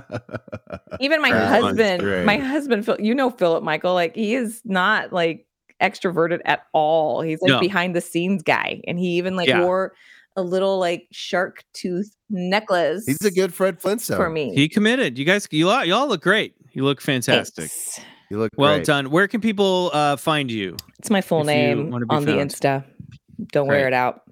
Speaker 8: Even my
Speaker 6: That
Speaker 8: husband, my husband, Phil- you know Philip Michael, like he is not like extroverted at all. He's like
Speaker 7: No.
Speaker 8: behind the scenes guy, and he even like
Speaker 7: Yeah.
Speaker 8: wore a little like shark tooth necklace.
Speaker 6: He's a good Fred Flintstone.
Speaker 8: for me.
Speaker 7: He committed. You guys, you all, y'all look great. You look fantastic.
Speaker 8: Thanks.
Speaker 6: You look
Speaker 7: Well
Speaker 6: great.
Speaker 7: done. Where can people uh, find you?
Speaker 8: It's my full name
Speaker 7: wanna be
Speaker 8: on the. Insta. Don't wear it out.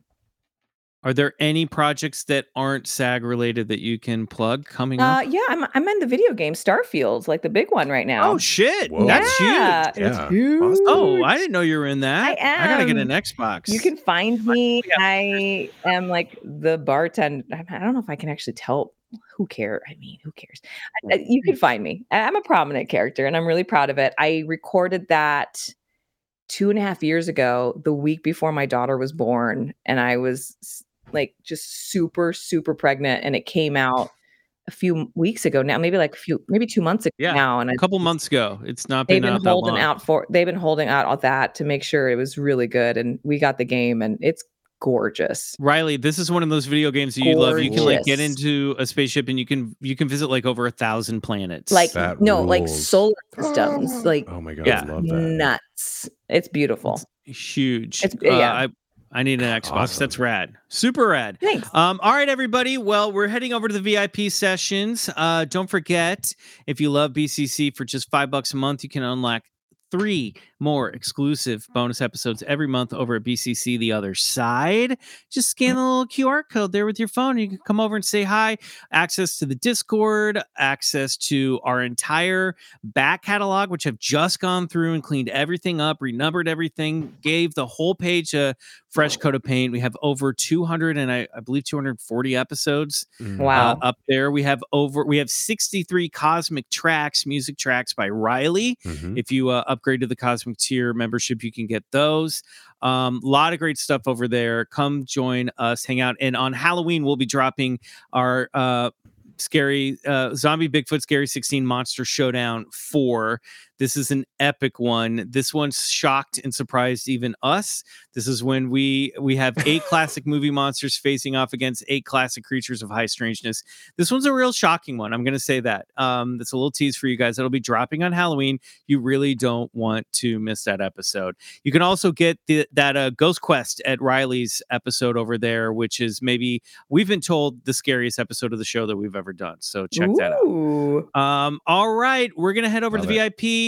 Speaker 7: Are there any projects that aren't SAG related that you can plug coming
Speaker 8: Uh,
Speaker 7: up?
Speaker 8: yeah, I'm I'm in the video game Starfield, like the big one right now.
Speaker 7: Oh shit!
Speaker 5: Whoa.
Speaker 7: That's huge.
Speaker 8: yeah,
Speaker 5: Yeah.
Speaker 8: it's huge.
Speaker 7: Oh, I didn't know you were in that.
Speaker 8: I am.
Speaker 7: I gotta get an Xbox.
Speaker 8: You can find me. I am like the bartender. I don't know if I can actually tell. Who cares? I mean, who cares? I- I- You can find me. I'm a prominent character, and I'm really proud of it. I recorded that two and a half years ago, the week before my daughter was born, and I was like just super, super pregnant, and it came out a few weeks ago now, maybe like a few, maybe two months ago
Speaker 7: Yeah,
Speaker 8: now, and
Speaker 7: a couple months ago. It's not
Speaker 8: they've
Speaker 7: been,
Speaker 8: been
Speaker 7: out that
Speaker 8: holding out for they've been holding out on that to make sure it was really good and we got the game and it's gorgeous
Speaker 7: Riley, this is one of those video games that you love. You can like get into a spaceship and you can you can visit like over a thousand planets.
Speaker 8: like
Speaker 5: That
Speaker 8: no like solar systems like
Speaker 5: Oh my god,
Speaker 7: Yeah.
Speaker 5: I love that.
Speaker 8: nuts it's beautiful
Speaker 7: huge.
Speaker 8: It's-
Speaker 7: Uh,
Speaker 8: yeah.
Speaker 7: I I need an Xbox.
Speaker 5: Awesome.
Speaker 7: That's rad. Super rad.
Speaker 8: Thanks.
Speaker 7: Um, all right, everybody. Well, we're heading over to the VIP sessions. Uh, don't forget, if you love BCC for just five bucks a month, you can unlock three more exclusive bonus episodes every month over at BCC The Other Side. Just scan the little QR code there with your phone. You can come over and say hi. Access to the Discord, access to our entire back catalog, which have just gone through and cleaned everything up, renumbered everything, gave the whole page a fresh coat of paint. We have over 200 and I, I believe 240 episodes
Speaker 5: Mm.
Speaker 8: Wow.
Speaker 7: uh, up there. We have over we have 63 cosmic tracks, music tracks by Riley.
Speaker 5: Mhm.
Speaker 7: If you uh, upgrade to the Cosmic Tier membership, you can get those. A um, lot of great stuff over there. Come join us, hang out, and on Halloween we'll be dropping our uh, scary uh, zombie Bigfoot Scary 16 Monster Showdown 4. This is an epic one. This one shocked and surprised even us. This is when we we have eight classic movie monsters facing off against eight classic creatures of high strangeness. This one's a real shocking one. I'm going to say that. Um, that's a little tease for you guys. It'll be dropping on Halloween. You really don't want to miss that episode. You can also get the, that uh, Ghost Quest at Riley's episode over there, which is maybe we've been told the scariest episode of the show that we've ever done. So check that out. Um, all right, we're gonna head over
Speaker 5: Love
Speaker 7: to the VIP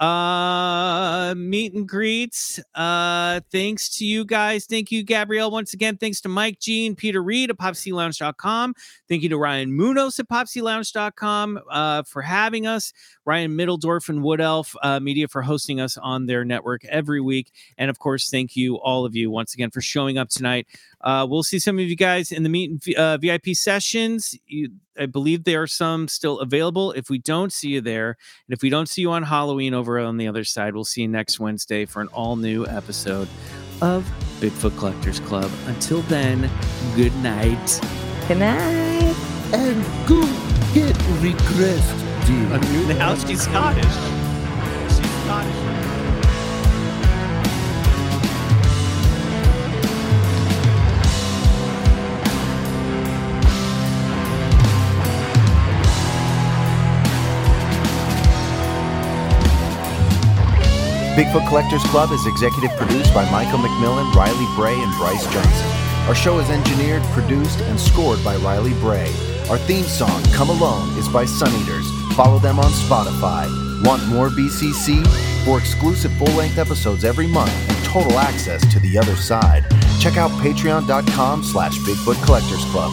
Speaker 7: uh meet and greets. Uh thanks to you guys. Thank you, Gabrielle. Once again, thanks to Mike and Peter Reed at popclounge.com. Thank you to Ryan Munoz at popclounge.com uh for having us. Ryan Middledorf and Wood Elf uh, Media for hosting us on their network every week. And of course, thank you all of you once again for showing up tonight. Uh, we'll see some of you guys in the meet and uh, VIP sessions. You, I believe there are some still available. If we don't see you there, and if we don't see you on Halloween over on the other side, we'll see you next Wednesday for an all new episode of Bigfoot Collectors Club. Until then, good night.
Speaker 8: Good night.
Speaker 3: And go get regressed, dear.
Speaker 7: Now she's Scottish. She's Scottish.
Speaker 11: Bigfoot Collectors Club is executive produced by Michael McMillan, Riley Bray, and Bryce Johnson. Our show is engineered, produced, and scored by Riley Bray. Our theme song, Come Alone, is by Sun Eaters. Follow them on Spotify. Want more BCC? For exclusive full-length episodes every month and total access to the other side, check out patreon.com slash Bigfoot Collectors Club.